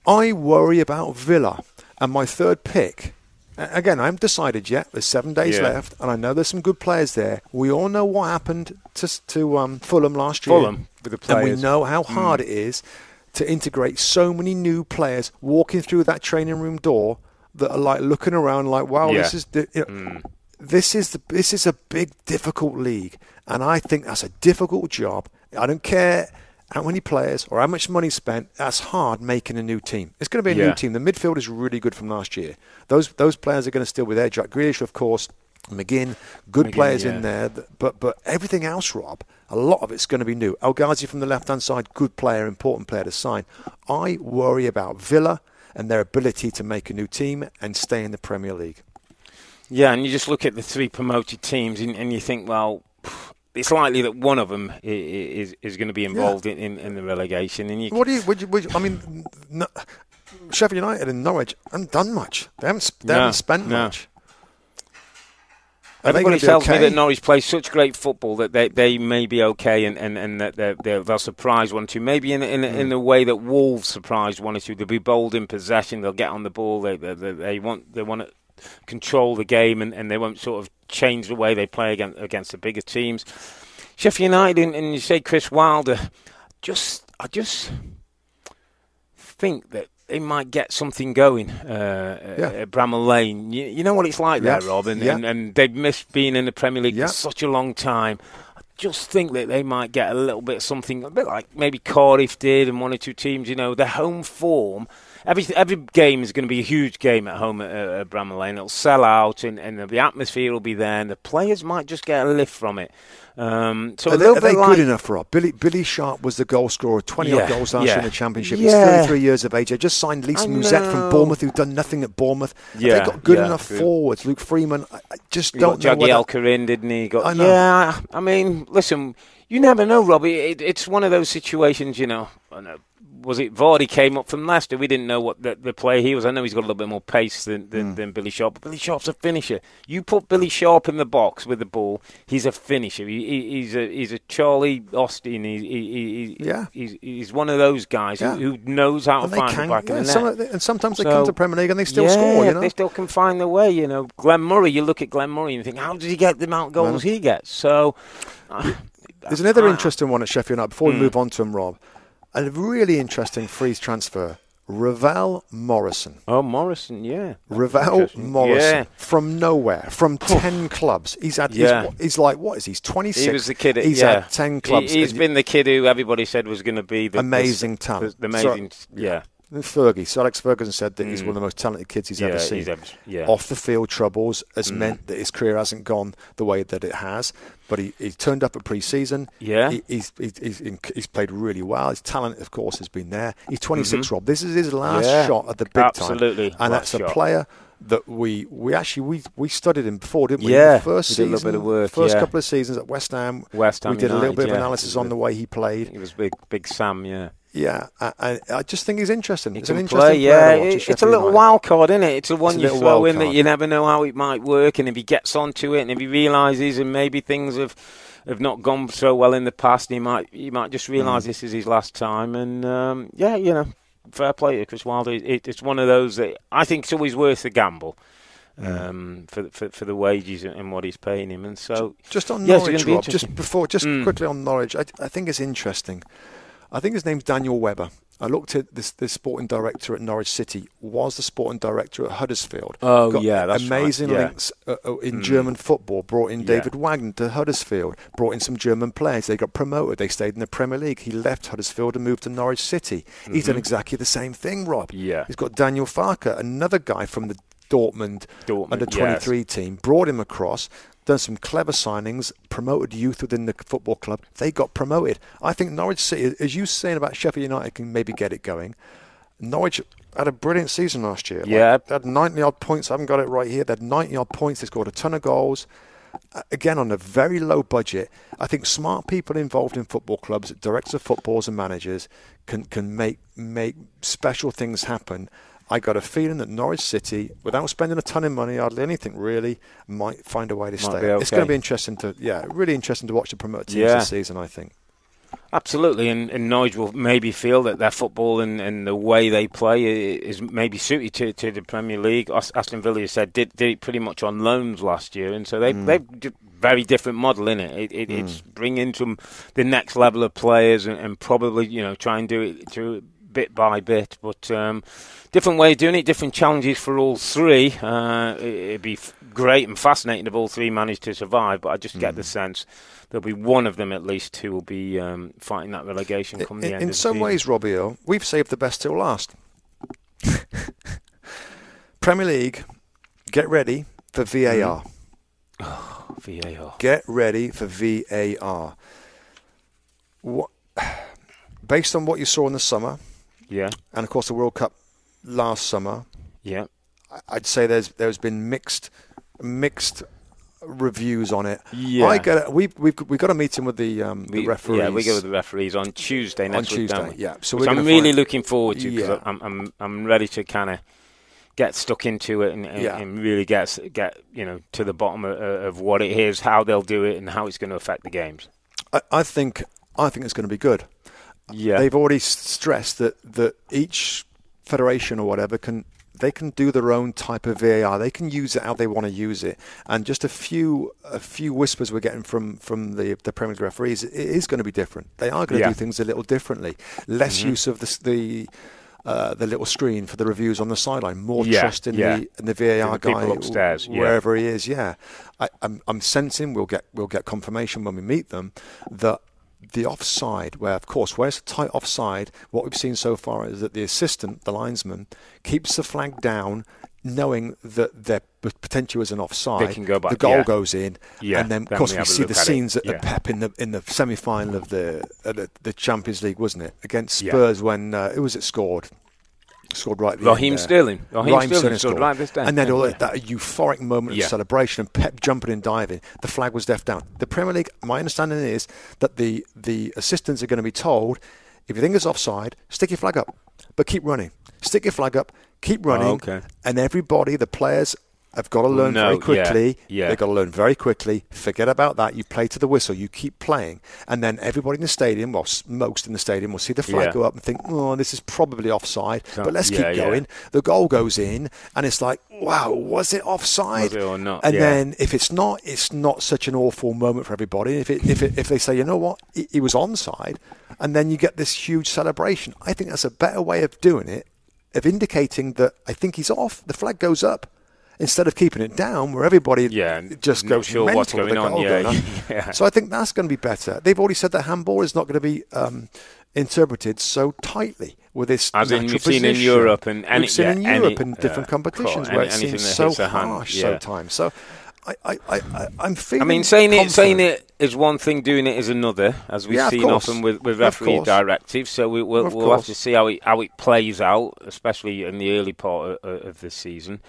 I worry about Villa. And my third pick again, I haven't decided yet. There's seven days yeah. left, and I know there's some good players there. We all know what happened to to um, Fulham last year. Fulham with the players, and we know how hard mm. it is to integrate so many new players walking through that training room door that are like looking around, like, "Wow, yeah. this is the, you know, mm. this is the, this is a big, difficult league," and I think that's a difficult job. I don't care how many players or how much money spent, that's hard making a new team. It's going to be a yeah. new team. The midfield is really good from last year. Those those players are going to still be there. Jack Grealish, of course, McGinn, good McGinn, players yeah. in there. But but everything else, Rob, a lot of it's going to be new. El Ghazi from the left hand side, good player, important player to sign. I worry about Villa and their ability to make a new team and stay in the Premier League. Yeah, and you just look at the three promoted teams and, and you think, well, it's likely that one of them is is going to be involved yeah. in, in, the relegation. And you what do you? Would you, would you I mean, no, Sheffield United and Norwich haven't done much. They haven't. They no, haven't spent no. much. Are Everybody tells okay? me that Norwich play such great football that they, they may be okay and, and, and that they'll, they'll surprise one or two. Maybe in in, mm. in the way that Wolves surprised one or two. They'll be bold in possession. They'll get on the ball. They they, they want they want to control the game and, and they won't sort of change the way they play against, against the bigger teams. Sheffield United, and, and you say Chris Wilder, just I just think that they might get something going uh, yeah. at Bramall Lane. You, you, know what it's like yeah. there, Rob, and, yeah. and, and, they've missed being in the Premier League for such a long time. I just think that they might get a little bit of something, a bit like maybe Cardiff did, and one or two teams. You know, their home form every every game is going to be a huge game at home at, at Bramall Lane. It'll sell out, and, and the atmosphere will be there, and the players might just get a lift from it. Um, so are a little they, like, good enough for us? Billy Billy Sharp was the goal scorer, twenty yeah, odd goals last yeah. year in the championship. Yeah. He's thirty three years of age. I just signed Lys Mousset from Bournemouth, who've done nothing at Bournemouth. Yeah, they got good yeah, enough good. forwards. Luke Freeman. I, I just you don't got know. Jagielka in, didn't he? Got, I know. Yeah, I mean, listen, you never know, Robbie. It, it's one of those situations, you know. I know. Was it Vardy came up from Leicester. We didn't know what the, the player he was. I know he's got a little bit more pace than than, mm. than Billy Sharp. But Billy Sharp's a finisher. You put Billy Sharp in the box with the ball, he's a finisher. He, he, he's a he's a Charlie Austin. He, he, yeah. he's he's one of those guys yeah. who, who, knows how and to find can, the back yeah, of the net. and sometimes so, they come to Premier League and they still yeah, score. You know? they still can find their way. You know, Glenn Murray. You look at Glenn Murray and you think, how does he get the amount of goals he gets? So. Uh, there's another interesting one at Sheffield United. Before we mm. move on to him, Rob, a really interesting freeze transfer. Ravel Morrison. Oh, Morrison, yeah. Ravel Morrison yeah. from nowhere, from ten clubs. He's had. Yeah. He's, he's, like what is he? He's twenty six. He was the kid. He's yeah. had ten clubs. He, has been the kid who everybody said was going to be the amazing the, talent. The, the amazing, so, yeah. Fergie, Sir Alex Ferguson said that mm. he's one of the most talented kids he's yeah, ever seen. Ever, yeah. Off the field troubles has mm. meant that his career hasn't gone the way that it has. But he, he turned up at pre-season. Yeah, he, he's, he's he's played really well. His talent, of course, has been there. He's 26, mm-hmm. Rob. This is his last yeah. shot at the big Absolutely. time, and last that's a player that we we actually we we studied him before, didn't we? Yeah, the first we season, a little bit of work. First yeah. couple of seasons at West Ham, West Ham we did United, a little bit yeah. of analysis on the way he played. It was big, big Sam, yeah. Yeah, I, I, just think he's interesting. He it's an play, interesting yeah. player. It, it's a little United. wild card, isn't it? It's a one it's you throw in card. that you never know how it might work, and if he gets onto it, and if he realises, and maybe things have have not gone so well in the past, he might he might just realise mm. this is his last time, and um, yeah, you know, fair play to Chris Wilder. It, it's one of those that I think it's always worth a gamble. Um, for, for for the wages and what he's paying him, and so just on yeah, Norwich, Rob, just before, just mm. quickly on Norwich, I, I think it's interesting. I think his name's Daniel Webber. I looked at this. The sporting director at Norwich City was the sporting director at Huddersfield. Oh Got yeah, that's amazing right. yeah. links uh, uh, in mm. German football. Brought in David yeah. Wagner to Huddersfield. Brought in some German players. They got promoted. They stayed in the Premier League. He left Huddersfield and moved to Norwich City. Mm-hmm. He's done mm-hmm. exactly the same thing, Rob. Yeah, he's got Daniel Farke, another guy from the Dortmund, Dortmund under 23 yes. team, brought him across, done some clever signings, promoted youth within the football club. They got promoted. I think Norwich City, as you saying about Sheffield United, can maybe get it going. Norwich had a brilliant season last year. Yeah. Like, they had 90 odd points. I haven't got it right here. They had 90 odd points. They scored a ton of goals. Uh, again, on a very low budget. I think smart people involved in football clubs, directors of footballs and managers, can, can make, make special things happen. I got a feeling that Norwich City, without spending a ton of money, hardly anything really, might find a way to might stay. Okay. It's going to be interesting to, yeah, really interesting to watch the promoted teams yeah. this season. I think. Absolutely, and, and Norwich will maybe feel that their football and, and the way they play is maybe suited to, to the Premier League. Aston Villa said did, did it pretty much on loans last year, and so they mm. they've very different model in it. it, it mm. It's bringing to the next level of players and, and, probably you know try and do it through bit by bit, but. Um, different way of doing it, different challenges for all three. Uh, it'd be great and fascinating if all three managed to survive, but I just mm. get the mm. sense there'll be one of them at least who will be um, fighting that relegation come in, the end. In some ways, Robbie, we've saved the best till last. Premier League, get ready for VAR. Mm. Oh, VAR. Get ready for VAR. What, based on what you saw in the summer, yeah, and of course the World Cup last summer. Yeah, I'd say there's there's been mixed mixed reviews on it. Yeah, I get it. We've we've we got a meeting with the um the referees. Yeah, we go with the referees on Tuesday next on week. Tuesday, yeah. So I'm really looking forward to because yeah. I'm I'm I'm ready to kind of get stuck into it and, and, yeah. and, really get get you know to the bottom of, of, what it is, how they'll do it, and how it's going to affect the games. I, I think I think it's going to be good. Yeah, they've already stressed that that each federation or whatever can they can do their own type of VAR. They can use it how they want to use it. And just a few a few whispers we're getting from from the the Premier League referees, it is going to be different. They are going to yeah. do things a little differently. Less mm-hmm. use of the the uh, the little screen for the reviews on the sideline. More yeah, trust in yeah. the in the VAR the guy upstairs, wherever he is. Yeah, I, I'm, I'm sensing we'll get we'll get confirmation when we meet them that the offside, where of course, where it's a tight offside, what we've seen so far is that the assistant, the linesman, keeps the flag down, knowing that there potentially was an offside. They can go back. The goal yeah. goes in, yeah. and then, then of course, we, we see the scenes at, at, Pep in the in the semi final of the, uh, the, the Champions League, wasn't it, against Spurs when uh, it was it scored scored right. Raheem Sterling. Raheem, Raheem Sterling, scored right this day. And then all that, that euphoric moment yeah. of celebration and Pep jumping and diving. The flag was left down. The Premier League. My understanding is that the the assistants are going to be told if you think it's offside, stick your flag up, but keep running. Stick your flag up, keep oh, running, Oh, okay. and everybody, the players, have got to learn No, very quickly. yeah. They've got to learn very quickly. Forget about that. You play to the whistle. You keep playing, and then everybody in the stadium, well, most in the stadium, will see the flag Yeah. go up and think, "Oh, this is probably offside." So- but let's yeah, keep yeah. going. The goal goes in, and it's like, "Wow, was it offside?" Was it or not? And Yeah. then if it's not, it's not such an awful moment for everybody. If it, if it, if they say, "You know what, he was onside," and then you get this huge celebration, I think that's a better way of doing it, of indicating that I think he's off. The flag goes up. Instead of keeping it down, where everybody Yeah, just goes sure mental what's going on, yeah, going on. yeah. So I think that's going to be better. They've already said that handball is not going to be um, interpreted so tightly with this As in natural we've seen in. Europe and any- we've seen in Europe any, in different uh, competitions call- where any- it seems so hits the hand, harsh yeah. sometimes. So I, I, I, I'm feeling. I mean, saying it, saying it is one thing, doing it is another, as we've Yeah, of seen often with, with referee course. directives. So we, we'll, Of we'll have to see how it how it plays out, especially in the early part of, of this season.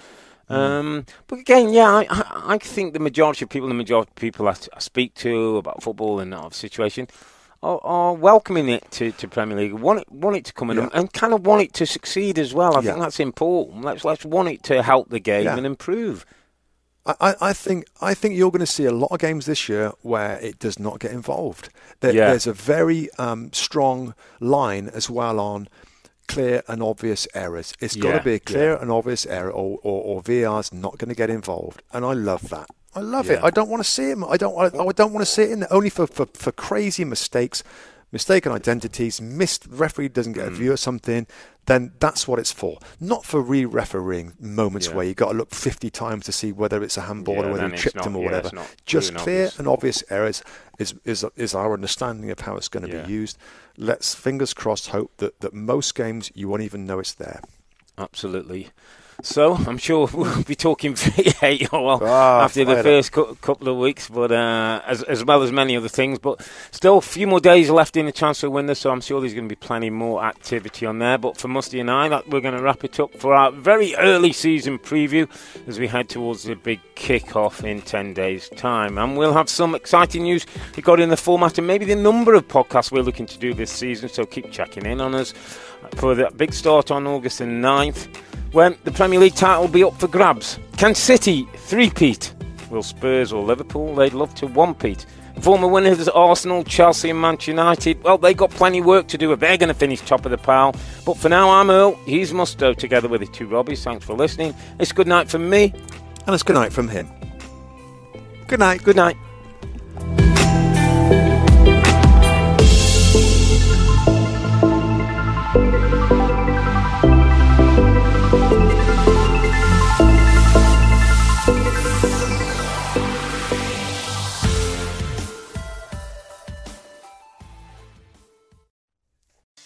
Um, but again, yeah, I, I, I think the majority of people, the majority of people I, I speak to about football and that of situation, are, are welcoming it to, to Premier League. Want it, want it to come in Yeah. and, kind of want it to succeed as well. I Yeah. think that's important. Let's let's want it to help the game Yeah. and improve. I, I- I think I think you're going to see a lot of games this year where it does not get involved. There. There's a very um, strong line as well on clear and obvious errors. It's got to be a clear and obvious error, or, or, or VR's not going to get involved, and I love that. I love it. I don't want to see it. I don't. I, I don't want to see it in there only for, for, for crazy mistakes, mistaken identities, missed referee doesn't Mm. get a view of something. Then that's what it's for. Not for re-refereeing moments Yeah. where you've got to look 50 times to see whether it's a handball Yeah, or whether he tripped not- him or yeah, whatever. Just clear and clear obvious. and obvious errors is, is is our understanding of how it's going to be used. Let's fingers crossed hope that, that most games you won't even know it's there. Absolutely. So I'm sure we'll be talking VAR well Ah, after the first cou- couple of weeks, but uh, as as well as many other things. But still, a few more days left in the transfer window, so I'm sure there's going to be plenty more activity on there. But for Musty and I, that we're going to wrap it up for our very early season preview as we head towards the big kick-off in 10 days' time. And we'll have some exciting news regarding the format and maybe the number of podcasts we're looking to do this season. So keep checking in on us for the big start on August the 9th when the Premier League title will be up for grabs. Can City three-peat? Will Spurs or Liverpool? They'd love to one-peat. Former winners Arsenal, Chelsea and Manchester United, well, they got plenty of work to do if they're going to finish top of the pile. But for now, I'm Earle. He's Mustoe, together with the two Robbies. Thanks for listening. It's good night from me. And it's good night from him. Good night. Good night.